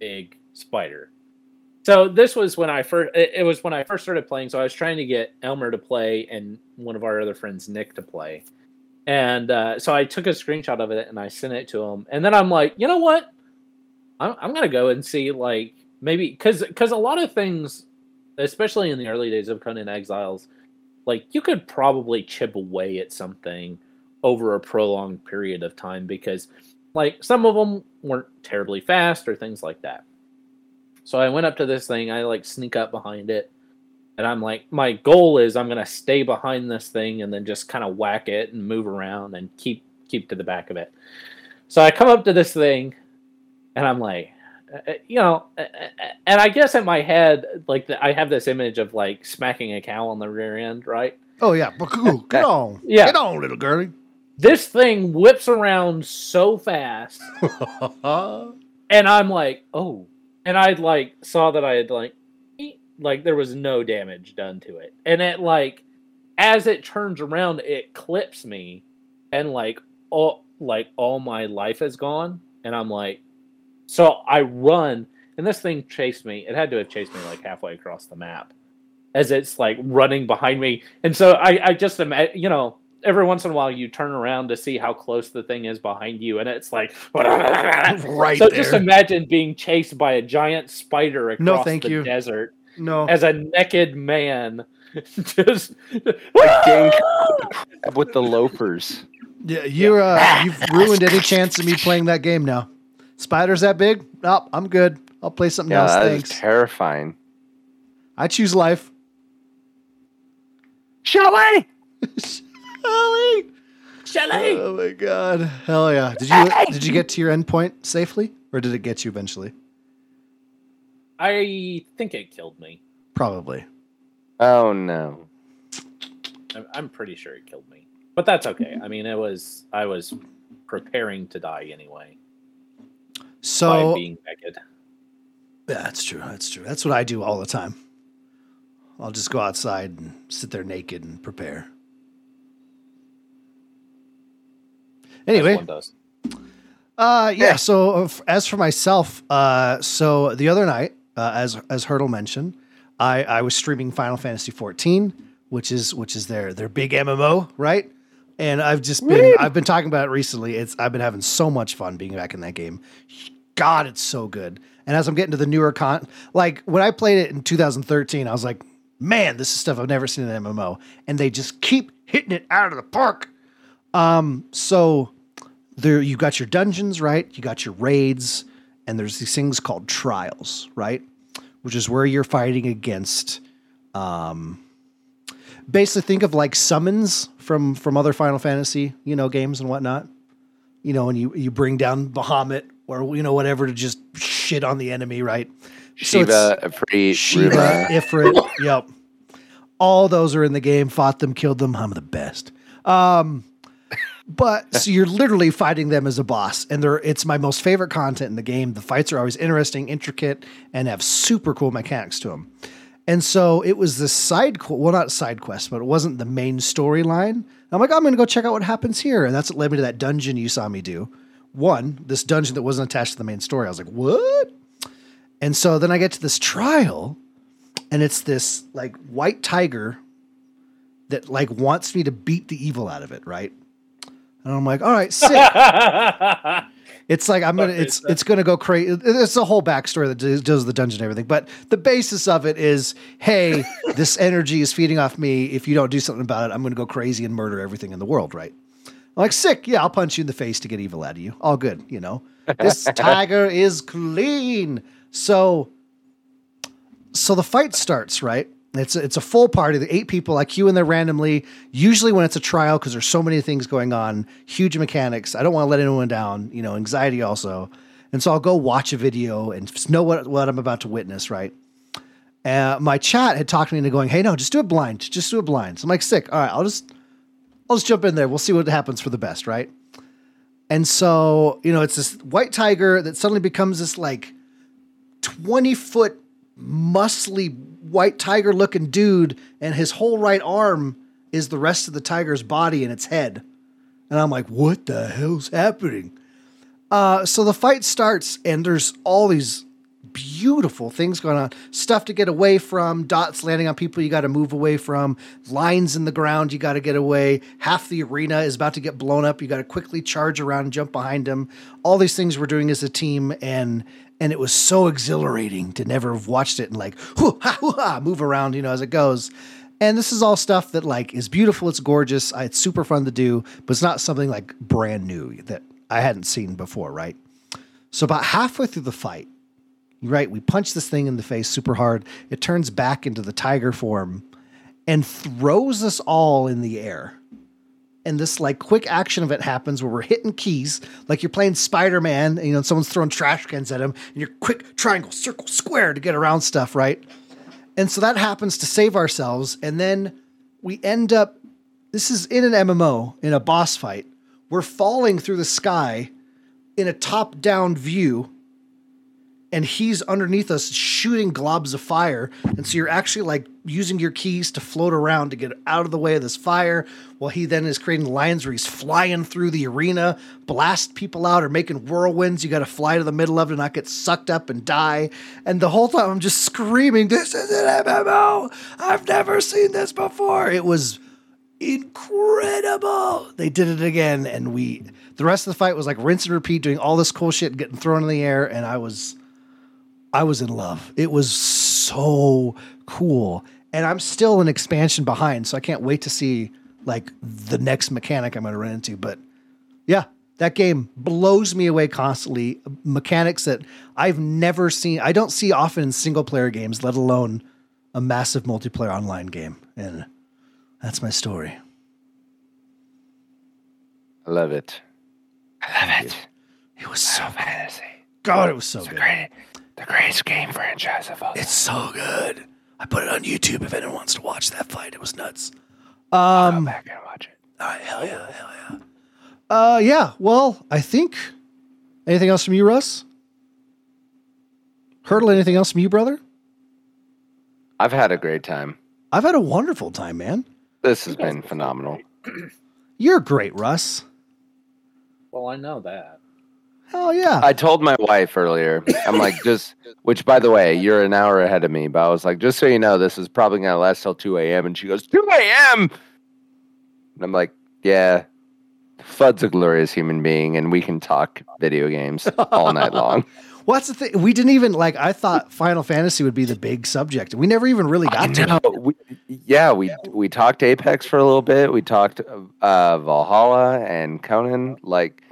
big spider. So this was when I first. It was when I first started playing. So I was trying to get Elmer to play and one of our other friends Nick to play, and uh, so I took a screenshot of it and I sent it to him. And then I'm like, you know what? I'm, I'm gonna go and see like maybe because because a lot of things, especially in the early days of Conan Exiles, like you could probably chip away at something over a prolonged period of time because like some of them weren't terribly fast or things like that. So I went up to this thing, I like sneak up behind it, and I'm like, my goal is I'm gonna stay behind this thing and then just kind of whack it and move around and keep keep to the back of it. So I come up to this thing, and I'm like, you know, uh, uh, and I guess in my head, like the, I have this image of like smacking a cow on the rear end, right? Oh yeah, get on, Yeah. get on, little girlie. This thing whips around so fast and I'm like, oh, and I like saw that I had like, like there was no damage done to it, and it like, as it turns around, it clips me, and like all like all my life is gone, and I'm like, so I run, and this thing chased me. It had to have chased me like halfway across the map, as it's like running behind me, and so I I just imagine, you know. Every once in a while, you turn around to see how close the thing is behind you, and it's like right so there. just imagine being chased by a giant spider across No, thank the you. desert no, as a naked man. just Gang with the loafers. yeah, you're uh, you've ruined any chance of me playing that game now. Spiders that big? Nope, I'm good. I'll play something Yeah, else. that is Thanks. terrifying. I choose life. Shelly! Ellie! Shelly. Oh my god! Hell yeah! Did you did you get to your endpoint safely, or did it get you eventually? I think it killed me. Probably. Oh no. I'm, I'm pretty sure it killed me, but that's okay. I mean, it was I was preparing to die anyway by So being naked. yeah, that's true. That's true. That's what I do all the time. I'll just go outside and sit there naked and prepare. Anyway, does. Uh, yeah. Yeah. So uh, as for myself, uh, so the other night, uh, as as Hurdle mentioned, I I was streaming Final Fantasy 14, which is which is their their big MMO, right? And I've just been I've been talking about it recently. It's I've been having so much fun being back in that game. God, it's so good. And as I'm getting to the newer con, like when I played it in 2013, I was like, man, this is stuff I've never seen in an MMO, and they just keep hitting it out of the park. Um, so there you got your dungeons, right? You got your raids, and there's these things called trials, right? Which is where you're fighting against um basically think of like summons from from other Final Fantasy, you know, games and whatnot. You know, and you you bring down Bahamut or you know whatever to just shit on the enemy, right? So Shiva, Ifrit, Shiva, Ifrit, yep. All those are in the game. Fought them, killed them. I'm the best. Um, but so you're literally fighting them as a boss, and they're it's my most favorite content in the game. The fights are always interesting, intricate, and have super cool mechanics to them. And so it was this side, qu- well, not side quest, but it wasn't the main storyline. I'm like, I'm going to go check out what happens here, and that's what led me to that dungeon you saw me do. One, this dungeon that wasn't attached to the main story. I was like, what? And so then I get to this trial, and it's this like white tiger that like wants me to beat the evil out of it, right? And I'm like, all right, sick. It's like I'm gonna it's it's gonna go crazy. It's a whole backstory that does, the dungeon and everything, but the basis of it is, hey, this energy is feeding off me. If you don't do something about it, I'm gonna go crazy and murder everything in the world, right? I'm like sick, yeah, I'll punch you in the face to get evil out of you. All good, you know. This tiger is clean. So, so the fight starts right. It's a, it's a full party. The eight people I queue in there randomly. Usually when it's a trial because there's so many things going on, huge mechanics. I don't want to let anyone down. You know, anxiety also. And so I'll go watch a video and know what what I'm about to witness. Right. Uh, my chat had talked me into going, "Hey, no, just do it blind. Just do it blind." So I'm like, "Sick. All right, I'll just I'll just jump in there. We'll see what happens for the best, right? And so, you know, it's this white tiger that suddenly becomes this like 20 foot muscly white tiger looking dude, and his whole right arm is the rest of the tiger's body and its head. And I'm like, what the hell's happening? Uh, so the fight starts, and there's all these beautiful things going on. Stuff to get away from, dots landing on people you got to move away from, lines in the ground you got to get away. Half the arena is about to get blown up. You got to quickly charge around and jump behind them. All these things we're doing as a team, and and it was so exhilarating to never have watched it and like ha, ha, move around, you know, as it goes. And this is all stuff that like is beautiful. It's gorgeous. It's super fun to do, but it's not something like brand new that I hadn't seen before, right? So about halfway through the fight, right, we punch this thing in the face super hard. It turns back into the tiger form and throws us all in the air. And this like quick action event happens where we're hitting keys like you're playing spider-man and, you know someone's throwing trash cans at him and you're quick triangle circle square to get around stuff right? And so that happens to save ourselves and then we end up this is in an mmo in a boss fight. We're falling through the sky in a top down view and he's underneath us shooting globs of fire. And so you're actually like using your keys to float around to get out of the way of this fire while he then is creating lines where he's flying through the arena, blast people out or making whirlwinds. You got to fly to the middle of it and not get sucked up and die. And the whole time I'm just screaming, This is an MMO. I've never seen this before. It was incredible. They did it again. And we, the rest of the fight was like rinse and repeat, doing all this cool shit, and getting thrown in the air. And I was I was in love. It was so cool. And I'm still an expansion behind, so I can't wait to see like the next mechanic I'm going to run into. But yeah, that game blows me away constantly. Mechanics that I've never seen. I don't see often in single player games, let alone a massive multiplayer online game. And that's my story. I love it. I love it. It was so fantasy. God, it was so good. great. The greatest game franchise of all. It's so good. I put it on YouTube if anyone wants to watch that fight. It was nuts. Go Um, back and watch it. all right, hell yeah, hell yeah. Uh, yeah. Well, I think. Anything else from you, Russ? Hurdle. Anything else from you, brother? I've had a great time. I've had a wonderful time, man. This has been phenomenal. You're great, Russ. Well, I know that. Hell yeah. I told my wife earlier, I'm like, just, which by the way, you're an hour ahead of me, but I was like, just so you know, this is probably going to last till 2 a.m. And she goes, 2 a.m. And I'm like, yeah, Fudd's a glorious human being, and we can talk video games all night long. What's the thing? We didn't even like. I thought Final Fantasy would be the big subject. We never even really got to it. we, yeah, we we talked Apex for a little bit. We talked uh, Valheim and Conan. Like,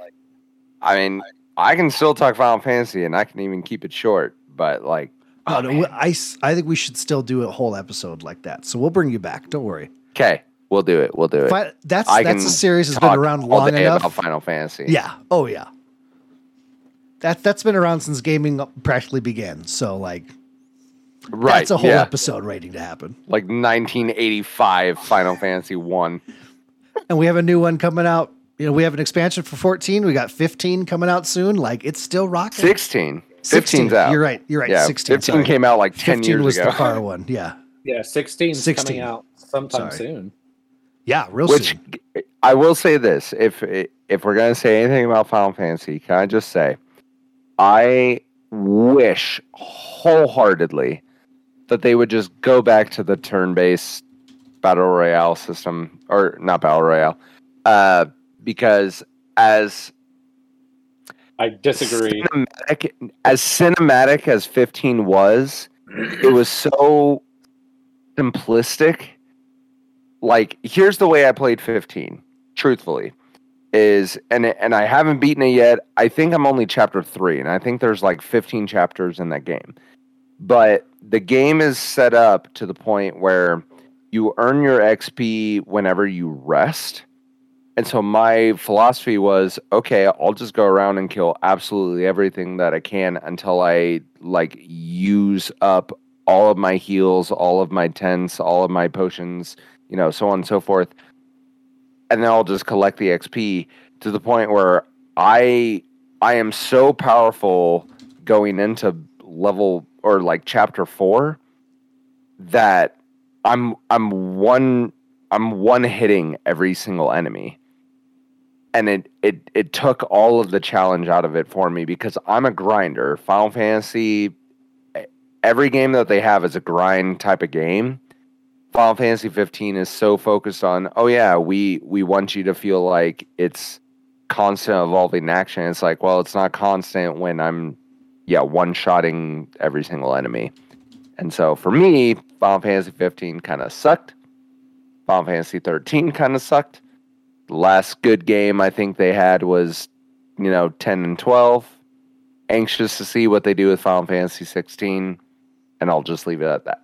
I mean, I can still talk Final Fantasy, and I can even keep it short. But like, Oh, no, I, I think we should still do a whole episode like that. So we'll bring you back. Don't worry. okay, we'll do it. We'll do it. Fi- that's I that's a series that's been around all long enough. about Final Fantasy. Yeah. Oh yeah. That that's been around since gaming practically began. So like right. that's a whole yeah. episode waiting to happen. Like 1985 Final Fantasy One. And we have a new one coming out. You know, we have an expansion for 14. We got 15 coming out soon. Like it's still rocking. 16. 16. 15's out. You're right. You're right. Yeah, 16. 15 sorry. came out like 10 15 years was ago. the car one. Yeah. Yeah, 16 's 16. coming out sometime Sorry. soon. Yeah. Real soon. Which soon. I will say this: if if we're gonna say anything about Final Fantasy, can I just say, I wish wholeheartedly that they would just go back to the turn-based battle royale system, or not battle royale, uh, because as I disagree. cinematic as cinematic as 15 was, it was so simplistic. Like, here's the way I played 15, truthfully. Is and and I haven't beaten it yet. I think I'm only chapter three, and I think there's like 15 chapters in that game. But the game is set up to the point where you earn your XP whenever you rest. And so my philosophy was, okay, I'll just go around and kill absolutely everything that I can until I like use up all of my heals, all of my tents, all of my potions, you know, so on and so forth. and then I'll just collect the XP to the point where I I am so powerful going into level or like chapter 4 that I'm I'm one I'm one hitting every single enemy. And it it it took all of the challenge out of it for me because I'm a grinder. Final Fantasy every game that they have is a grind type of game. Final Fantasy 15 is so focused on, oh yeah, we we want you to feel like it's constant evolving action. It's like, well, it's not constant when I'm yeah, one shotting every single enemy. And so for me, Final Fantasy 15 kind of sucked. Final Fantasy 13 kind of sucked. The last good game I think they had was, you know, 10 and 12. Anxious to see what they do with Final Fantasy 16, and I'll just leave it at that.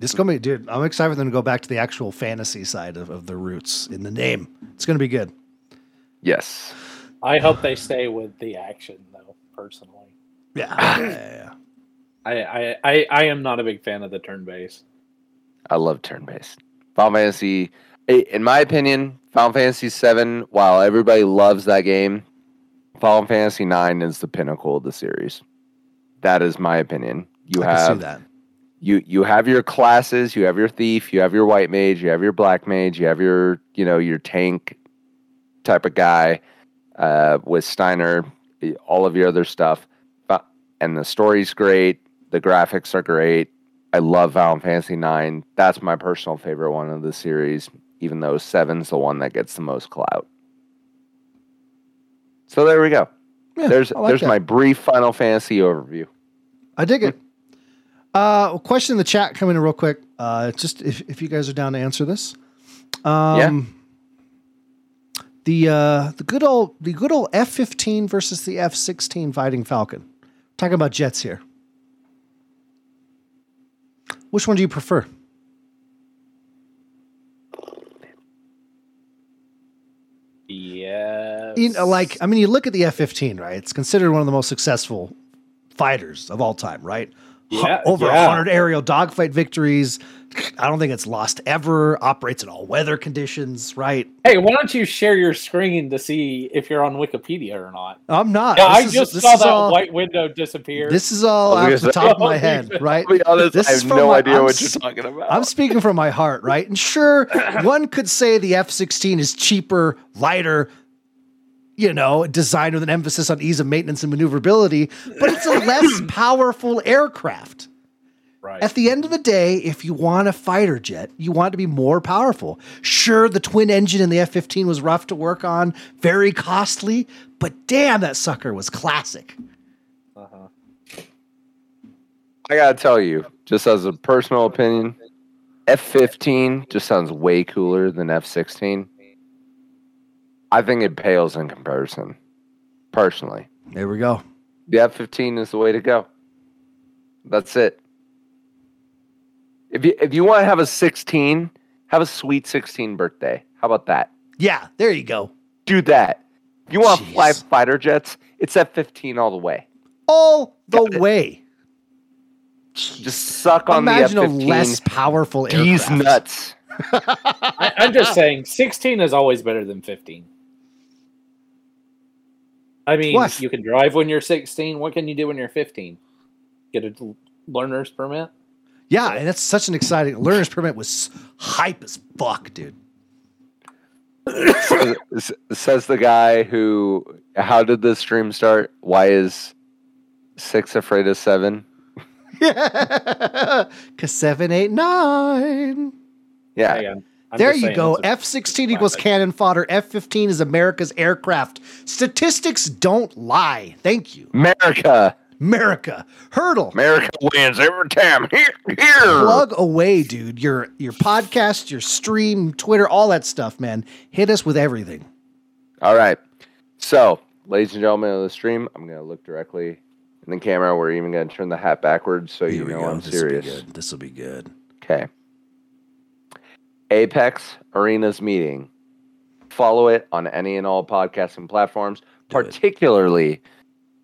This gonna be, dude. I'm excited for them to go back to the actual fantasy side of, of the roots in the name. It's gonna be good. Yes. I hope they stay with the action though. Personally, Yeah. yeah, yeah, yeah. I I I, I am not a big fan of the turn base. I love turn based. Final Fantasy, i- in my opinion, Final Fantasy VII. while everybody loves that game, Final Fantasy IX is the pinnacle of the series. That is my opinion. You I have that. you you have your classes, you have your thief, you have your white mage, you have your black mage, you have your you know your tank type of guy uh, with Steiner, eh, all of your other stuff, and the story's great, the graphics are great. I love Final Fantasy IX. That's my personal favorite one of the series, even though Seven's the one that gets the most clout. So there we go. Yeah, there's like there's that. my brief Final Fantasy overview. I dig it. Uh, question in the chat coming in real quick. Uh, just if, if you guys are down to answer this. Um, The uh, the good old the good old F fifteen versus the F sixteen Fighting Falcon. Talking about jets here. Which one do you prefer? Yeah. Uh, you know, like I mean, you look at the F fifteen, right? It's considered one of the most successful fighters of all time, right? Yeah, over yeah. hundred aerial dogfight victories. I don't think it's lost ever. Operates in all weather conditions, right? Hey, why don't you share your screen to see if you're on Wikipedia or not? I'm not. Yeah, This I is- just saw is that all- white window disappear. This is all I off the top of my head, right? To be honest, This I have no my- idea I'm what you're talking about. I'm speaking from my heart, right? And sure, one could say the F 16 is cheaper, lighter, you know, designed with an emphasis on ease of maintenance and maneuverability, but it's a less powerful aircraft. Right. At the end of the day, if you want a fighter jet, you want it to be more powerful. Sure, the twin engine in the F 15 was rough to work on, very costly, but damn, that sucker was classic. uh-huh. I gotta tell you, just as a personal opinion, F fifteen just sounds way cooler than F sixteen. I think it pales in comparison. Personally, There we go. the F fifteen is the way to go. That's it. If you if you want to have a sixteen, have a sweet sixteen birthday. How about that? Yeah, there you go. Do that. If you want to fly fighter jets, it's at fifteen all the way. All the Got way. Just suck on Imagine the a F fifteen. less powerful These nuts. I, I'm just saying, 16 is always better than 15. I mean, What? you can drive when you're 16. What can you do when you're 15? Get a learner's permit? Yeah, and that's such an exciting learner's permit was hype as fuck, dude. says, says the guy who how did this stream start why is six afraid of seven Yeah. Cause seven, eight, nine. yeah Hang on. I'm there you go. F 16 equals cannon fodder. F fifteen is America's aircraft. Statistics don't lie. Thank you. america America. Hurdle. america wins every time here here Plug away, dude. Your your podcast, your stream, Twitter, all that stuff, man. Hit us with everything. all right so ladies and gentlemen of the stream i'm going to look directly in the camera we're even going to turn the hat backwards so you know i'm serious This will be good. Okay. Apex Arenas meeting. Follow it on any and all podcasting platforms, Do it.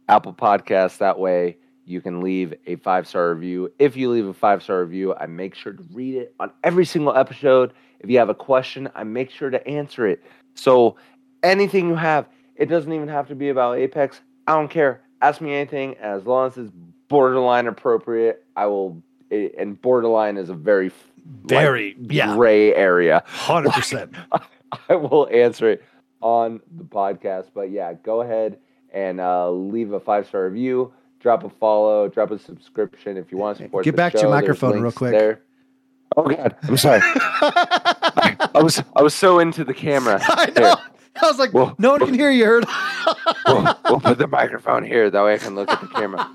Apple Podcasts. That way you can leave a five star review. If you leave a five star review, I make sure to read it on every single episode. If you have a question, I make sure to answer it. So anything you have, it doesn't even have to be about Apex. I don't care. Ask me anything, as long as it's borderline appropriate, I will. And borderline is a very Very, yeah, gray area. hundred percent. I will answer it on the podcast. But yeah, go ahead and uh, leave a five star review, drop a follow, drop a subscription if you want to support. Get back to your microphone real quick. There. Oh God, I'm sorry. I was I was so into the camera. I Here, know. I was like, Well- no one can hear you. Heard. we'll, we'll put the microphone here. That way I can look at the camera.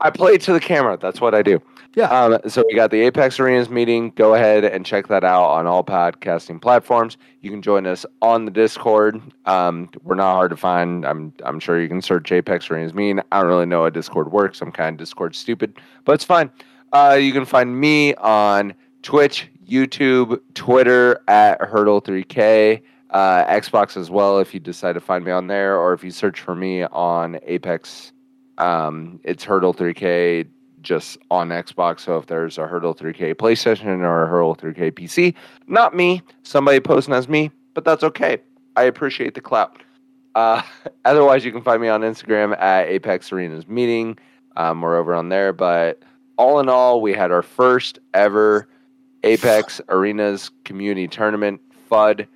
I play to the camera. That's what I do. Yeah. Um, so we got the Apex Arenas meeting. Go ahead and check that out on all podcasting platforms. You can join us on the Discord. Um, we're not hard to find. I'm I'm sure you can search Apex Arenas meeting. I don't really know how Discord works. I'm kind of Discord stupid, but it's fine. Uh, you can find me on Twitch, YouTube, Twitter at Hurdle3K, uh, Xbox as well. If you decide to find me on there, or if you search for me on Apex, um, it's Hurdle 3K just on Xbox. So if there's a Hurdle 3K PlayStation or a Hurdle 3K PC, not me, somebody posting as me, but that's okay. I appreciate the clout. Uh, otherwise, you can find me on Instagram at Apex Arenas Meeting. Um, we're over on there. But all in all, we had our first ever Apex Arenas community tournament. Fudd.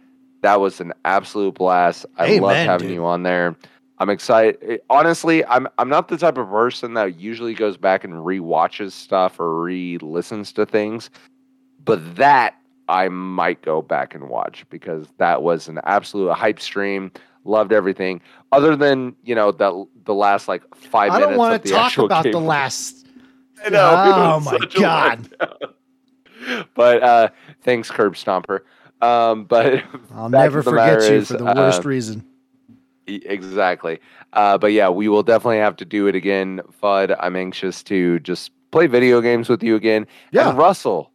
That was an absolute blast. I loved Amen, having dude. you on there. I'm excited. Honestly, I'm I'm not the type of person that usually goes back and re-watches stuff or re-listens to things, but that I might go back and watch because that was an absolute hype stream. Loved everything. Other than you know the the last like five I don't want to talk about the last. I know, Oh my God. but uh, thanks, Curb Stomper. Um, but I'll never forget you is, for the worst uh, reason. Exactly. Uh, but yeah, we will definitely have to do it again, Fudd. I'm anxious to just play video games with you again. Yeah. And Russell,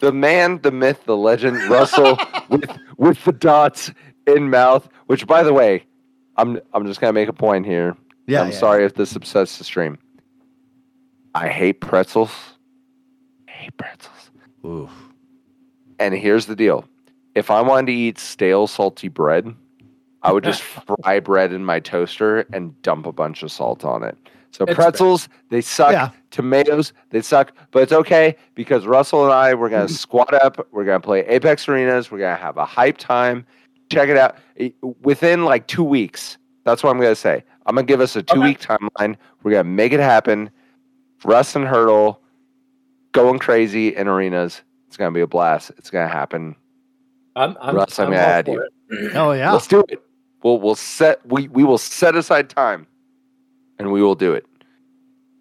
the man, the myth, the legend, Russell with with the dots in mouth. Which, by the way, I'm I'm just gonna make a point here. Yeah, I'm yeah. sorry if this upsets the stream. I hate pretzels. I hate pretzels. Oof. And here's the deal: if I wanted to eat stale, salty bread, I would just fry bread in my toaster and dump a bunch of salt on it. So It's fair. pretzels, they suck. Yeah. Tomatoes, they suck. But it's okay because Russell and I, we're gonna squat up. We're gonna play Apex Arenas. We're gonna have a hype time. Check it out. Within like two weeks, that's what I'm gonna say. I'm gonna give us a two week timeline. We're gonna make it happen. Russ and Hurdle going crazy in arenas. It's gonna be a blast. It's gonna happen. I'm, I'm, Russ, I'm I'm gonna add you. it. Oh yeah. Let's do it. We'll we'll set we we will set aside time, and we will do it.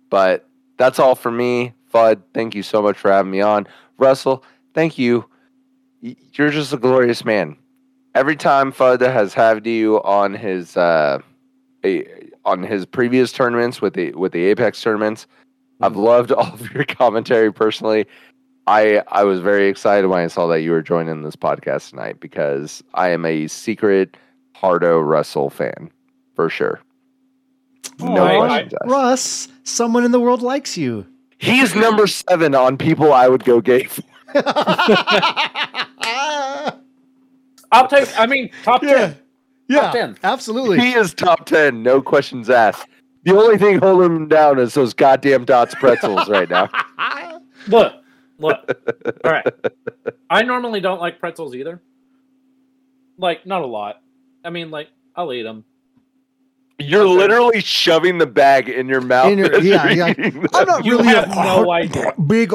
But that's all for me. Fudd, thank you so much for having me on. Russell, thank you. You're just a glorious man. Every time Fudd has had you on his uh, a, on his previous tournaments with the with the Apex tournaments, I've loved all of your commentary personally. I I was very excited when I saw that you were joining this podcast tonight because I am a secret Hardo Russell fan for sure. Oh, no Aw, questions asked. Russ, someone in the world likes you. He is number seven on people I would go gay for. I'll take. I mean, top yeah. ten. Yeah. Top 10. Absolutely. He is top ten, no questions asked. The only thing holding him down is those goddamn dots pretzels right now. Look, look. All right. I normally don't like pretzels either. Like, not a lot. I mean, like, I'll eat them. You're Okay. literally shoving the bag in your mouth. In your- yeah, yeah. them. I'm not You really have a no idea. big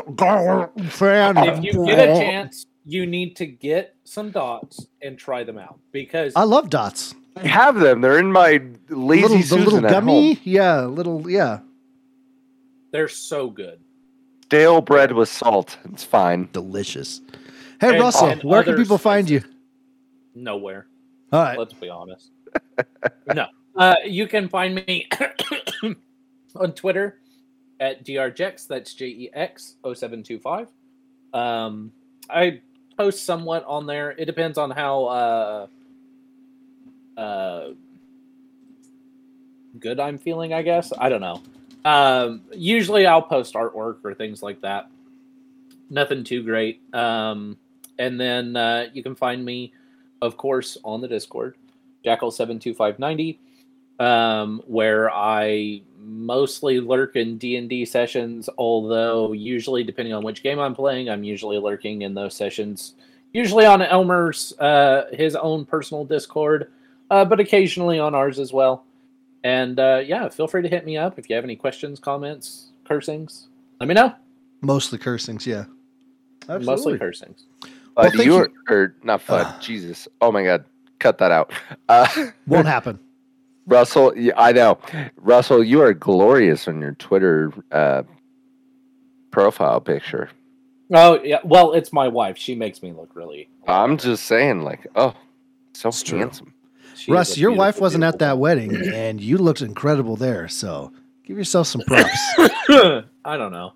fan. If you get a chance, you need to get some dots and try them out because I love dots. I have them. They're in my lazy little, the Susan little at gummy. home. Yeah, little yeah. they're so good. Stale bread with salt. It's fine. Delicious. Hey And- Russell, and where can people find you? Nowhere. All right. Let's be honest. no. Uh, you can find me on Twitter at drjex. That's J E X 0725. Um, I post somewhat on there. It depends on how uh, uh, good I'm feeling, I guess. I don't know. Um, usually I'll post artwork or things like that. Nothing too great. Um, and then uh, you can find me, of course, on the Discord, Jackal72590, um, where I mostly lurk in D&D sessions, although usually, depending on which game I'm playing, I'm usually lurking in those sessions, usually on Elmer's, uh, his own personal Discord, uh, but occasionally on ours as well. And uh, yeah, feel free to hit me up if you have any questions, comments, cursings. Let me know. Mostly cursings, yeah. Mostly cursings. Uh, Well, thank you you. are, or not Fudd. Ugh. Jesus. Oh my God. Cut that out. Uh, Won't happen. Russell, yeah, I know. Russell, you are glorious on your Twitter uh, profile picture. Oh yeah, well, it's my wife. She makes me look really. I'm just saying, like, oh, so It's true. handsome. she Russ, your wife wasn't at that wedding, and you looked incredible there. So give yourself some props. I don't know.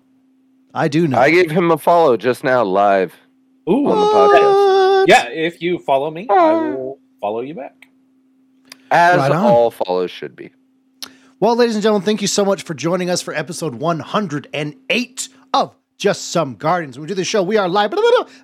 I do know. I gave him a follow just now live Ooh, on the podcast. Yeah. If you follow me, I will follow you back. As Right all follows should be. Well, ladies and gentlemen, thank you so much for joining us for episode 108 of Just Some Guardians. When we do the show, we are live.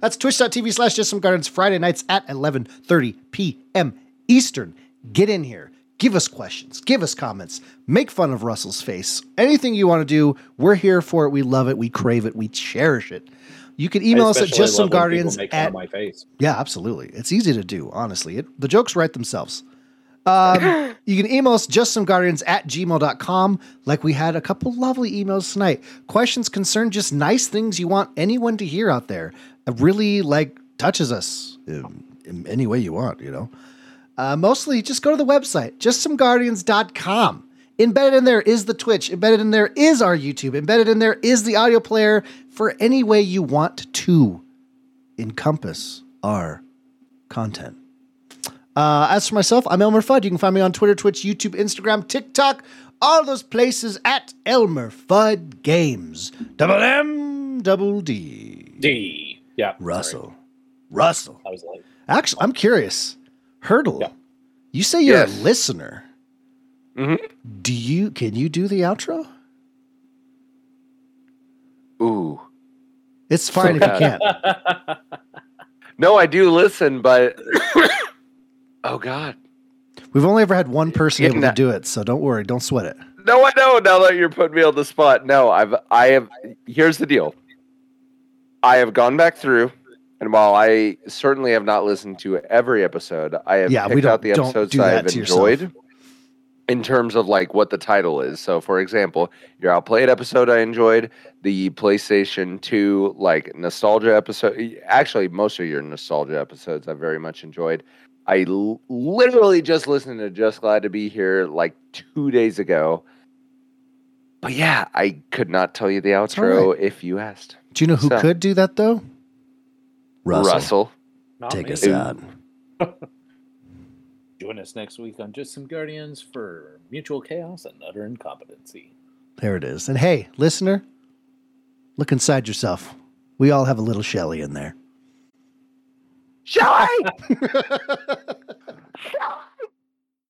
That's twitch.tv slash Just Some Guardians Friday nights at 11.30 p.m. Eastern. Get in here. Give us questions. Give us comments. Make fun of Russell's face. Anything you want to do, we're here for it. We love it. We crave it. We cherish it. You can email us at especially just some love when people guardians at my face. yeah, absolutely. It's easy to do, honestly. It, the jokes write themselves. Um, you can email us just some guardians at gmail.com, like we had a couple lovely emails tonight. Questions, concern, just nice things you want anyone to hear out there. It really like touches us in, in any way you want, you know. Uh, mostly just go to the website, justsomeguardians.com. Embedded in there is the Twitch. Embedded in there is our YouTube. Embedded in there is the audio player for any way you want to encompass our content. Uh, as for myself, I'm Elmer Fudd. You can find me on Twitter, Twitch, YouTube, Instagram, TikTok, all those places at Elmer Fudd Games. Double M, double D. D. Yeah. Russell. Russell. I was like, Actually, I'm curious. Hurdle. Yeah. You say you're Yes. a listener. Mhm. Do you? Can you do the outro? Ooh. It's fine if you can't. No, I do listen, but oh god. We've only ever had one person able Yeah. to do it, so don't worry. Don't sweat it. No, I know. Now that you're putting me on the spot, no, I've, I have. Here's the deal. I have gone back through, and while I certainly have not listened to every episode, I have Yeah, picked out the episodes do that that I've enjoyed. yourself. Enjoyed. In terms of like what the title is, so for example, your outplayed episode I enjoyed, the PlayStation Two like nostalgia episode. Actually, most of your nostalgia episodes I very much enjoyed. I l- literally just listened to Just Glad to Be Here like two days ago. But yeah, I could not tell you the all outro if you asked. Do you know who So- could do that though? Russell. Russell. not Take me. us out. Join us next week on Just Some Guardians for mutual chaos and utter incompetency. There it is. And hey, listener, look inside yourself. We all have a little Shelly in there. Shall I?